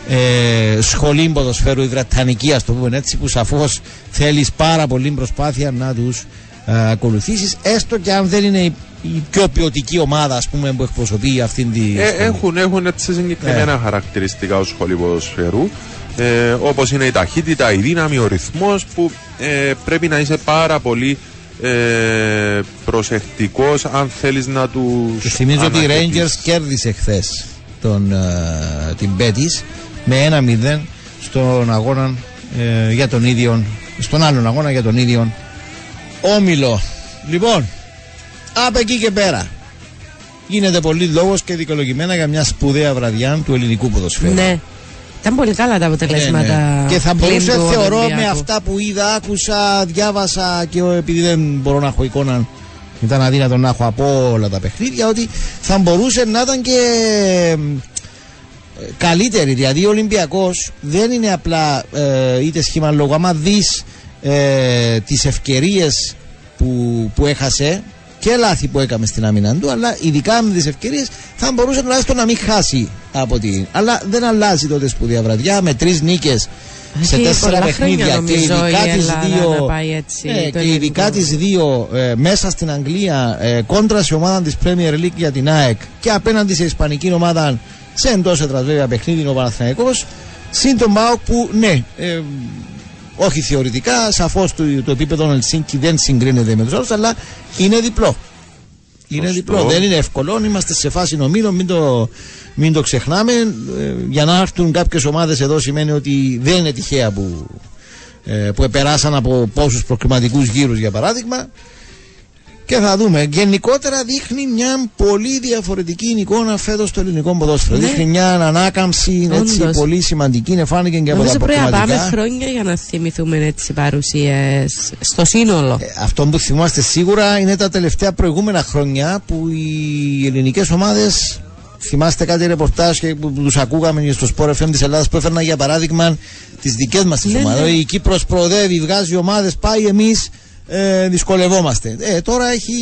ε, σχολή ποδοσφαίρου, η Βρετανική, ας το πούμε έτσι, που σαφώς θέλεις πάρα πολύ προσπάθεια να τους ακολουθήσεις, έστω και αν δεν είναι η, η πιο ποιοτική ομάδα ας πούμε, που εκπροσωπεί αυτήν τη. Ε, στιγμή. έχουν, έχουν έτσι συγκεκριμένα χαρακτηριστικά ως σχολή ποδοσφαίρου ε, όπως είναι η ταχύτητα, η δύναμη, ο ρυθμός που ε, πρέπει να είσαι πάρα πολύ ε, προσεκτικός αν θέλεις να τους Και θυμίζω ότι η ανακαινήσεις. Rangers κέρδισε χθες την Betis με 1-0 στον αγώνα ε, για τον ίδιο, στον άλλον αγώνα για τον ίδιο όμιλο. Λοιπόν, από εκεί και πέρα. Γίνεται πολύ λόγος και δικαιολογημένα για μια σπουδαία βραδιά του ελληνικού ποδοσφαίρου. Ναι. Ήταν πολύ καλά τα αποτελέσματα. Ναι, ναι. Και θα πλην μπορούσε, του θεωρώ, με Ολυμπιακού. αυτά που είδα, άκουσα, διάβασα και ο- επειδή δεν μπορώ να έχω εικόνα, ήταν αδύνατο να έχω από όλα τα παιχνίδια, ότι θα μπορούσε να ήταν και ε, καλύτερη. Δηλαδή ο Ολυμπιακός δεν είναι απλά ε, είτε σχήμα λόγω. Άμα δεις ε, τις ευκαιρίες που, που έχασε και λάθη που έκαμε στην άμυνα του, αλλά ειδικά με τις ευκαιρίες θα μπορούσε τουλάχιστον να μην χάσει από την. Αλλά δεν αλλάζει τότε σπουδαία βραδιά με τρεις νίκες σε Έχει τέσσερα πολλά χρόνια, παιχνίδια και νομίζω, ειδικά η τις Ελλάδα δύο. να πάει έτσι, ναι, το και ειδικά ελληνικό. τις δύο ε, μέσα στην Αγγλία ε, κόντρα σε ομάδα της Premier League για την ΑΕΚ και απέναντι σε ισπανική ομάδα σε εντός έδρας βέβαια παιχνίδι είναι ο Παναθηναϊκός συν τον ΠΑΟΚ που ναι ε, όχι θεωρητικά σαφώς το, το επίπεδο των Ελσίνκι δεν συγκρίνεται με τους άλλους αλλά είναι διπλό είναι Σωστό. διπλό, δεν είναι εύκολο. Είμαστε σε φάση νομίλων, μην το, μην το ξεχνάμε. Ε, για να έρθουν κάποιες ομάδες εδώ σημαίνει ότι δεν είναι τυχαία που, ε, που επεράσαν από πόσους προκριματικούς γύρους για παράδειγμα. Και θα δούμε. Γενικότερα δείχνει μια πολύ διαφορετική εικόνα φέτος στο ελληνικό ποδόσφαιρο. Ναι. Δείχνει μια ανάκαμψη έτσι, Όντως. πολύ σημαντική. Είναι φάνηκε και από τα Νομίζω πρέπει να πάμε προκριματικά. χρόνια για να θυμηθούμε έτσι παρουσίες στο σύνολο. Ε, αυτό που θυμάστε σίγουρα είναι τα τελευταία προηγούμενα χρόνια που οι ελληνικές ομάδες θυμάστε κάτι ρεπορτάζ και που τους ακούγαμε και στο Sport FM της Ελλάδας που έφερναν για παράδειγμα τις δικές μας τις Ναι, ομάδες. ναι. Η Κύπρος προοδεύει, βγάζει ομάδες, πάει εμείς ε, δυσκολευόμαστε. Ε, τώρα έχει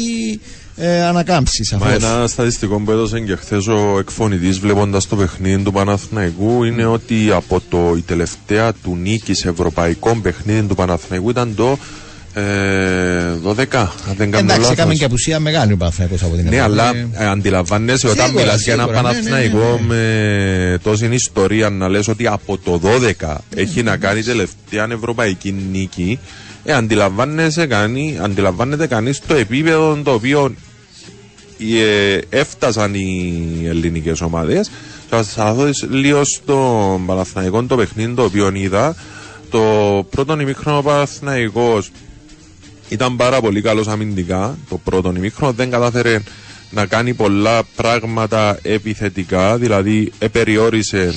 ε, ανακάμψεις Μα σαφώς. ένα στατιστικό που έδωσε και χθες ο εκφωνητής βλέποντας το παιχνίδι του Παναθηναϊκού είναι ότι από το, η τελευταία του νίκη σε ευρωπαϊκό παιχνίδι του Παναθηναϊκού ήταν το ε, 12. Αν δεν κάνω Εντάξει, λάθος. έκαμε και απουσία μεγάλη ο Παναθηναϊκός από την Ναι, Ευρώπη. αλλά Ε, ε, αντιλαμβάνεσαι όταν Σίγουρα, μιλάς για ένα σίγουρα, ναι, Παναθηναϊκό ναι, ναι, με τόση ιστορία να λες ότι από το 12 έχει να κάνει τελευταία ευρωπαϊκή νίκη, ε, αντιλαμβάνεσαι κανεί, αντιλαμβάνεται κανείς το επίπεδο το οποίο ε, έφτασαν οι ελληνικές ομάδες. Θα σας δώσω λίγο στο Παναθηναϊκό το παιχνίδι το οποίο είδα. Το πρώτο ημίχρονο ο Παναθηναϊκός ήταν πάρα πολύ καλός αμυντικά το πρώτο ημίχρονο δεν κατάφερε να κάνει πολλά πράγματα επιθετικά δηλαδή επεριόρισε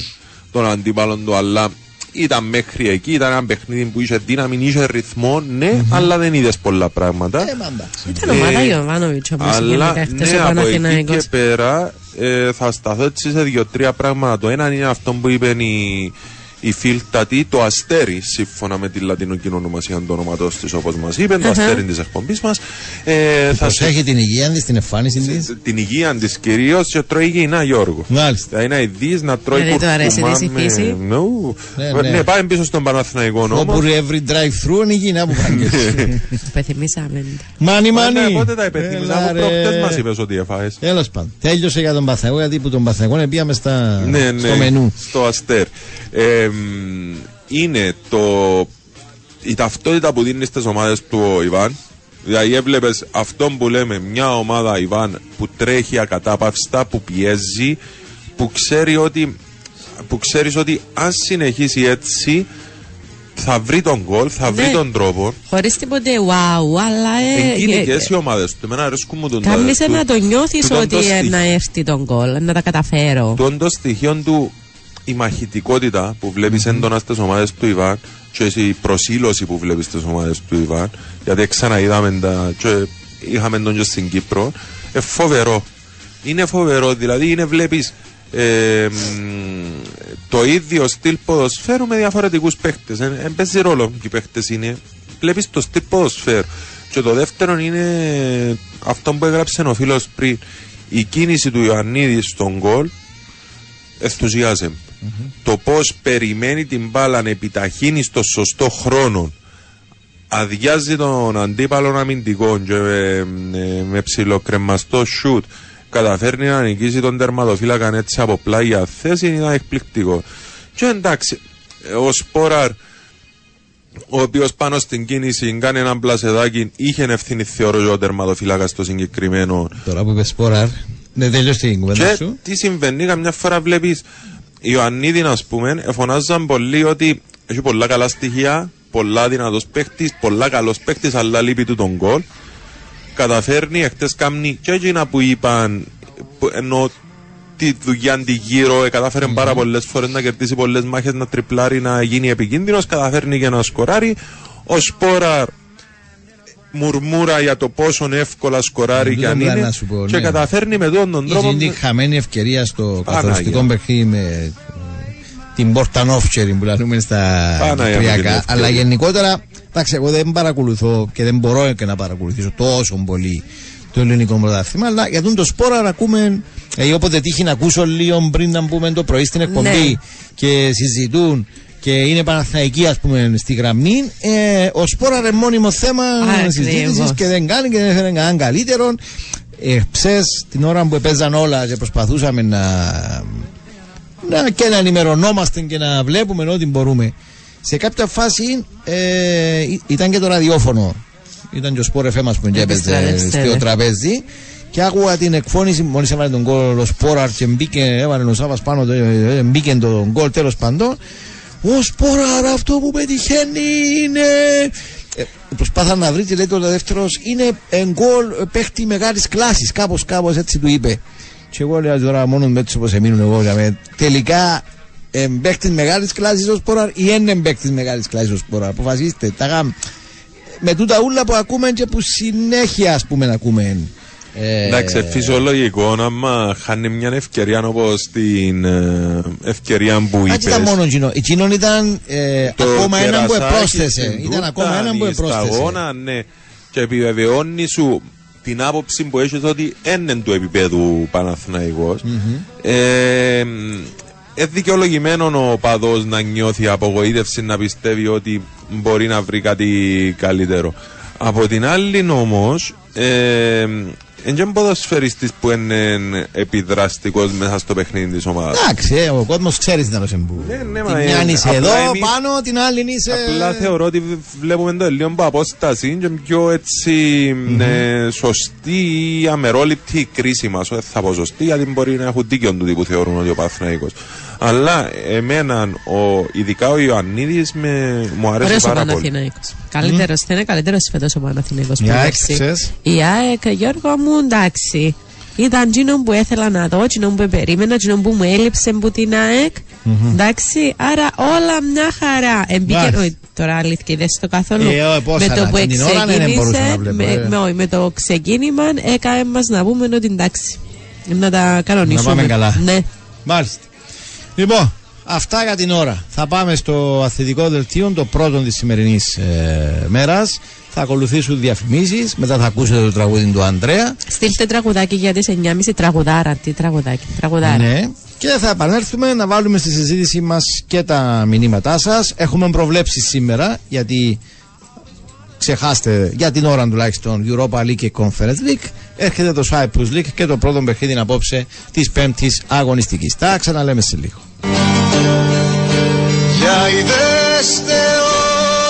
τον αντίπαλο του αλλά ήταν μέχρι εκεί, ήταν ένα παιχνίδι που είχε δύναμη, είχε ρυθμό, ναι, αλλά δεν είδες πολλά πράγματα. Ε, μα εντάξει. Ήταν ομάδα Ιωβάνοβιτς όμως Αλλά γενικά χτες ναι, ο από εκεί Παναθηναϊκός. και πέρα ε, θα σταθώ έτσι σε δύο-τρία πράγματα. Το ένα είναι αυτό που είπε η, η φίλτατη, το αστέρι, σύμφωνα με τη λατινική ονομασία του όνοματός της, όπως μας είπε, το αστέρι της εκπομπής μας. Ε, θα σε- Προσέχει την υγεία της, την εμφάνιση της; την υγεία της κυρίως και τρώει υγιεινά, Γιώργο. Μάλιστα. Θα είναι αηδή να τρώει Γιατί του αρέσει κουρκουμά της η με- φύση. Νου. Ναι, Ναι, ναι. πάμε πίσω στον Παναθηναϊκό όμω. Όπου every drive-through είναι υγιεινά που πάνε. Υπενθυμίσαμε. Μάνι, μάνι. Ναι, πότε τα υπενθυμίσα, Έλα, αφού ρε. προχτές μας είπες ότι έφαγες. Τέλος πάντων. Τέλειωσε για τον Παθαγό, γιατί που τον Παθαγό πήγαμε στα... ναι, ναι, στο μενού. Στο αστέρ. Ε, μ, είναι το, η ταυτότητα που δίνεις στις ομάδες του ο Ιβάν. Δηλαδή έβλεπες αυτόν που λέμε μια ομάδα Ιβάν που τρέχει ακατάπαυστα, που πιέζει, που ξέρει ότι που ξέρεις ότι αν συνεχίσει έτσι θα βρει τον γκολ, θα βρει Ναι. τον τρόπο. Χωρίς τίποτε wow, αλλά... ε, Εγκίνητες οι ομάδες του. Εμένα αρέσκουν μου τον Κάμνησε του- να το νιώθεις του τον ότι το ε, στοιχείο. να έρθει τον γκολ, να τα καταφέρω. Τον το στοιχείο του η μαχητικότητα που βλέπεις έντονα στις ομάδες του Ιβάν και η προσήλωση που βλέπεις στις ομάδες του Ιβάν γιατί ξαναείδαμε τα και είχαμε τον και στην Κύπρο. Ε, φοβερό. Είναι φοβερό. Δηλαδή είναι βλέπεις ε, μ, το ίδιο στυλ ποδοσφαίρου με διαφορετικούς παίχτες. Δεν ε, παίζει ρόλο ποιοι παίχτες είναι. Βλέπεις το στυλ ποδοσφαίρου. Και το δεύτερο είναι αυτό που έγραψε ο φίλος πριν. Η κίνηση του Ιωαννίδη στον γκολ ενθουσιάζε. Το πώς περιμένει την μπάλα να επιταχύνει στο σωστό χρόνο αδειάζει τον αντίπαλο αμυντικό και με, με, με ψιλοκρεμαστό σουτ καταφέρνει να νικήσει τον τερματοφύλακα έτσι από πλάγια θέση είναι εκπληκτικό. Και εντάξει, ο Σπόραρ ο οποίος πάνω στην κίνηση κάνει έναν πλασεδάκι, είχε ευθύνη θεωρώ για ο τερματοφύλακα στο συγκεκριμένο Τώρα που είπες σποράρ. Ναι, τέλειωσε την κουβέντα και σου. τι συμβαίνει, καμιά φορά βλέπεις Ιωαννίδη, ας πούμε, εφωνάζαν πολύ ότι έχει πολλά καλά στοιχεία, πολλά δυνατός παίχτη, πολλά καλός παίχτη, αλλά λείπει του τον γκολ. Καταφέρνει, εχθές κάμνει και εκείνα που είπαν, που- ενώ τη δουλειά τη γύρω, ε, κατάφερε πάρα πολλές φορές να κερδίσει πολλές μάχες, να τριπλάρει, να γίνει επικίνδυνος, καταφέρνει και να σκοράρει. Ο Σπόραρ μουρμούρα για το πόσο εύκολα σκοράρει Τούτο και αν ήθελα είναι να σου πω, και ναι. καταφέρνει με τον τον τρόπο Είχε την χαμένη ευκαιρία στο Παναγία. καθοριστικό παιχνίδι με ε, την Πορτανόφτσερη που λέμε στα Παναγία με την κυπριακά. ευκαιρία. Αλλά γενικότερα, εντάξει, εγώ δεν παρακολουθώ και δεν μπορώ και να παρακολουθήσω τόσο πολύ το ελληνικό πρωτάθλημα. Αλλά για τον το σπόρα ακούμε, ε, όποτε τύχει να ακούσω λίγο πριν να μπούμε το πρωί στην εκπομπή Ναι. και συζητούν και είναι Παναθαϊκή ας πούμε στη γραμμή. Ε, ο Σπόρα είναι μόνιμο θέμα Ακριβώς. συζήτησης και δεν κάνει και δεν έφερε κανέναν καλύτερο ε, ψες την ώρα που παίζαν όλα και προσπαθούσαμε να, να και να ενημερωνόμαστε και να βλέπουμε ό,τι μπορούμε σε κάποια φάση ε, ή- ήταν και το ραδιόφωνο. Ήταν και ο Σπόρ FM ας πούμε και έπαιζε Επιστρέψτε, στο ναι. τραπέζι. Και άκουγα την εκφώνηση μόλις έβαλε τον γκολ ο Σπόραρ και μπήκε έβαλε ο Σάβας πάνω το- ε, ε, μπήκε το γκολ τέλος πάντων ο Σπόραρ αυτό που πετυχαίνει είναι ε, προσπάθα να βρει και λέει το δεύτερος είναι ε, γκολ ε, παίχτη μεγάλης κλάσης. Κάπως κάπως έτσι του είπε. Και εγώ λέω τώρα μόνο με έτσι όπως εμείνουν εγώ. δηλαδή, τελικά ε, παίχτης μεγάλης κλάσης ο Σπόραρ ή είναι παίχτης μεγάλης κλάσης ο Σπόραρ. Αποφασίστε. Τα γάμ. Με τούτα ούλα που ακούμε και που συνέχεια ας πούμε να ακούμε. Ε, Εντάξει, ε, φυσιολογικό να άμα χάνει μια ευκαιρία όπως την ε, ευκαιρία που Α, είπες. και ήταν μόνο εκείνο. Εκείνο ήταν ε, ακόμα ένα που επρόσθεσε. Ήταν ακόμα ένα που επρόσθεσε. Αγώνα, ναι. Και επιβεβαιώνει σου την άποψη που έχεις ότι είναι του επίπεδου Παναθηναϊκός. Ε, ε, δικαιολογημένο ο παδός να νιώθει απογοήτευση να πιστεύει ότι μπορεί να βρει κάτι καλύτερο. Από την άλλη όμως, ε, δεν είναι ποδοσφαιριστής που είναι επιδραστικός μέσα στο παιχνίδι της ομάδας. Εντάξει, ε, ο κόσμος ξέρεις την άλλο που. Ναι, ναι, Την μα, μια ε, είσαι απλά εδώ εμείς- πάνω, την άλλη είσαι. Απλά θεωρώ ότι β- βλέπουμε το λίγο από απόσταση και πιο έτσι ε, σωστή ή αμερόληπτη η κρίση μας. Δεν θα πω σωστή γιατί μπορεί να έχουν δίκιο του που θεωρούν ότι ο Παναθηναϊκός. Αλλά εμένα, ο, ειδικά ο Ιωαννίδης με, μου αρέσει Ωραίος ο πάρα πολύ. Παναθηναϊκός. Καλύτερος, θα είναι καλύτερος φέτος ο Παναθηναϊκός Η που ΑΕΚ, πέρσι. ξέρεις. Η ΑΕΚ, Γιώργο μου, εντάξει. Ήταν εκείνο που ήθελα να δω, εκείνο που περίμενα, εκείνο που μου έλειψε από την ΑΕΚ. Εντάξει, άρα όλα μια χαρά. Εμπήκε, Εντάξει. όχι, τώρα αλήθεια, δεν το καθόλου. Ε, όχι, πώς με το αλλά, που την ώρα δεν μπορούσα να ξεκίνησε, βλέπω, με, ε. με, όχι, με το ξεκίνημα, έκανε μας να πούμε ότι εντάξει. Να τα κανονίσουμε. πάμε καλά. Ναι. Μάλιστα. Λοιπόν, αυτά για την ώρα. Θα πάμε στο αθλητικό δελτίο, το πρώτο της σημερινής ε, μέρας. Θα ακολουθήσουν διαφημίσεις. Μετά θα ακούσετε το τραγούδι του Ανδρέα. Στείλτε τραγουδάκι για τις 9.30 τραγουδάρα. Τι τραγουδάκι, τραγουδάρα. Ναι. Και θα επανέλθουμε να βάλουμε στη συζήτησή μας και τα μηνύματά σας. Έχουμε προβλέψει σήμερα, γιατί ξεχάστε για την ώρα τουλάχιστον Europa League και Conference League. Έρχεται το Cyprus League και το πρώτο παιχνίδι απόψε της πέμπτης αγωνιστικής. Τα ξαναλέμε σε λίγο. Για είδεστε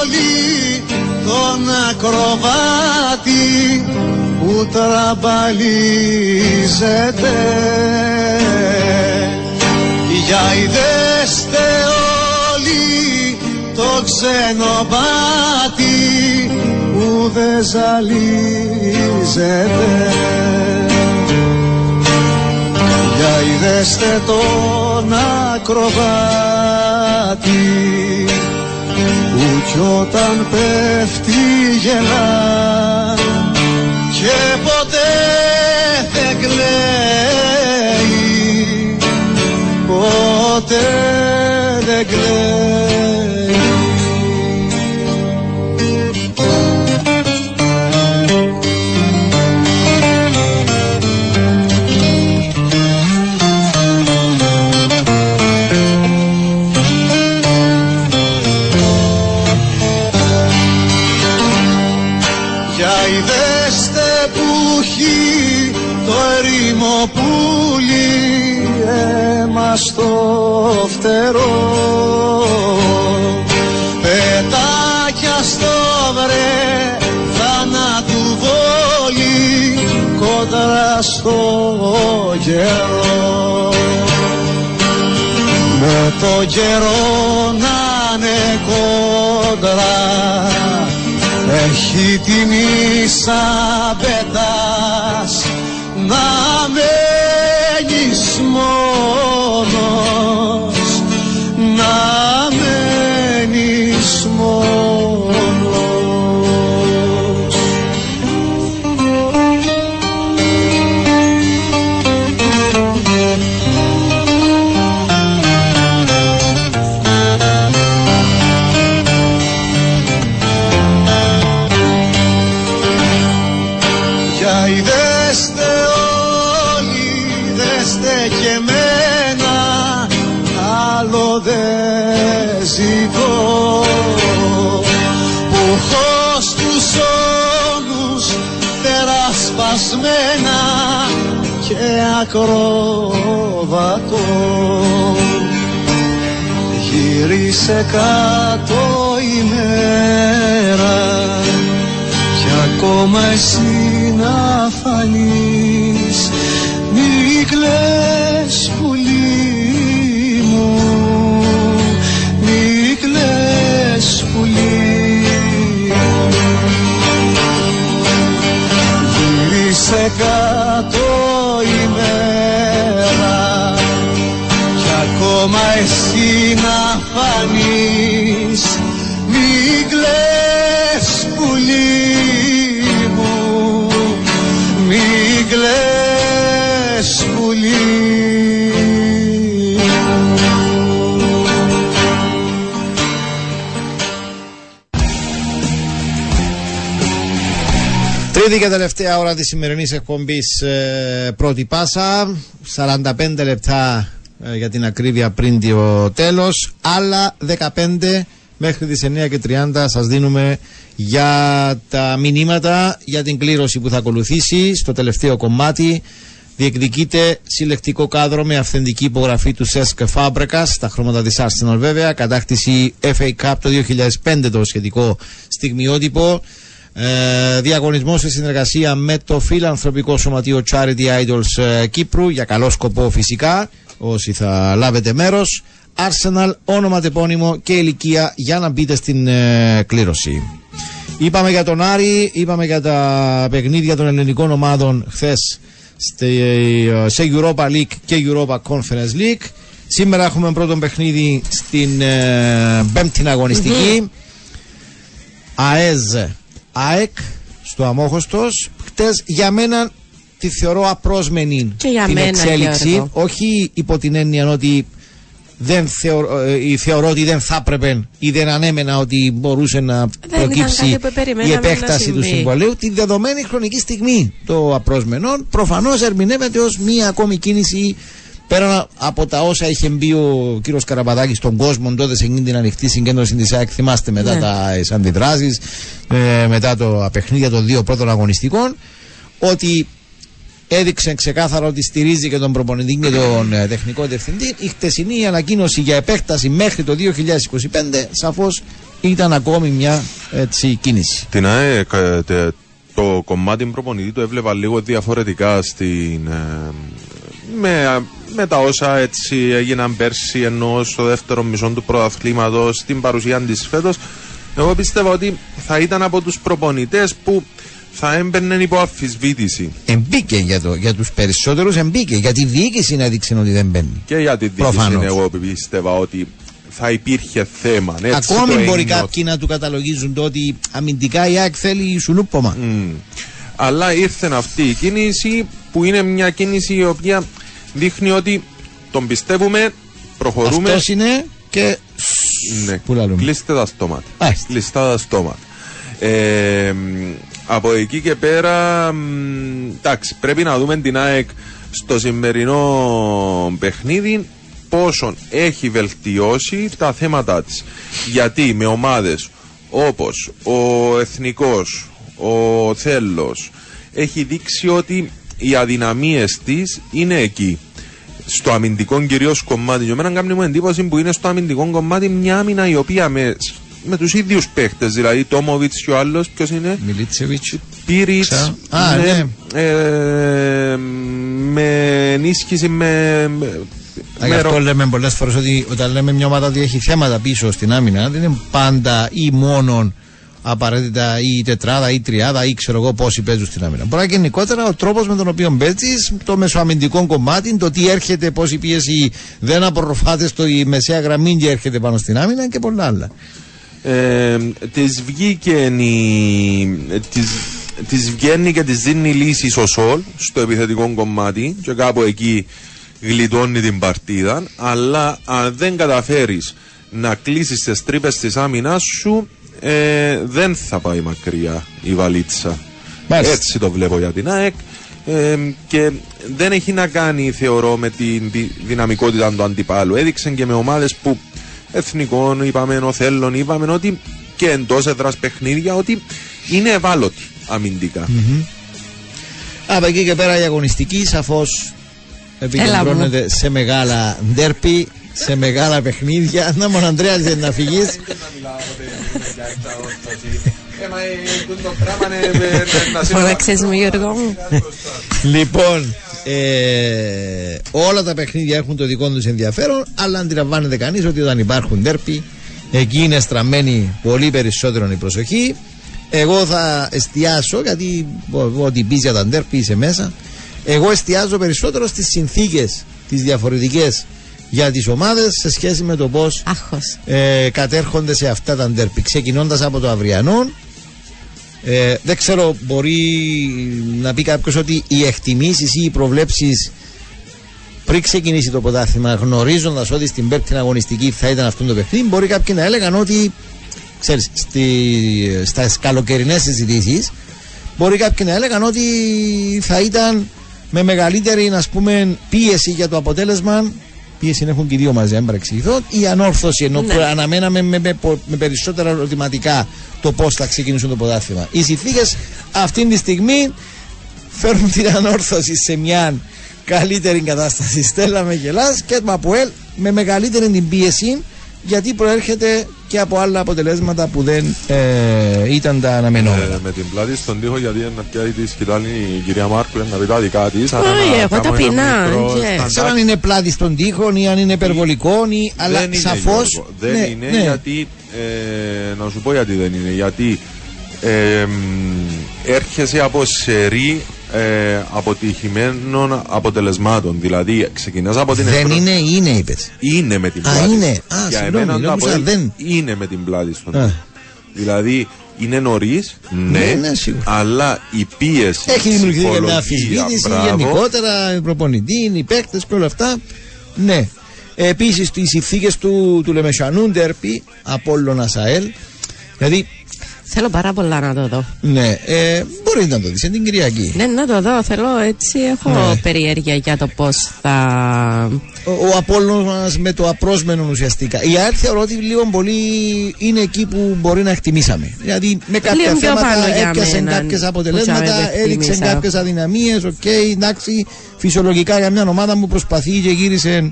όλοι τον ακροβάτη που τραμπαλίζεται Για είδεστε όλοι το ξενοπάτη που δεν ζαλίζεται. Για είδεστε τον ακροβάτη που κι όταν πέφτει γελά και ποτέ δεν κλαίει. Ποτέ δεν κλαίει αίμα στο φτερό. Πετάκια στο βρε θανάτου βόλι κόντρα στο καιρό με το καιρό να είναι κόντρα έχει τιμή σαν πετάς να μένεις μόνος ακροβατό. Γύρισε κάτω η μέρα κι ακόμα εσύ να φανείς. Μη κλαις πουλί μου μη κλαις πουλί μου γύρισε κάτω ακόμα εσύ να φανείς μη κλαις πουλί μου. Μη κλαις πουλί μου. Τρίτη και τελευταία ώρα της σημερινής εκπομπής ε, πρώτη πάσα. 45 λεπτά ε, για την ακρίβεια πριν το τέλος. Άλλα 15 μέχρι τις 9 και 30 σας δίνουμε για τα μηνύματα για την κλήρωση που θα ακολουθήσει. Στο τελευταίο κομμάτι διεκδικείται συλλεκτικό κάδρο με αυθεντική υπογραφή του Σέσκ Φάμπρεκα στα χρώματα της Arsenal βέβαια κατάκτηση FA Cup το 2005 το σχετικό στιγμιότυπο. Ε, διαγωνισμός σε συνεργασία με το φιλανθρωπικό σωματείο Charity Idols ε, Κύπρου για καλό σκοπό φυσικά όσοι θα λάβετε μέρος Arsenal, όνομα τεπώνυμο και ηλικία για να μπείτε στην ε, κλήρωση Είπαμε για τον Άρη, είπαμε για τα παιχνίδια των ελληνικών ομάδων χθες στη- σε Europa League και Europa Conference League. Σήμερα έχουμε πρώτο παιχνίδι στην ε, πέμπτη αγωνιστική. ΑΕΖ ΑΕΚ στο Αμόχωστος. Χτες για μένα τη θεωρώ απρόσμενη Και για την μένα, εξέλιξη. Γιώργο. Όχι υπό την έννοια ότι δεν θεωρώ, ε, θεωρώ ότι δεν θα έπρεπε ή δεν ανέμενα ότι μπορούσε να ήταν προκύψει κάτι που η περιμέναμε επέκταση να του συμβεί. συμβολέου τη δεδομένη χρονική στιγμή το απρόσμενο προφανώς ερμηνεύεται ως μία ακόμη κίνηση πέρα από τα όσα είχε μπει ο κύριος Καραπαδάκη στον κόσμο τότε σε εκείνη την ανοιχτή συγκέντρωση της ΑΕΚ. Θυμάστε μετά Ναι. τα αντιδράσεις, ε, μετά το παιχνίδια των δύο πρώτων αγωνιστικών, ότι έδειξε ξεκάθαρα ότι στηρίζει και τον προπονητή και τον ε, τεχνικό διευθυντή. Η χτεσινή ανακοίνωση για επέκταση μέχρι το 2025 σαφώς ήταν ακόμη μια έτσι, κίνηση. Την ΑΕΚ, ε, τε- το κομμάτι προπονητή το έβλεπα λίγο διαφορετικά στην, ε, με, με τα όσα έτσι έγιναν πέρσι ενώ στο δεύτερο μισό του πρωταθλήματος στην παρουσία της φέτος εγώ πίστευα ότι θα ήταν από τους προπονητές που θα έμπαιρνε υπό αμφισβήτηση Εμπήκε για, το, για τους περισσότερους, εμπήκε. Για τη διοίκηση να δείξει ότι δεν μπαίνει. και για τη διοίκηση Προφανώς. εγώ πίστευα ότι θα υπήρχε θέμα έτσι Ακόμη το μπορεί ένιωθα. κάποιοι να του καταλογίζουν το ότι αμυντικά η ΑΕΚ θέλει σουλούπομα. Μμ. Αλλά ήρθε αυτή η κίνηση που είναι μια κίνηση η οποία δείχνει ότι τον πιστεύουμε, προχωρούμε. Αυτός είναι και Ναι. Πού λαλούμε. Κλείστε τα στόματα. Μάλιστα. Κλειστά τα στόματα. Ε, μ, από εκεί και πέρα, μ, εντάξει, πρέπει να δούμε την ΑΕΚ στο σημερινό παιχνίδι πόσο έχει βελτιώσει τα θέματα της. Γιατί με ομάδες όπως ο Εθνικός, ο Θέλος, έχει δείξει ότι οι αδυναμίες της είναι εκεί στο αμυντικό κυρίως κομμάτι. Για μένα κάνει μου εντύπωση που είναι στο αμυντικό κομμάτι μια άμυνα η οποία με, με τους ίδιους παίχτες, δηλαδή Τόμοβιτς και ο άλλος, ποιος είναι, Μιλίτσεβιτς. Πύριτς. Ξα- Α, ναι. ε, με ενίσχυση με. με Α, Γι' αυτό λέμε πολλές φορές ότι όταν λέμε μια ομάδα ότι έχει θέματα πίσω στην άμυνα, δεν είναι πάντα ή μόνον απαραίτητα ή η τετράδα ή η τριάδα ή ξέρω εγώ πόσοι παίζουν στην άμυνα. Μπορεί να και γενικότερα ο τρόπος με τον οποίο παίζει, το μεσοαμυντικό κομμάτι, το τι έρχεται, πώ η πίεση δεν απορροφάται στο η μεσαία γραμμή και έρχεται πάνω στην άμυνα και πολλά άλλα. Ε, της βγήκε η, της, της βγαίνει και της δίνει λύση ο Σολ στο επιθετικό κομμάτι και κάπου εκεί γλιτώνει την παρτίδα αλλά αν δεν καταφέρεις να κλείσεις τις τρύπες της άμυνας σου ε, δεν θα πάει μακριά η βαλίτσα. Μάλιστα. έτσι το βλέπω για την ΑΕΚ. Ε, και δεν έχει να κάνει θεωρώ με την δι- δυναμικότητα του αντιπάλου. Έδειξε και με ομάδες που εθνικών είπαμε οθέλων είπαμε ότι και εντός έδρας παιχνίδια ότι είναι ευάλωτοι αμυντικά Από εκεί και πέρα η αγωνιστική σαφώ επικεντρώνεται σε μεγάλα ντέρπι, σε μεγάλα παιχνίδια. Να μόνο Αντρέα δεν να φυγεί. Φώναξες με Γιώργο μου. λοιπόν, ε, όλα τα παιχνίδια έχουν το δικό τους ενδιαφέρον, αλλά αντιλαμβάνεται κανείς ότι όταν υπάρχουν ντέρπι, εκεί είναι στραμμένη πολύ περισσότερο η προσοχή. Εγώ θα εστιάσω, γιατί ο- ό,τι πει για τα ντέρπι είσαι μέσα. Εγώ εστιάζω περισσότερο στις συνθήκες, τις διαφορετικές για τις ομάδες σε σχέση με το πώς Άχος. ε, κατέρχονται σε αυτά τα ντέρπι. Ξεκινώντας από το αυριανό, ε, δεν ξέρω, μπορεί να πει κάποιος ότι οι εκτιμήσεις ή οι προβλέψεις πριν ξεκινήσει το πρωτάθλημα, γνωρίζοντας ότι στην πέμπτη αγωνιστική θα ήταν αυτό το παιχνίδι, μπορεί κάποιοι να έλεγαν ότι ξέρεις, στη, στα καλοκαιρινές συζητήσεις, μπορεί κάποιοι να έλεγαν ότι θα ήταν με μεγαλύτερη ας πούμε, πίεση για το αποτέλεσμα. Πίεση έχουν και οι δύο μαζί, αν παρεξηγηθώ. Η ανόρθωση, ενώ Ναι. που αναμέναμε με, με, πο- με περισσότερα ερωτηματικά το πώς θα ξεκινήσουν το πρωτάθλημα. Οι συνθήκες αυτή τη στιγμή φέρνουν την ανόρθωση σε μια καλύτερη κατάσταση. Στέλλα με γελάς και το Αποέλ με μεγαλύτερη την πίεση γιατί προέρχεται και από άλλα αποτελέσματα που δεν ε, ήταν τα αναμενόμενα. Ε, με την πλάτη στον τοίχο γιατί είναι πια τη σκητάλη η κυρία Μάρκου να πει τα δικά της. Όχι, εγώ ταπεινά, και- Ξέρω αν είναι πλάτη στον τοίχο ή αν είναι υπερβολικό, ή, αλλά δεν είναι, σαφώ. Γιώργο, δεν είναι γιατί. Ε, να σου πω γιατί δεν είναι. Γιατί ε, μ, έρχεσαι από σερή ε, αποτυχημένων αποτελεσμάτων. Δηλαδή, ξεκινάς από την Δεν εχθρο- είναι, είναι, είπες. Είναι με την Α, πλάτη. είναι. Α, Για συγγνώμη, εμένα το νόμιζα Αποέλ δεν. είναι με την πλάτη στον Α. Δηλαδή, είναι νωρίς, ναι, Ναι, ναι, σίγουρα. αλλά η πίεση. Έχει η δημιουργηθεί και μια ψυχολογία, αμφισβήτηση μπράβο, γενικότερα, οι προπονητή, οι παίκτες και όλα αυτά. Ναι. Επίσης τις ηθίκες του, του Λεμεσανού Ντέρπι, Απόλλωνας ΑΕΛ. Δηλαδή, Θέλω πάρα πολλά να το δω. ναι, ε, μπορείς να το δεις, είναι την Κυριακή. Ναι, να το δω. Θέλω έτσι. Έχω Ναι. περιέργεια για το πώς θα. Ο, ο Απόλλωνας με το απρόσμενο ουσιαστικά. Η ΑΕΛ θεωρώ ότι λίγο πολύ είναι εκεί που μπορεί να εκτιμήσαμε. Δηλαδή με κάποια Λίγο πιο πάνω θέματα για έπιασε μένα, κάποιες που αποτελέσματα, τσάμε δεν έδειξε εκτίμησα. κάποιες αδυναμίες. Οκ, εντάξει, φυσιολογικά για μια ομάδα που προσπαθεί και γύρισε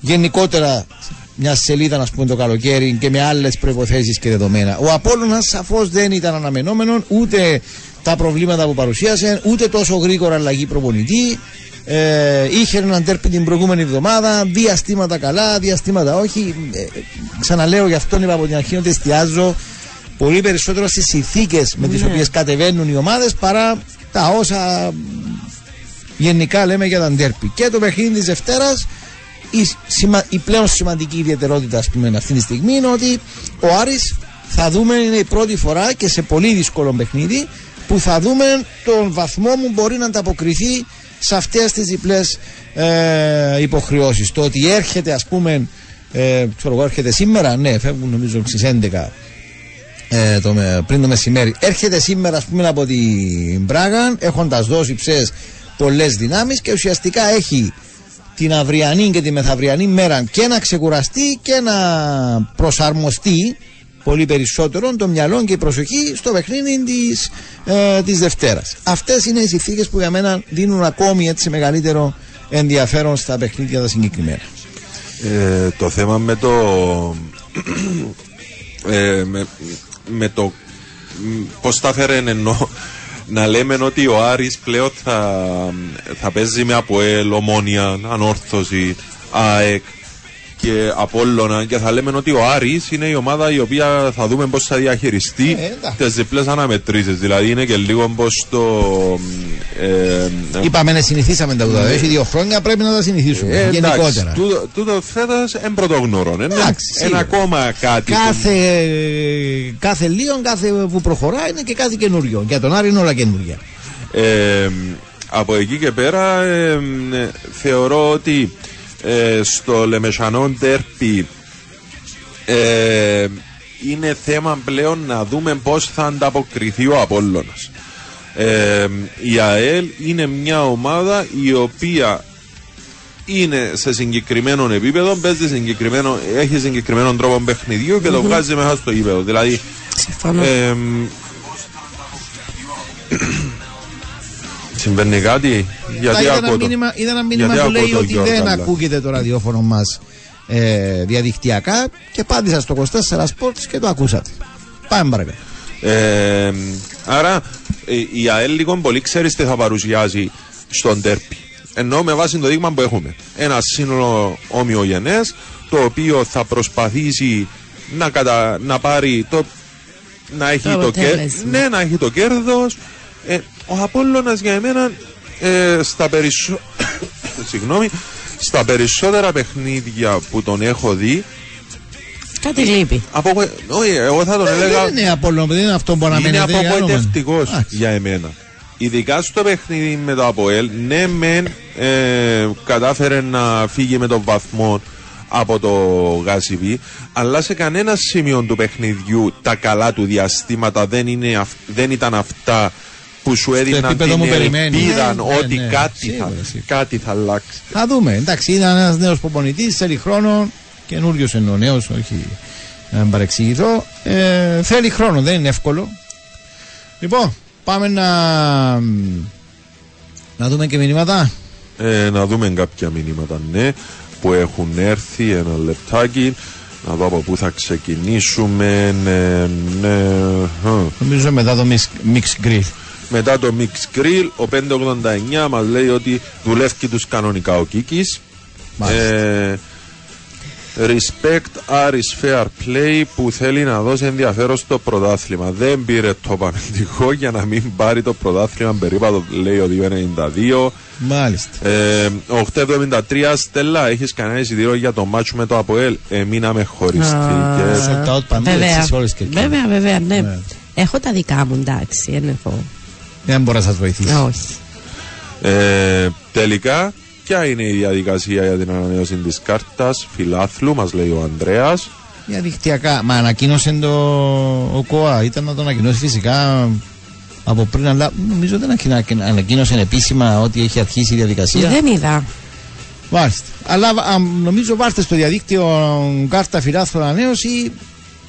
γενικότερα μια σελίδα, να πούμε, το καλοκαίρι και με άλλες προποθέσει και δεδομένα. Ο Απόλλωνας σαφώς δεν ήταν αναμενόμενο ούτε τα προβλήματα που παρουσίασε, ούτε τόσο γρήγορα αλλαγή προπονητή. Ε, είχε έναν τέρπι την προηγούμενη εβδομάδα, διαστήματα καλά, διαστήματα όχι. Ε, ξαναλέω γι' αυτόν είπα από την αρχή ότι εστιάζω πολύ περισσότερο στις συνθήκες με τις Ναι. οποίες κατεβαίνουν οι ομάδες παρά τα όσα γενικά λέμε για τα ντέρπι. Και το παιχνίδι της Δευτέρας, η, σημα- η πλέον σημαντική ιδιαιτερότητα ας πούμε, αυτή τη στιγμή είναι ότι ο Άρης θα δούμε είναι η πρώτη φορά και σε πολύ δύσκολο παιχνίδι που θα δούμε τον βαθμό που μπορεί να ανταποκριθεί σε αυτές τις διπλές ε, υποχρεώσεις. Το ότι έρχεται ας πούμε, ε, ξέρω εγώ έρχεται σήμερα, ναι φεύγουν νομίζω στις 11 ε, το, με- πριν το μεσημέρι. Έρχεται σήμερα ας πούμε από την Πράγα έχοντας δώσει ψες πολλές δυνάμεις και ουσιαστικά έχει την αυριανή και τη μεθαυριανή μέρα και να ξεκουραστεί και να προσαρμοστεί πολύ περισσότερο το μυαλό και η προσοχή στο παιχνίδι της, ε, της Δευτέρας. Αυτές είναι οι συνθήκες που για μένα δίνουν ακόμη έτσι μεγαλύτερο ενδιαφέρον στα παιχνίδια τα συγκεκριμένα. Ε, το θέμα με το. ε, με, με το. Πώς τα φέρεν εννοώ. Να λέμε ότι ο Άρης πλέον θα, θα παίζει με Αποέλ, Ομόνια, Ανόρθωση, ΑΕΚ και Απόλλωνα και θα λέμε ότι ο Άρης είναι η ομάδα η οποία θα δούμε πώς θα διαχειριστεί Ε, εντάξει. τις διπλές αναμετρήσεις. Δηλαδή είναι και λίγο πώς το... Ε, Είπαμε να συνηθίσαμε τα ούτα. Έχει δύο χρόνια πρέπει να τα συνηθίσουμε. ε, εντάξει, γενικότερα. Τούτο, τούτο φέτος είναι πρωτογνώρο. Είναι Εντάξει, ένα σίγουρα. ακόμα κάτι. που- Κάθε, κάθε λίγο, κάθε που προχωράει είναι και κάτι καινούριο. Για τον Άρη είναι όλα καινούργια. Ε, από εκεί και πέρα ε, ε, θεωρώ ότι ε, στο Λεμεσανό Ντέρπι ε, είναι θέμα πλέον να δούμε πώς θα ανταποκριθεί ο Απόλλωνας. Ε, η ΑΕΛ είναι μια ομάδα η οποία είναι σε συγκεκριμένο επίπεδο, παίζει συγκεκριμένο, έχει συγκεκριμένο τρόπο παιχνιδιού και το βγάζει μέσα στο γήπεδο. Δηλαδή, Συμφωνώ. ε, συμβαίνει κάτι, γιατί είδα, ακούω ένα το- μήνυμα, είδα ένα μήνυμα γιατί που ακούω λέει το ότι Γιώργο δεν καλά. ακούγεται το ραδιόφωνο μας ε, διαδικτυακά και απάντησα στο 24 Sports και το ακούσατε. Πάμε παρακάτω. Ε, άρα ε, η ΑΕΛ λίγο πολύ ξέρεις τι θα παρουσιάζει στον τέρπι. Ενώ με βάση το δείγμα που έχουμε. Ένα σύνολο ομοιογενές το οποίο θα προσπαθήσει να, κατα... να πάρει το. Να έχει Το το, κέρ... αποτέλεσμα. ναι, να έχει το κέρδος Ε, ο Απόλλωνας για εμένα ε, στα, περισσο... Συγγνώμη, στα περισσότερα παιχνίδια που τον έχω δει Κάτι λείπει. από... όχι, εγώ θα τον Ε, έλεγα δεν είναι Απόλλων, δεν είναι αυτό που είναι αναμένεται. για όνομα. απογοητευτικός Εντάξει. για εμένα. Ειδικά στο παιχνίδι με το Αποέλ, ναι, μεν ε, κατάφερε να φύγει με τον βαθμό από το Γάσιβι, αλλά σε κανένα σημείο του παιχνιδιού τα καλά του διαστήματα δεν, είναι, αυ- δεν ήταν αυτά που σου έδιναν επίπεδο την που περιμένει. ελπίδα Ναι, ναι, ότι ναι. κάτι, Σίγουρα, θα, σίγουρα. κάτι θα αλλάξει. Θα δούμε. Εντάξει, ήταν ένας νέος προπονητής, θέλει χρόνο. Καινούριος εννοώ νέος, όχι να μην παρεξηγηθώ. Ε, θέλει χρόνο, δεν είναι εύκολο. Λοιπόν, πάμε να. Να δούμε και μηνύματα. Ε, να δούμε κάποια μηνύματα, ναι, που έχουν έρθει. Ένα λεπτάκι. Να δω από πού θα ξεκινήσουμε. Ναι, ναι. χ. Νομίζω μετά το mix, mix grill. Μετά το Mix Grill, ο 589 μας λέει ότι δουλεύει τους κανονικά ο Κίκης. Μάλιστα. Ε, Respect Aris Fair Play που θέλει να δώσει ενδιαφέρον στο πρωτάθλημα. Δεν πήρε το αμυντικό για να μην πάρει το πρωτάθλημα περίπατο, λέει ο 292. Μάλιστα. Ε, 873 Στέλλα, έχεις κανένα εισιτήριο για το μάτσο με το ΑΠΟΕΛ. Εμείναμε χωριστοί. Και... Sold out παντού, Βέβαια. έτσι, σε όλες τις κερκίδες. Βέβαια, βέβαια, ναι. Ναι. Έχω τα δικά μου, εντάξει, δεν έχω. Δεν μπορώ να σας βοηθήσω. Όχι. Ε, τελικά, ποια είναι η διαδικασία για την ανανέωση της κάρτας φιλάθλου, μας λέει ο Ανδρέας. Διαδικτυακά. Μα ανακοίνωσε το ο ΚΟΑ. Ήταν να το ανακοινώσει φυσικά από πριν, αλλά νομίζω δεν ανακοίνα- ανακοίνωσε επίσημα ότι έχει αρχίσει η διαδικασία. Δεν είδα. Μάλιστα. Αλλά α, νομίζω βάλτε στο διαδίκτυο κάρτα φιλάθλου ανανέωση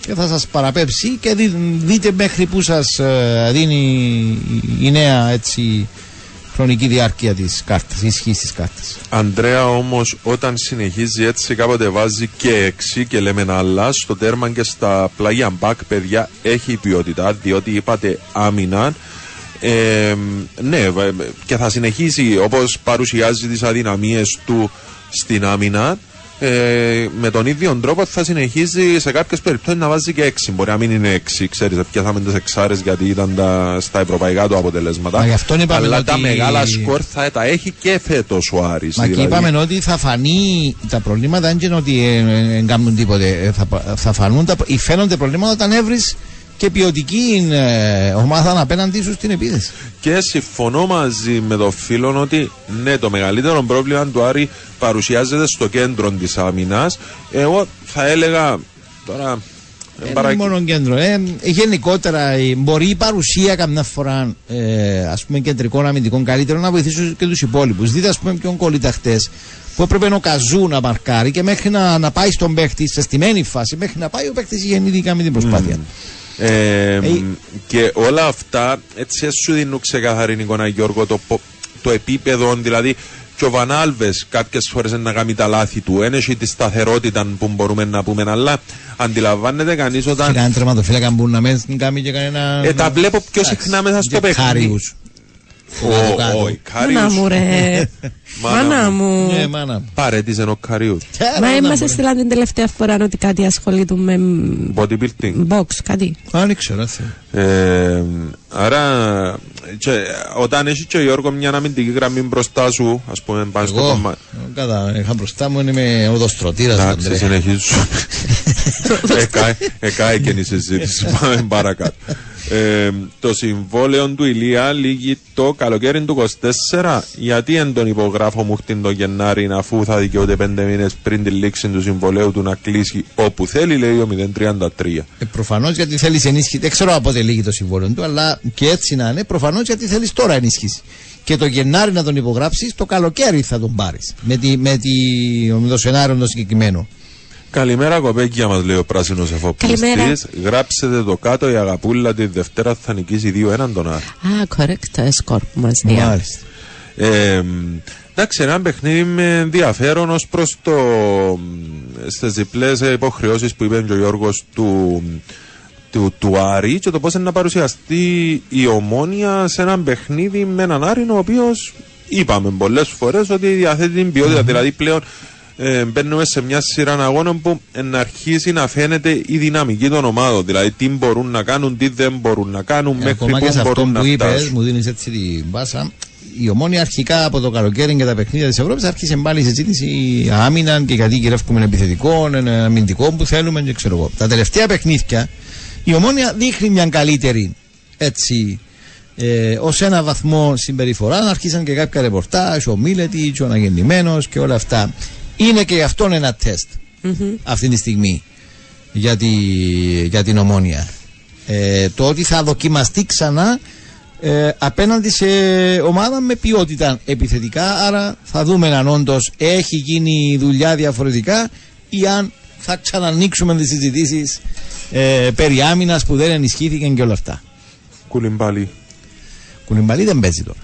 και θα σας παραπέψει και δει- δείτε μέχρι που σας ε, δίνει η- η νέα έτσι χρονική διάρκεια της κάρτας, η ισχύς της κάρτας. Ανδρέα όμως, όταν συνεχίζει έτσι, κάποτε βάζει και 6 και λέμε να αλλάς στο τέρμα και στα πλάγια μπακ, παιδιά, έχει ποιότητα, διότι είπατε άμυνα. Ε, ναι, βα- και θα συνεχίσει όπως παρουσιάζει τις αδυναμίες του στην άμυνα. Ε, με τον ίδιο τρόπο θα συνεχίζει σε κάποιε περιπτώσει να βάζει και 6. Μπορεί να μην είναι 6, ξέρει, πιάσαμε τι εξάρε γιατί ήταν τα, στα ευρωπαϊκά του αποτελέσματα. Μα γι' αυτόν είπαμε Αλλά ότι- τα μεγάλα σκορ θα τα έχει και φέτο ο Άρης. Μα και δηλαδή. είπαμε ότι θα φανεί τα προβλήματα, δεν είναι ότι δεν κάνουν τίποτε. Ε, θα, πα- θα φανούν τα, προ- φαίνονται προβλήματα όταν έβρει και ποιοτική ε, ομάδα απέναντί σου στην επίθεση. Και συμφωνώ μαζί με τον φίλο ότι ναι, το μεγαλύτερο πρόβλημα του Άρη παρουσιάζεται στο κέντρο της άμυνας. Εγώ θα έλεγα τώρα. Ε, παρα- Δεν είναι μόνο κέντρο. Ε, γενικότερα ε, μπορεί η παρουσία καμιά φορά ε, ας πούμε κεντρικών αμυντικών καλύτερο να βοηθήσει και τους υπόλοιπους. Δείτε ας πούμε ποιον κολλήτα χτες που έπρεπε ο Καζού να μαρκάρει και μέχρι να, να πάει στον παίχτη σε στημένη φάση, μέχρι να πάει ο παίχτης γεννήθηκα με την προσπάθεια. Ε, Ε, και όλα αυτά έτσι σου δίνουν ξεκάθαρη εικόνα Γιώργο το, πο- το επίπεδο δηλαδή και ο Βανάλβες κάποιες φορές να κάνει τα λάθη του δεν έχει τη σταθερότητα που μπορούμε να πούμε αλλά αντιλαμβάνεται κανείς Και όταν κανένα τερματοφύλακα που να μην κάνει και κανένα. ε, τα βλέπω πιο Εντάξει, συχνά μέσα στο και παιχνίδι Κάριους. Ω, κάτω. ω, η Μάνα Κάριους μου, ρε. Μάνα Μάνα μου. μου. Ναι, μάνα μου. παρέτησε ο Καρίους Μα Ε, είμαστε να- στείλαν την τελευταία φορά ότι κάτι ασχολείται με bodybuilding box, κάτι. Α, δεν ξέρω. Θεέ. Ε, άρα, και, όταν έχει και ο Γιώργο μια αμυντική γραμμή μπροστά σου, ας πούμε, πάνω στο Εγώ, κομμάτι. κατά, είχα μπροστά μου είμαι οδοστρωτήρας. Εντάξει, Αντρέα. Συνεχίζουμε. Εκάει- Εκάει και η συζήτηση. Πάμε παρακάτω. Ε, το συμβόλαιο του Ηλία λύγει το καλοκαίρι του 24. Γιατί εν τον υπογράφο μου χτίν το Γενάρη αφού θα δικαιούται πέντε μήνες πριν τη λήξη του συμβολέου του να κλείσει όπου θέλει, λέει ο 033. Ε, προφανώς γιατί θέλεις ενίσχυση. Δεν ξέρω από πότε λύγει το συμβόλαιο του, αλλά και έτσι να είναι, προφανώς γιατί θέλεις τώρα ενίσχυση. Και το Γενάρη να τον υπογράψεις, το καλοκαίρι θα τον πάρεις. Με, τη, με, τη, με το σενάριο το συγκεκριμένο. Καλημέρα κοπέκια μας λέει ο πράσινος Καλημέρα. εφοπλιστής Γράψετε το κάτω η αγαπούλα τη Δευτέρα θα νικήσει 2-1 τον Άρη Α, correct σκορ που μας διά. Μάλιστα. Ε, εντάξει, ένα παιχνίδι με ενδιαφέρον ως προς το. στις διπλές υποχρεώσεις που είπε και ο Γιώργος του, του, του Άρη και το πώς να παρουσιαστεί η ομόνια σε ένα παιχνίδι με έναν Άρη ο οποίος είπαμε πολλές φορές ότι διαθέτει την ποιότητα. Δηλαδή πλέον ε, μπαίνουμε σε μια σειρά αγώνων που ε, να αρχίσει να φαίνεται η δυναμική των ομάδων. Δηλαδή τι μπορούν να κάνουν, τι δεν μπορούν να κάνουν, Ε, μέχρι Ακόμα και πού σε αυτό μπορούν που να είπες, φτάσουν. μου δίνεις έτσι την μπάσα. Η ομόνια αρχικά από το καλοκαίρι και τα παιχνίδια της Ευρώπης άρχισε πάλι η συζήτηση άμυνα και γιατί γυρεύουμε επιθετικών, ε, αμυντικών που θέλουμε και ξέρω εγώ. Τα τελευταία παιχνίδια η ομόνια δείχνει μια καλύτερη έτσι ε, ως ένα βαθμό συμπεριφορά. Αρχίσαν και κάποια ρεπορτάζ, ο Μίλετη, ο Αναγεννημένος και όλα αυτά. Είναι και γι' αυτόν ένα τεστ αυτή τη στιγμή για, τη, για την ομόνια. Ε, το ότι θα δοκιμαστεί ξανά ε, απέναντι σε ομάδα με ποιότητα επιθετικά. Άρα θα δούμε αν όντως έχει γίνει η δουλειά διαφορετικά ή αν θα ξανανοίξουμε τις συζητήσεις ε, περί άμυνας που δεν ενισχύθηκαν και όλα αυτά. Κουλιμπάλι. Κουνιμπαλί δεν παίζει τώρα.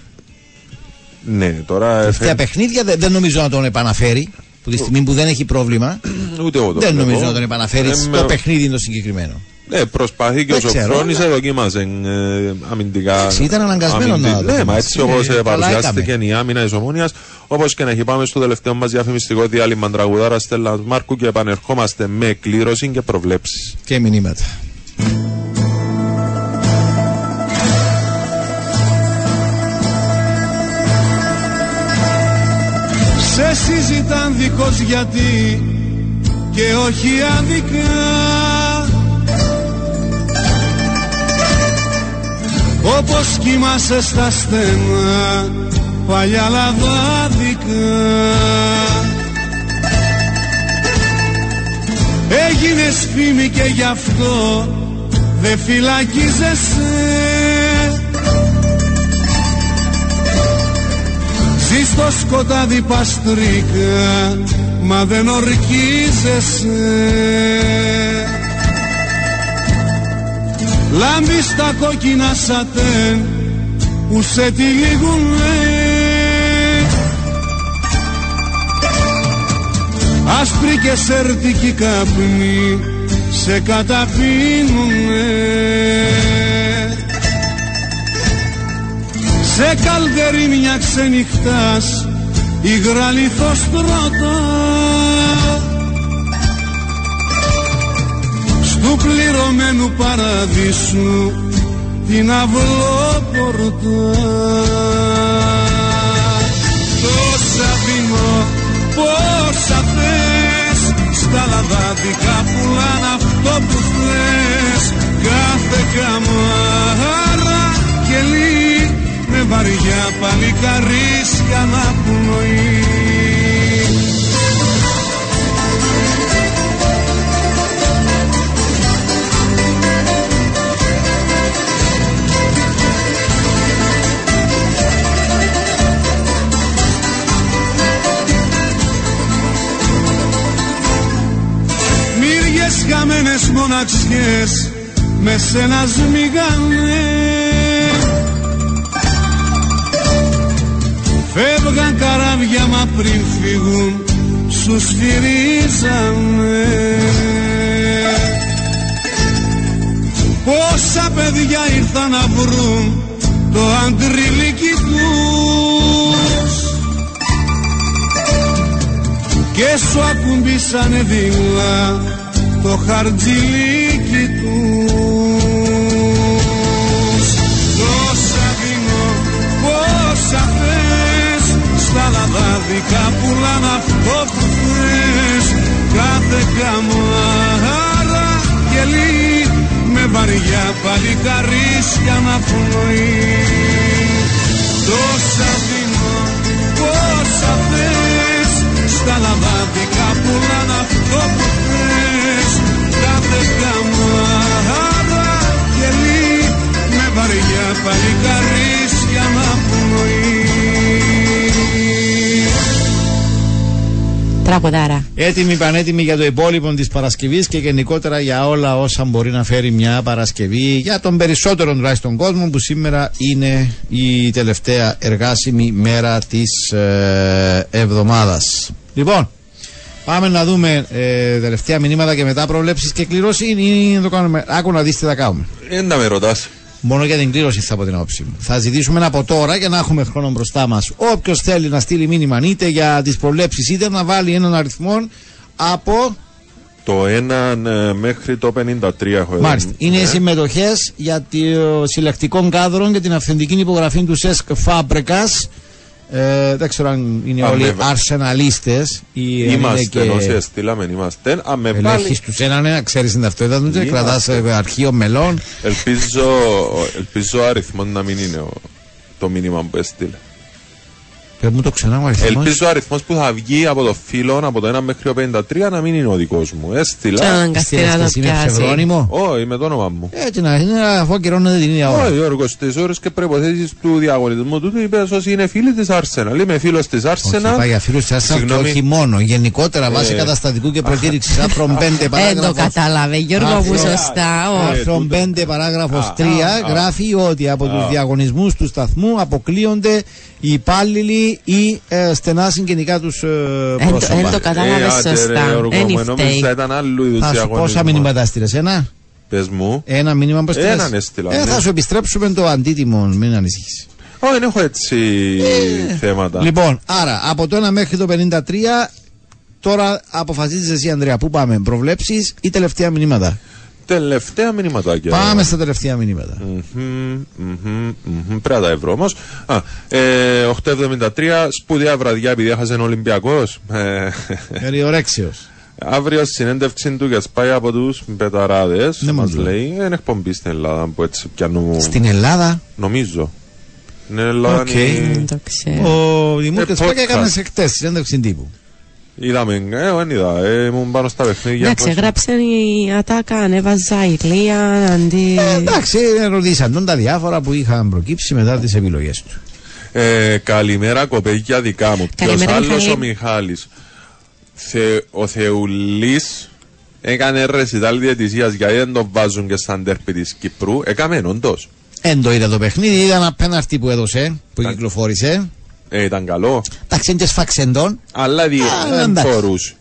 Ναι, τώρα. Τελευταία εφέ- παιχνίδια δεν, δεν νομίζω να τον επαναφέρει. Που τη στιγμή που δεν έχει πρόβλημα, Ούτε εγώ το δεν βλέπω. νομίζω να τον επαναφέρεις Ε, στο με- παιχνίδι το συγκεκριμένο. Ναι, προσπαθεί και ο Δεν ξέρω, Σοφρόνης δοκίμασε ε, αμυντικά. Εντάξει, ήταν αναγκασμένο αμυντι- να Ναι, μα δοκιμάσει. έτσι όπως Ε, καλά παρουσιάστηκε έκαμε. η άμυνα της Ομόνιας. Όπως και να έχει, πάμε στο τελευταίο μας διαφημιστικό διάλειμμα τραγουδάρα Στέλλα Μάρκου και επανερχόμαστε με κλήρωση και προβλέψεις. Και μηνύματα. Σε συζητάν δικός γιατί και όχι άδικα Όπως κοιμάσαι στα στενά παλιά λαδάδικα Έγινες φήμη και γι' αυτό δεν φυλακίζεσαι Ζεις στο σκοτάδι παστρίκα Μα δεν ορκίζεσαι. Λάμπεις τα κόκκινα σατέν Που σε τυλίγουνε. Άσπρη και σερτική καπνή Σε καταπίνουνε σε καλδερίμια ξενυχτάς υγρά λιθοστρώτα Στου πληρωμένου παραδείσου την αυλόπορτα. Τόσα δίνω, πόσα θες Στα λαδάδικα πουλάν αυτό που θες. Κάθε καμάρα και λύ με βαριά παλικαρίσια να πνοεί Μύριες χαμένες μοναξιές με σένα σμίγανε Φεύγαν καράβια μα πριν φύγουν σου σφυρίζανε Πόσα παιδιά ήρθαν να βρουν το αντριλίκι τους και σου ακουμπήσανε δειλά το χαρτζιλίκι τους λαδάδικα πουλάν αυτό που θες Κάθε καμάρα γελί Με βαριά παλικαρίσια να πνοεί Τόσα δίνω, πόσα θες Στα λαδάδικα πουλάν αυτό που θες Κάθε καμάρα γελί Με βαριά παλικαρίσια να Τραγουδάρα. Έτοιμοι, πανέτοιμοι για το υπόλοιπο της Παρασκευής και γενικότερα για όλα όσα μπορεί να φέρει μια Παρασκευή για τον περισσότερο τουλάχιστον κόσμο που σήμερα είναι η τελευταία εργάσιμη μέρα της ε, εβδομάδας. Λοιπόν, πάμε να δούμε ε, τελευταία μηνύματα και μετά προβλέψεις και κληρώσεις ή να το κάνουμε. Άκου να δεις τι θα κάνουμε. Δεν να με ρωτάς. Μόνο για την κλήρωση θα πω την άποψή μου. Θα ζητήσουμε από τώρα για να έχουμε χρόνο μπροστά μας. Όποιος θέλει να στείλει μήνυμα είτε για τις προβλέψεις είτε να βάλει έναν αριθμό από. Το 1 μέχρι το 53 έχω εδώ. Μάλιστα. Είναι οι Ναι. συμμετοχές για το συλλεκτικό κάδρο και την αυθεντική υπογραφή του ΣΕΣΚ Φάμπρεκα. Ε, δεν ξέρω αν είναι Α, όλοι βέβαια. αρσεναλίστες ή αν είναι Είμαστε, και. όσοι έστειλαμε, είμαστε. Αν με πάλι, Ελέγχεις τους έναν ένα, ξέρεις την ταυτότητα τους και Είμαστε. κρατάς αρχείο μελών. ελπίζω, ελπίζω ο αριθμό να μην είναι ο, το μήνυμα που έστειλε. Πε μου το ξανά ο αριθμός. Ελπίζω ο αριθμός που θα βγει από το φίλο από το 1 μέχρι το 53 να μην είναι ο δικός μου. Και Έστειλα. αναγκαστεί να Έστειλες το εσύ με πιάσει. ψευδόνυμο. Όχι, με το όνομα μου. Έτσι να είναι αφού ακυρώνεται την ίδια ώρα. Όχι, Γιώργος, στι ώρες και προποθέσει του διαγωνισμού του είπες όσοι είναι φίλοι της Arsenal. Είμαι φίλος της Όχι, Arsenal. πάει για φίλους της Arsenal και Συγγνώμη. όχι μόνο. Γενικότερα βάσει Ε, καταστατικού και προκήρυξη. Άρθρο 5 Δεν το παράγραφος. κατάλαβε, Γιώργο μου, Άρθρο- σωστά. ω. Άρθρο 5 παράγραφος 3 γράφει ότι από τους διαγωνισμούς του σταθμού αποκλείονται οι υπάλληλοι ή ε, στενά συγγενικά τους Εν το- πρόσωπα. εν το κατάλαβες Ε, άντε, ρε, σωστά. Γιώργο Δεν μου, νόμιζα φταίει. ήταν άλλου είδους Θα σου πόσα μηνύματα στείλε, ένα. Πες μου. Ένα μήνυμα που έστειλες. Έναν έστειλα, Ε, ναι. θα σου επιστρέψουμε το αντίτιμο, μην ανησυχείς. Όχι, δεν έχω έτσι θέματα. Λοιπόν, άρα από το 1 μέχρι το 53, τώρα αποφασίζεις εσύ Ανδρέα, πού πάμε, προβλέψεις ή τελευταία μηνύματα; Τελευταία μηνύματάκια. Πάμε στα τελευταία μηνύματα. Μμμ, μμμ, μμμ, Πρέπει να τα ευρώ όμως. Ε, 8.73 σπουδαία βραδιά επειδή έχασε ο Ολυμπιακός. Ε, Περιορέξιος. αύριο συνέντευξη του και σπάει από τους πεταράδες. Ναι, Μας μας λέει. λέει. Είναι εκπομπή στην Ελλάδα που έτσι πιάνουν. Στην Ελλάδα, Νομίζω. Στην Ελλάδα Οκ. είναι- Δεν το ξέρω. ο Δημήτρης Ε, Πάκια podcast. έκανε σε χτες συνέντευξη τύπου. Είδαμε, ε, εγώ δεν είδα. Ε, ήμουν πάνω στα παιχνίδια. Εντάξει, πώς- έγραψε η Ατάκα, ανέβαζα ηλία αντί. Ε, εντάξει, ρωτήσαν τον τα διάφορα που είχαν προκύψει μετά τις επιλογές τους. Ε, καλημέρα κοπέγια δικά μου. Ποιο Καλημέρα, άλλο Μιχάλη. ο Μιχάλης. Θε, ο Θεουλής έκανε ρεσιτάλ διαιτησίας γιατί δεν τον βάζουν και σαν τέρπι της Κυπρού. Έκαμε όντως. Εν το είδα το παιχνίδι, είδα ένα πέναρτι που έδωσε, που Τα- κυκλοφόρησε. Ε, ήταν καλό. Εντάξει, είναι και σφάξεν τον. Αλλά δι, Α, δεν εντάξει. μπορούσε.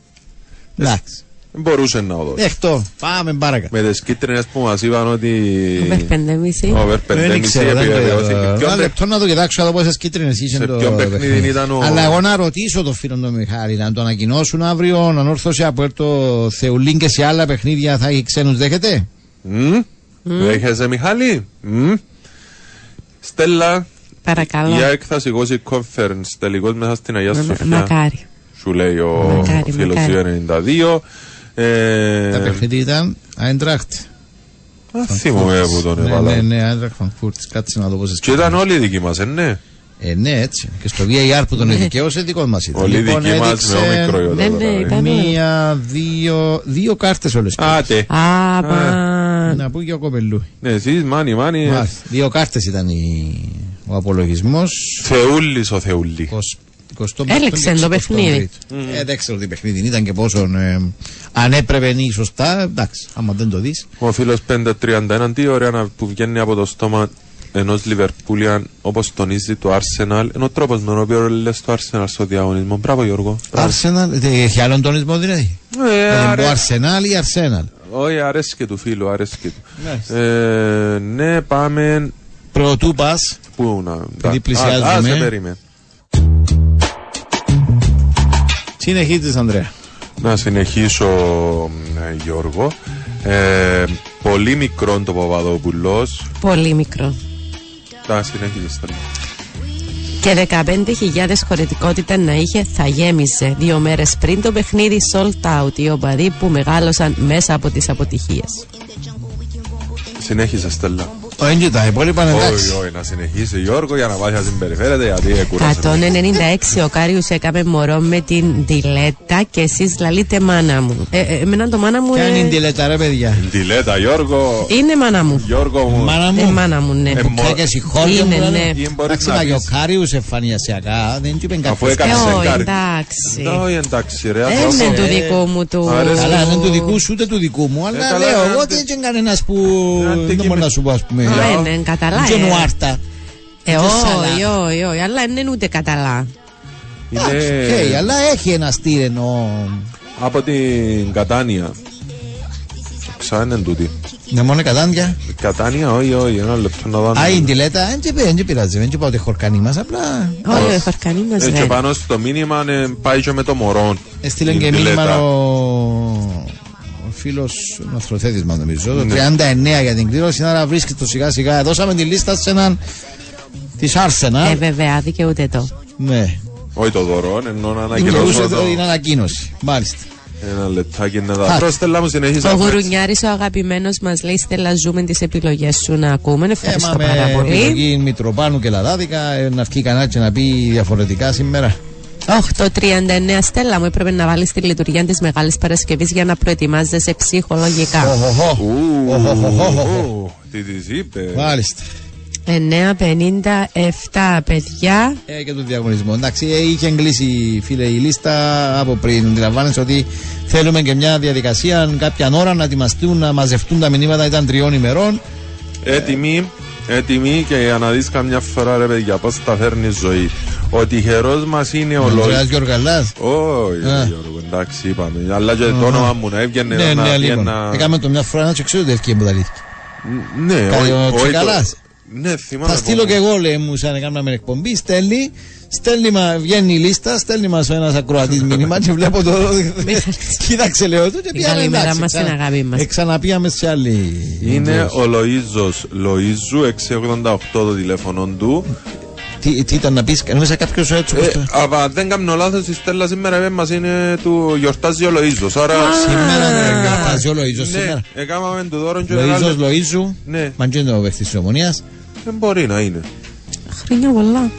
Εντάξει. Δεν μπορούσε να δώσει. Δέχτω. Πάμε μπάρακα. Με τις κίτρινες που μας είπαν ότι... Over 5,5. Over Δεν 5,5 ξέρω, δεν το επιβεβαιώθηκε. είδα. Ποιον Ένα παι- λεπτό να το κοιτάξω να δω πόσες κίτρινες είχε Σε το ποιον παιχνίδι παιχνίδι. ήταν ο- Αλλά εγώ να ρωτήσω τον φίλο τον Μιχάλη, να το ανακοινώσουν αύριο, ανόρθωση από το Θεουλίν και σε άλλα παιχνίδια θα έχει ξένους δέχεται; Μμ. Δέχεσαι Μιχάλη; Μμ. Στέλλα, Παρακαλώ. για έκθαση conference τελικώς μέσα στην Αγία Μα- Σοφιά. Μακάρι. Σου λέει ο Μακάρι, φίλος μακάρι. 292. Ε, Τα παιχνίδια ήταν Άιντραχτ. α, θυμούμαι που τον Ναι, έβαλα. ναι, ναι, Άιντραχτ Φραγκφούρτ. Κάτσε να δω πόσες Και ήταν κίτρινες. όλοι οι δικοί μας, ε, ναι. Ε, ναι, έτσι. Και στο VAR που τον εδικαίωσε, δικός μας ήταν. Όλοι οι Λοιπόν, δικοί μας έδειξε με όμικρο ιότα Ναι, τώρα, ναι, ε. ήταν- Μία, δύο, δύο κάρτες όλες. Άτε. Α, πα. Να πω και ο κοπελού. Ναι, εσείς, μάνι, μάνι. Μάλιστα. Δύο κάρτες ήταν η... ο απολογισμός. Θεούλης ο Θεούλη. Έλεξε το παιχνίδι. Ε, δεν ξέρω τι παιχνίδι ήταν και πόσο ε, αν έπρεπε ή σωστά. Εντάξει, άμα δεν το δεις. Ο φίλος 531, τι ωραία να- που βγαίνει από το στόμα ενός Λιβερπούλιαν όπως τονίζει το Arsenal είναι ο τρόπος με τον οποίο λες το Arsenal στο διαγωνισμό. Μπράβο Γιώργο. Μπράβο. Arsenal, ε, έχει άλλον τονισμό δηλαδή. Ε, Δηλαδή, άρε- ο Arsenal ή Arsenal. Όχι, αρέσκει του φίλου, αρέσκει του. Μάλιστα. Ε, ναι, πάμε. Πρωτού πα. Πού να. Επειδή Α, πλησιάζουμε. Α, σε περίμενε. Συνεχίζεις, Ανδρέα. Να συνεχίσω, ε, Γιώργο. Ε, πολύ μικρό το Παπαδόπουλος. Πολύ μικρό. Τα συνεχίζεις, Στέλλα. Και 15.000 χωρητικότητα να είχε θα γέμιζε δύο μέρες πριν το παιχνίδι sold out οι οπαδοί που μεγάλωσαν μέσα από τις αποτυχίες. Συνέχισε, Στέλλα. Ο Έντζι τα υπόλοιπα είναι εντάξει. Όχι, όχι, να συνεχίσει Γιώργο για να πάει να συμπεριφέρεται γιατί έκουρασε. 196 ο Κάριους έκαμε μωρό με την τιλέτα και εσείς λαλείτε μάνα μου. Ε, ε, εμένα το μάνα μου Ποια είναι η ε, τηλέτα, ρε παιδιά; Τι λέτε, Γιώργο. είναι μάνα μου. Γιώργο μου. Μάνα μου. Ε, μάνα μου, ναι. Ε, Που μο- πια και συγχώρια μου, Είναι, λένε. ναι. Ή μπορεί Εντάξει, να μα και ο πεις- Κάριους εμφανιασιακά δεν του είπε κάτι. Αφού Ε, έκανες όχι, σεκάρι. εντάξει. Όχι, εντάξει, ρε. Ε, Γιώργο. Είναι του δικού μου του. Αρέσει. Καλά, δεν είναι του δικού σου ούτε του δικού μου, αλλά Ε, καλά, λέω ε, εγώ ε, δεν είναι κανένας που ε, δεν και μπορεί με- να σου πω ας πούμε. Α, είναι καταλά, Δεν ε. είναι Άρτα. Ε, και όχι, σαλά. όχι, όχι, αλλά δεν είναι ούτε καταλά. Εντάξει, Είναι οκ, αλλά έχει ένα στήρ εννοώ. από την Κατάνια. Ξά είναι τούτη. Ναι, μόνο κατάντια. Κατάνια, όχι, όχι, ένα λεπτό να δω. αν- Α, η τηλέτα, δεν τσι- δεν πειράζει, δεν τσι πάω ότι χορκανή μας, απλά Όχι, ο χορκανή μας Ε, και δεν. πάνω στο μήνυμα ε, πάει και με το μωρό. έστειλε Η και τηλέτα. μήνυμα ο ο φίλος, ο Αθροθέτης μας νομίζω, το Ναι. 39 για την κλήρωση, άρα βρίσκεται το σιγά σιγά. Δώσαμε τη λίστα σε έναν της Arsenal. Ε, βέβαια, δικαιούται το. Ναι. Όχι το δωρό, ενώ να Μιλούσε ανακοινώσω το- το. την ανακοίνωση. Μάλιστα. Ένα λεπτάκι να Α. δω. Πρόστελα μου συνεχίζει. Ο Γουρουνιάρης ο αγαπημένος μας λέει Στέλλα ζούμε τις επιλογές σου να ακούμε. Ευχαριστώ Έμα πάρα με πολύ. επιλογή Μητροπάνου και Λαδάδικα, ε, να βγει κανένα και να πει διαφορετικά σήμερα. 8.39 Στέλλα μου έπρεπε να βάλεις τη λειτουργία της Μεγάλης Παρασκευής για να προετοιμάζεσαι ψυχολογικά. Οχοχο. Οχοχοχοχοχο. Ου, Τι της είπες. Μάλιστα. 9.57 παιδιά. Ε, και τον διαγωνισμό. Εντάξει, ε, είχε εγκλείσει φίλε η λίστα από πριν. Αντιλαμβάνεσαι ότι θέλουμε και μια διαδικασία κάποια ώρα να ετοιμαστούν, να μαζευτούν τα μηνύματα. Ήταν τριών ημερών. Έτοιμοι, έτοιμοι και για να δεις καμιά φορά ρε παιδιά πώς τα φέρνει η ζωή. Ο τυχερός μας είναι ο Ο Ανδρέας Λόι. Γιοργαλάς. Όχι, Α. Γιώργο, εντάξει, είπαμε. Αλλά και το όνομα μου να έβγαινε Ναι, να ναι, πει λοιπόν. ένα... Έκαμε το μια φορά να ξέρω ότι ευκαιρία που τα λύθηκε. Ναι, Κάνει όχι, ο όχι, Τσεκαλάς. το- Ναι, θυμάμαι. Θα στείλω πως- και εγώ, λέει μου, σαν να κάνουμε εκπομπή. Στέλνει, στέλνει μα, βγαίνει η λίστα, στέλνει μας ένας ακροατής μήνυμα και βλέπω το. Κοίταξε, λέω του και Την πιάμε καλημέρα εντάξει. μας, την ξανα- αγάπη μας. ε, Ξαναπήγαμε σε άλλη. Είναι εκδήλωση. ο Λοΐζος Λοΐζου, 688 το τηλέφωνο του. Τι, τι ήταν να πεις, νόμιζα κάποιος έτσι όπως Ε, το- αλλά δεν κάνω λάθος, η Στέλλα σήμερα είπε μας είναι του γιορτάζει ο Λοΐζος. Άρα... Σήμερα δεν γιορτάζει ο Λοΐζος Ναι, σήμερα. έκαναμε του δώρο και Λοΐζος μεγάλο- Λοΐζου, Ναι, μαντζέντε ο παίχτης της ομονίας. δεν μπορεί να είναι. Χρόνια πολλά.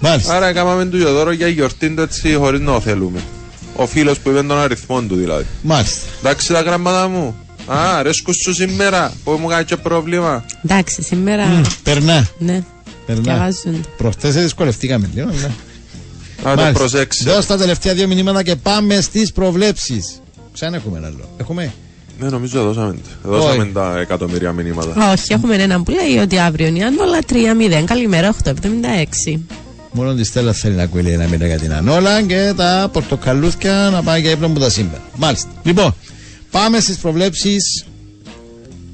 Μάλιστα. Άρα έκαναμε του δώρο για γιορτή του έτσι χωρίς να το θέλουμε. Ο φίλος που είπε τον αριθμό του δηλαδή. Μάλιστα. Εντάξει τα γράμματα μου. Α, αρέσκουν σου σήμερα που μου κάνει και πρόβλημα. Εντάξει, σήμερα. Μμ, Περνά. Ναι, Περνά. διαβάζονται. Προχτές δυσκολευτήκαμε λίγο. ναι. Να το Μάλιστα. προσέξει. Δώσ' τα τελευταία δύο μηνύματα και πάμε στις προβλέψεις. Ξανά έχουμε ένα άλλο. Έχουμε; Ναι, νομίζω δώσαμε, δώσαμε τα εκατομμύρια μηνύματα. Όχι, έχουμε έναν που λέει ότι αύριο είναι η Ανόλα 3-0. Καλημέρα, 876. Μόνο της Στέλλας θέλει να ακούει λέει, ένα μήνα για την Ανόλα και τα πορτοκαλούθια να πάει για ύπνο που τα σήμερα. Μάλιστα. Λοιπόν, πάμε στις προβλέψεις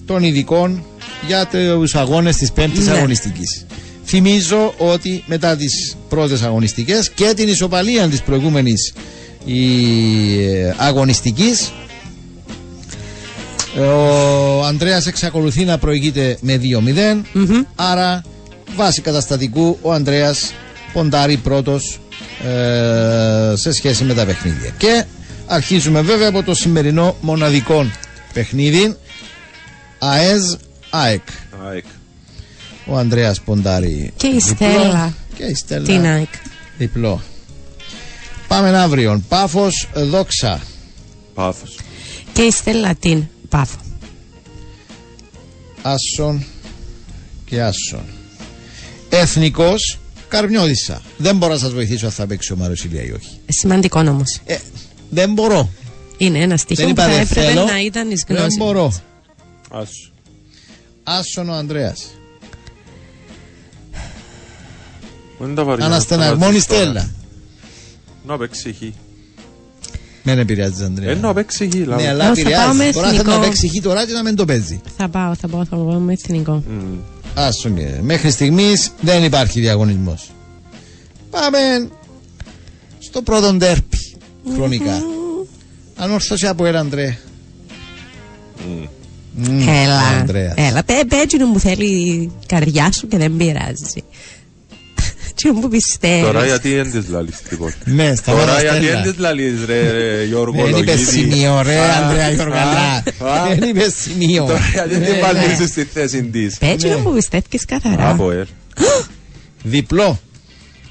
των ειδικών για τους αγώνες της πέμπτης Ναι. αγωνιστικής. Θυμίζω ότι μετά τις πρώτες αγωνιστικές και την ισοπαλία της προηγούμενης η, ε, αγωνιστικής ε, ο Ανδρέας εξακολουθεί να προηγείται με 2-0 Μμμ. άρα βάσει καταστατικού ο Ανδρέας ποντάρει πρώτος ε, σε σχέση με τα παιχνίδια και αρχίζουμε βέβαια από το σημερινό μοναδικό παιχνίδι ΑΕЗ ΑΕΚ ΑΕΚ. Ο Ανδρέας ποντάρει Και η διπλό. Στέλλα. και η Στέλλα Την ΑΕΚ. διπλό πάμε αύριο Πάφος Δόξα Πάθος. Και η Στέλλα την Πάφο. Άσον και Άσον. Εθνικός Καρμιώδησα. Δεν μπορώ να σας βοηθήσω αν θα παίξει ο Μάριος Ηλία ή όχι. Σημαντικό όμως. Ε, δεν μπορώ. Είναι ένα στοιχείο δεν που είπα θα δεν έπρεπε θέλω. να ήταν εις Δεν γνώση. μπορώ. Άσου. Άσον ο Ανδρέας. Δεν τα βαριά. Αναστεναγμόνη Στέλλα. Να παίξει χ. Δεν επηρεάζει Ανδρέα. Ε, να παίξει χ. λάβε. Ναι, αλλά Εγώ θα πάω με επηρεάζει. Τώρα θέλει να εθνικό. παίξει χ τώρα και να μην το παίζει. Θα πάω, θα πάω, θα πάω με εθνικό. Μμ. Άσον και μέχρι στιγμής δεν υπάρχει διαγωνισμός. Πάμε στο πρώτο ντέρπι χρονικά. Ανόρθωση από ένα Ανδρέα. Μμ, Έλα, Ανδρέας. έλα, πέ, πέ, εκείνο που θέλει η καρδιά σου και δεν πειράζει. Τι που πιστεύεις. Τώρα γιατί δεν της λαλείς τίποτα. Ναι, σταμάτα Τώρα γιατί Στέλλα. δεν της λαλείς ρε ρε, Γιώργο Δεν είπες Λογίδη; σημείο, ρε Α, Ανδρέα α, Γιώργαλά. α. Δεν είπες σημείο. Τώρα γιατί Ναι, δεν ναι. παλίζεις στη θέση της; Πέ, εκείνο Ναι. που πιστεύεις καθαρά. Από ε. Διπλό.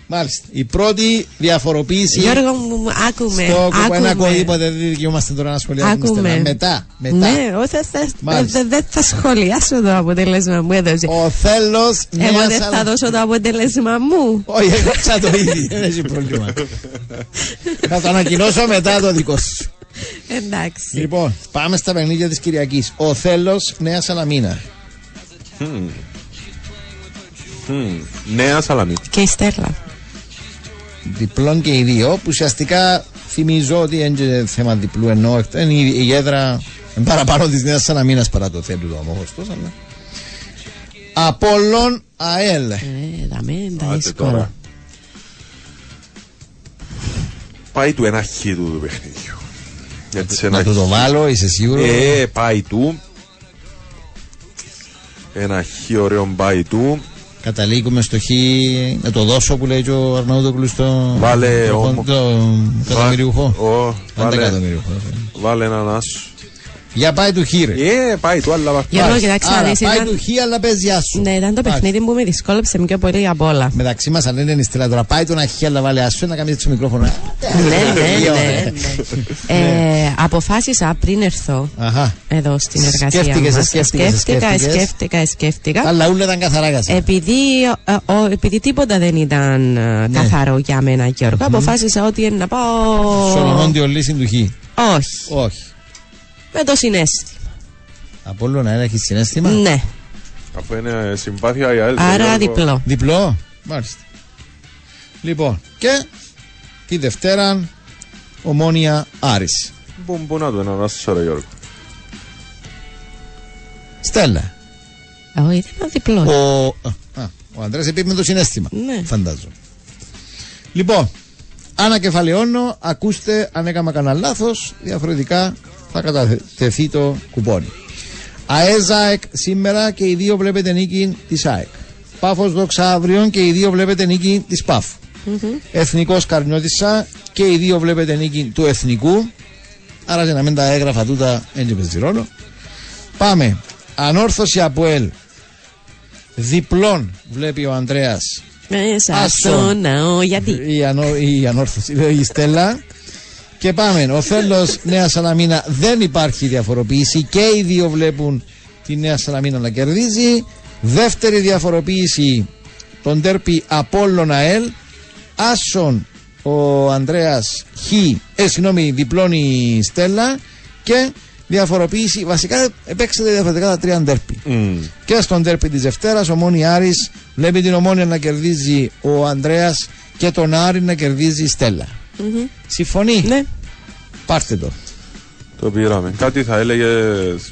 Μάλιστα. Η πρώτη διαφοροποίηση. Γιώργο μου, άκουμε. Στο ένα άκουμε. κολλήποτε δεν δικαιούμαστε τώρα να σχολιάσουμε. Άκουμε. στενά. Μετά. μετά. Ναι, όχι, θα- θα- Μάλιστα. δεν δεν θα σχολιάσω το αποτέλεσμα που έδωσε. Ο θέλω Εγώ μιας δεν θα δώσω το αποτέλεσμα μου. Όχι, έγραψα το ήδη. Δεν έχει πρόβλημα. Θα το ανακοινώσω μετά το δικό σου. Εντάξει. Λοιπόν, πάμε στα παιχνίδια της Κυριακής. Ο θέλω Νέα Σαλαμίνα. Μμ. Νέα Σαλαμή. Και η Στέλλα. Διπλών και οι δύο. Που ουσιαστικά θυμίζω ότι είναι και θέμα διπλού ενώ είναι η, η έδρα είναι παραπάνω της Νέα Σαλαμίνα παρά το θέμα του Αμόχωστο. Αλλά... Απόλλων ΑΕΛ. Ε, δαμέ, τα Άντε δύσκολα. τώρα. Πάει του ένα χ του του παιχνίδιου. Γιατί σε ένα Να του το χ. βάλω, είσαι σίγουρο; Ε, πάει του. Ένα χ ωραίο πάει του. Καταλήγουμε στο χ να το δώσω που λέει και ο Αρναούτοκλου στο. Βάλε το, όμο- το καταμεριουχό. Ω, Αν τα Βάλε, καταμεριουχό. βάλε έναν άσο. Για πάει του χ, ρε. Ε, πάει του, αλλά Γιώργο, πάει. κοιτάξτε να Άρα δεις, πάει ήταν- του χ, αλλά παίζει άσου. Ναι, ήταν το Μάλιστα. παιχνίδι που με δυσκόλεψε πιο πολύ απ' όλα. Μεταξύ μας, αν δεν είναι η στέλα τώρα, πάει το να χ, αλλά βάλε άσου να κάνει έτσι το μικρόφωνο. ναι, ναι, ναι. ναι. Ε, αποφάσισα πριν έρθω Αχά. εδώ στην εργασία Σκέφτηκες, μας. σκέφτηκες, σκέφτηκα, σκέφτηκες. σκέφτηκα, σκέφτηκα. Αλλά ούλα ήταν καθαρά για σένα. Επειδή, ε, ο, επειδή τίποτα δεν ήταν ε, Ναι. καθαρό για μένα, Γιώργο, αποφάσισα ότι είναι να πάω. Σολομών τη ολύση του χ. Όχι. Όχι. Με το συνέστημα. Απόλυτο να έχεις συνέστημα; Ναι. Αφού είναι συμπάθεια η ΑΕΛ. Άρα Γιώργο. διπλό. Διπλό; Μάλιστα. Λοιπόν, και τη Δευτέρα ομόνια Άρης. Πού πού να το ένα άσο ρε Γιώργο. Στέλλα. Όχι, ήταν ένα διπλός. Ο, α, α, ο Ανδρέας είπε με το συνέστημα. Ναι. Φαντάζομαι. Λοιπόν, ανακεφαλαιώνω, ακούστε αν έκανα κανένα λάθος, διαφορετικά θα κατατεθεί το κουπόνι. ΑΕΖΑΕΚ σήμερα και οι δύο βλέπετε νίκη της ΑΕΚ. Πάφος Δόξα αύριο και οι δύο βλέπετε νίκη της ΠΑΦ. Εθνικός Καρνιώτισσα και οι δύο βλέπετε νίκη του Εθνικού. Άρα για να μην τα έγραφα τούτα έτσι παίζει ρόλο. Πάμε. Ανόρθωση από ελ. Διπλών βλέπει ο Ανδρέας Μέσα Άσο. στο ναό, γιατί. η, ανώ, η ανόρθωση, η Στέλλα. Και πάμε. Ο Θέλος Νέας Σαλαμίνα δεν υπάρχει διαφοροποίηση και οι δύο βλέπουν τη Νέα Σαλαμίνα να κερδίζει. Δεύτερη διαφοροποίηση τον τέρπι Απόλλων ΑΕΛ. Άσον ο Ανδρέας Χ. Ε, συγγνώμη, διπλώνει η Στέλλα. Και διαφοροποίηση. Βασικά επέξετε διαφορετικά τα τρία ντέρπι. Και στον τέρπι της Δευτέρας, ο Μόνη Άρης βλέπει την ομόνια να κερδίζει ο Ανδρέας και τον Άρη να κερδίζει η Στέλλα. Συμφωνεί; Ναι. Πάρτε το. Το πήραμε. Κάτι θα έλεγε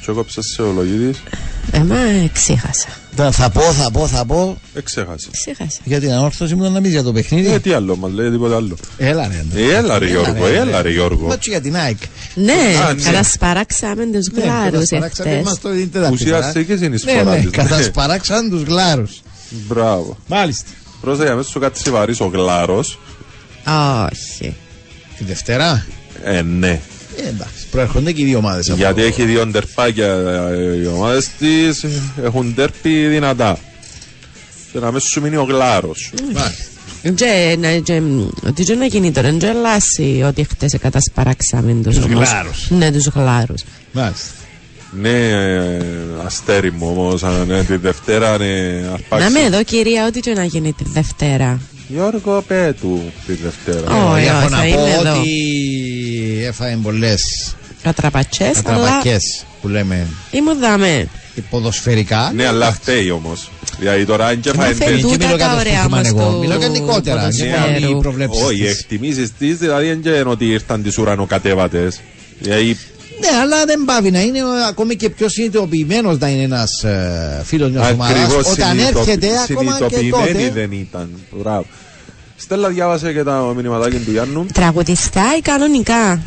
τσόκοψε σε ο Λογίδης. Εμά ξέχασα. Θα, θα πω, θα πω, θα πω Εξέχασε. Ξέχασα. για την ανόρθωση μου να μην για το παιχνίδι. Ε, τι άλλο μας λέει, τίποτα άλλο. Έλα ρε. Ανδρέα. Ε, Έλα ρε Γιώργο, έλα ρε Γιώργο. Μάτσο για την ΑΕΚ. Ναι, Α, ναι. κατασπαράξαμε τους Ναι, γλάρους κατασπαράξατε εχθές. μας το ίντερνετ. Ουσιαστική συνεισφορά Ναι, ναι, της, ναι. κατασπαράξαν τους γλάρους. Μπράβο. Μάλιστα. Πρόσεχε αμέσως σου κάτι σιβαρής ο Γλάρος. Όχι. Τη Δευτέρα; Ε, ναι. Ε, εντάξει, προέρχονται και οι δύο ομάδες. από- Γιατί έχει δύο ντερπάκια ε, οι ομάδες της, ε, έχουν ντερπι δυνατά. Και να μέσα σου μείνει ο Γλάρος. Μάλιστα. Και να- και, μ, Ότι και να γίνει τώρα, δεν αλλάσει ότι χτες κατασπαράξαμε τους Τους όμως. γλάρους. Ναι, τους γλάρους. Μάλιστα. Ναι, ε, αστέρι μου όμως, αν, ε, τη Δευτέρα ναι, αρπάξει. Να με εδώ κυρία, ό,τι και να γίνει τη Δευτέρα. Γιώργο Πέτου τη Δευτέρα. Ω, Ε, ε, Έχω θα να είμαι πω εδώ. ότι έφαγε πολλές Κατραπατσές, αλλά ατραπακές που λέμε ήμουν δάμε. ποδοσφαιρικά. Ναι, αλλά φταίει όμως. Δηλαδή τώρα αν και Μα φάει φέρει ντερπι- τούτα Και μιλώ για τα το ωραία στοίχημα μας εγώ. του Μιλώ γενικότερα. ποδοσφαίρου. Δεν είναι οι προβλέψεις Όχι, οι της. εκτιμήσεις της δηλαδή δεν είναι ότι ήρθαν τις ουρανοκατέβατες. Δηλαδή Ναι, αλλά δεν πάβει να είναι ο- ακόμη και πιο συνειδητοποιημένος να είναι ένας ε, φίλος μια ομάδα. ακριβώς Όταν συνειδητοποιη- έρχεται ακόμα και συνειδητοποιημένη τότε. δεν ήταν. Μπράβο. Στέλλα διάβασε και τα μηνυματάκια του Γιάννου. Τραγουδιστά ή κανονικά.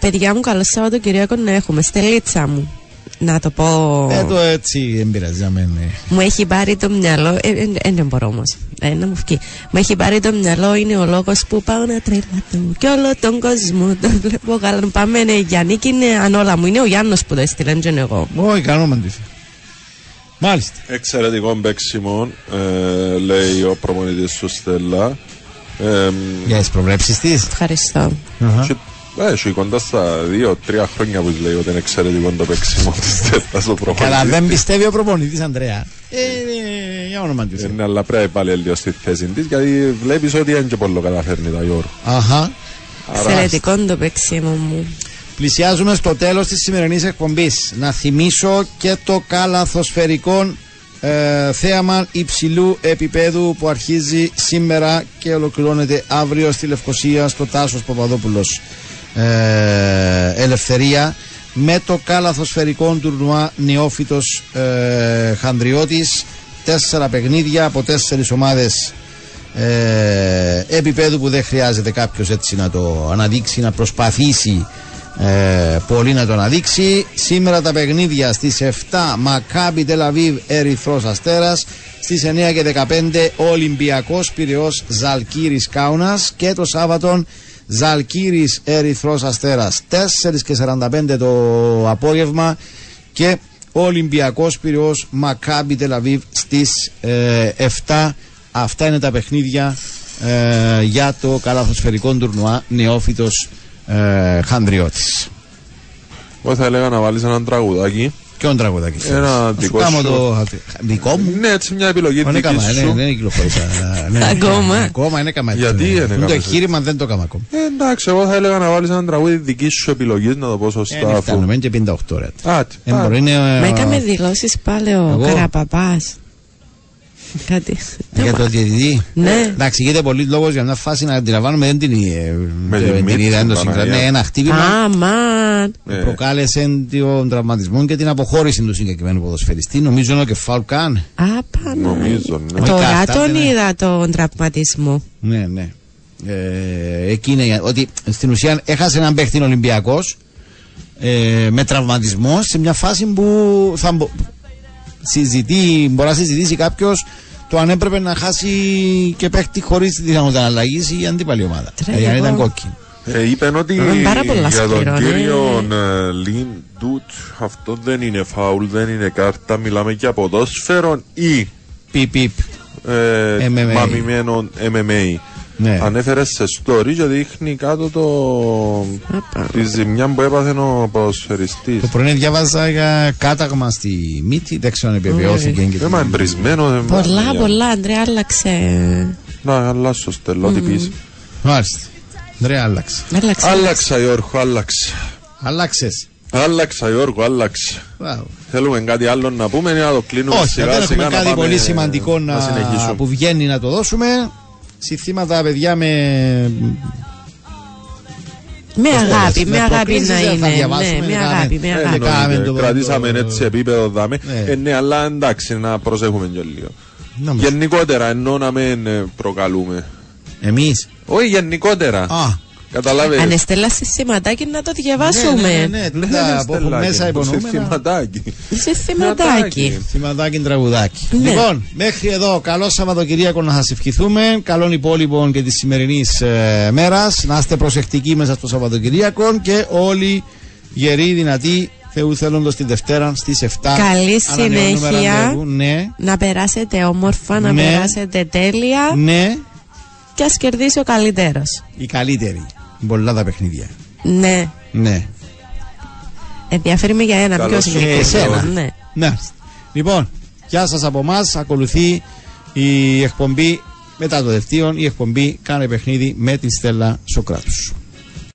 Παιδιά μου, καλό Σαββατοκυριακό να έχουμε. Στελίτσα μου. Να το πω. Ε, το έτσι δεν πειράζει να μένει. Μου έχει πάρει το μυαλό. Ε, ε, ε, δεν μπορώ όμως. Ε, να μου βγει. Μου έχει πάρει το μυαλό, είναι ο λόγος που πάω να τρελαθώ. Και όλο τον κόσμο τον βλέπω καλά. Πάμε, ναι, Γιάννη, και είναι ανόλα μου. Είναι ο Γιάννος που το έστειλε, δεν είναι εγώ. Όχι, κανένα μαντήφι. Μάλιστα. Εξαιρετικό παίξιμο, ε, λέει ο προπονητής του Στέλλα. Ε, Για τις προβλέψεις της. Ευχαριστώ. και- ε, Έχει κοντά στα δύο-τρία χρόνια που λέει ότι είναι εξαιρετικό το παίξιμο της Στέλλας ο προπονητής. Καλά, δεν πιστεύει ο προπονητής Αντρέα. Ε, ε, για όνομα του. Ε, Ναι, αλλά πρέπει πάλι λίγο στη θέση της γιατί βλέπεις ότι δεν και πολύ καταφέρνει τα Γιώργο. Αχα. Εξαιρετικό το παίξιμο μου. Πλησιάζουμε στο τέλος της σημερινής εκπομπής. Να θυμίσω και το καλαθοσφαιρικό ε, θέαμα υψηλού επίπεδου που αρχίζει σήμερα και ολοκληρώνεται αύριο στη Λευκοσία στο Τάσος Παπαδόπουλος ε, Ελευθερία με το καλαθοσφαιρικό τουρνουά νεόφυτος ε, Χανδριώτης. Τέσσερα παιχνίδια από τέσσερις ομάδες ε, επίπεδου που δεν χρειάζεται κάποιος έτσι να το αναδείξει να προσπαθήσει ε, πολύ να το αναδείξει. Σήμερα τα παιχνίδια στις 7 Μακάμπι Τελαβίβ Ερυθρός Αστέρας. Στις 9 και 15 Ολυμπιακός Πυραιός Ζαλκύρης Κάουνας. Και το Σάββατο Ζαλκύρης Ερυθρός Αστέρας 4 και 45 το απόγευμα και Ολυμπιακός Πυραιός Μακάμπι Τελαβίβ στις ε, 7 αυτά είναι τα παιχνίδια ε, για το καλαθοσφαιρικό τουρνουά νεόφυτος ε, Χανδριώτης. Εγώ θα έλεγα να βάλεις έναν τραγουδάκι. Ποιον τραγουδάκι θέλεις; Ένα Να σου δικό κάνω σου. το δικό μου. Ναι, έτσι μια επιλογή Δεν δική έκανα, ναι, σου. δεν κυκλοφορήσα. ναι. Ακόμα. Ακόμα δεν έκανα έτσι, Γιατί ναι. δεν Είναι Το έκαμες εγχείρημα δεν το έκανα ακόμα. Ε, εντάξει, εγώ θα έλεγα να βάλεις έναν τραγούδι δικής σου επιλογής, να το πω σωστά. Δεν αφού- φτάνουμε, είναι και 58 ρε. Α, τι, Ε, α, μπορεί, είναι, ε, Μα έκαμε δηλώσεις πάλι ο Εγώ. Καραπαπάς. Κάτι. Για το διαιτητή. Ναι. Εντάξει, γίνεται πολύ λόγος για μια φάση να αντιλαμβάνουμε, δεν την, ε, Με δεν τη την μύτη, είδα, δεν το την συγκρατώ. Ναι, Παναγία. ένα χτύπημα Αμάν. Ε, προκάλεσε τον τραυματισμό και την αποχώρηση του συγκεκριμένου ποδοσφαιριστή. Νομίζω είναι και φάουλ καν. Απαναγία. Νομίζω, ναι. Τώρα κάρτα, τον ναι. είδα τον τραυματισμό. Ναι, ναι. Ε, εκεί είναι για- ότι στην ουσία έχασε έναν παίχτη Ολυμπιακός ε, με τραυματισμό σε μια φάση που θα μπο- συζητεί, μπορεί να συζητήσει κάποιος το αν έπρεπε να χάσει και παίχτη χωρίς τη δυνατότητα να αλλαγή η αντίπαλη ομάδα. Τρε, Ε, αν ήταν εγώ. κόκκινη. Ε, είπαν ότι Είναι πάρα πολλά για τον σκληρό, ναι. κύριο ε, Λιν Ντούτ αυτό δεν είναι φάουλ, δεν είναι κάρτα. Μιλάμε για ποδόσφαιρο ή Πιπ, πιπ. ε, MMA. μαμημένο MMA. Ναι. Ανέφερε σε story και δείχνει κάτω το... τη ζημιά που έπαθε ο ποδοσφαιριστής. Το πρωί διάβαζα για κάταγμα στη μύτη, δεν ξέρω αν επιβεβαιώθηκε. και Έμα τι. εμπρισμένο. ε, Πολλά, μα- πολλά. Αντρέα, άλλαξε. Να, αλλάσω στελώ, τι πεις. Μάλιστα. Ρε, άλλαξε. Άλλαξε. Άλλαξα Γιώργο, άλλαξα. Άλλαξες. Άλλαξα Γιώργο, άλλαξα. Μπράβο. Θέλουμε κάτι άλλο να πούμε ή να το κλείνουμε Όχι, σιγά δεν σιγά έχουμε να κάτι πάμε πολύ σημαντικό να, συνεχίσουμε. που βγαίνει να το δώσουμε. Συστήματα, παιδιά, με. Με Πώς το αγάπη, λες, με με αγάπη προκρίσεις να δεν θα είναι. διαβάσουμε, Ναι, με να αγάπη, κάνουμε. με Ε, αγάπη. ναι, κάναμε το- Κρατήσαμε το- έτσι επίπεδο δάμε. Ναι. Ε, ναι, αλλά εντάξει, να προσέχουμε κι λίγο. Να μας- Γενικότερα, ενώ να μην ε, προκαλούμε. Εμείς. Όχι, γενικότερα. Α, Καταλάβες. Αν εστέλασε σηματάκι να το ναι, διαβάσουμε. ναι, ναι, Ναι, τούτα που έχουν Στελάκη, μέσα που σε υπονοούμενα. θυματάκι. Σε θεματάκι. Θυματάκι τραγουδάκι. Ναι. Λοιπόν, μέχρι εδώ, καλό Σαββατοκυριακό να σας ευχηθούμε. Καλών υπόλοιπων και της σημερινής ε, μέρας. Να είστε προσεκτικοί μέσα στο Σαββατοκυριακό και όλοι γεροί, δυνατοί, Θεού θέλοντος τη Δευτέρα στις 7. Καλή Ανανεώνουμε συνέχεια. ραντεβού. Ναι, Να περάσετε όμορφα, να Ναι. περάσετε τέλεια ναι, και ας κερδίσει ο καλύτερος. η καλύτερη. Πολλά τα παιχνίδια. Ναι. Ναι. Ενδιαφέρει με για ένα πιο Καλώς συγκεκριμένο. εσένα. Ναι. Ναι. Λοιπόν, γεια σας από εμάς. Ακολουθεί η εκπομπή μετά το δευτείο, η εκπομπή Κάνε παιχνίδι με την Στέλλα Σοκράτους.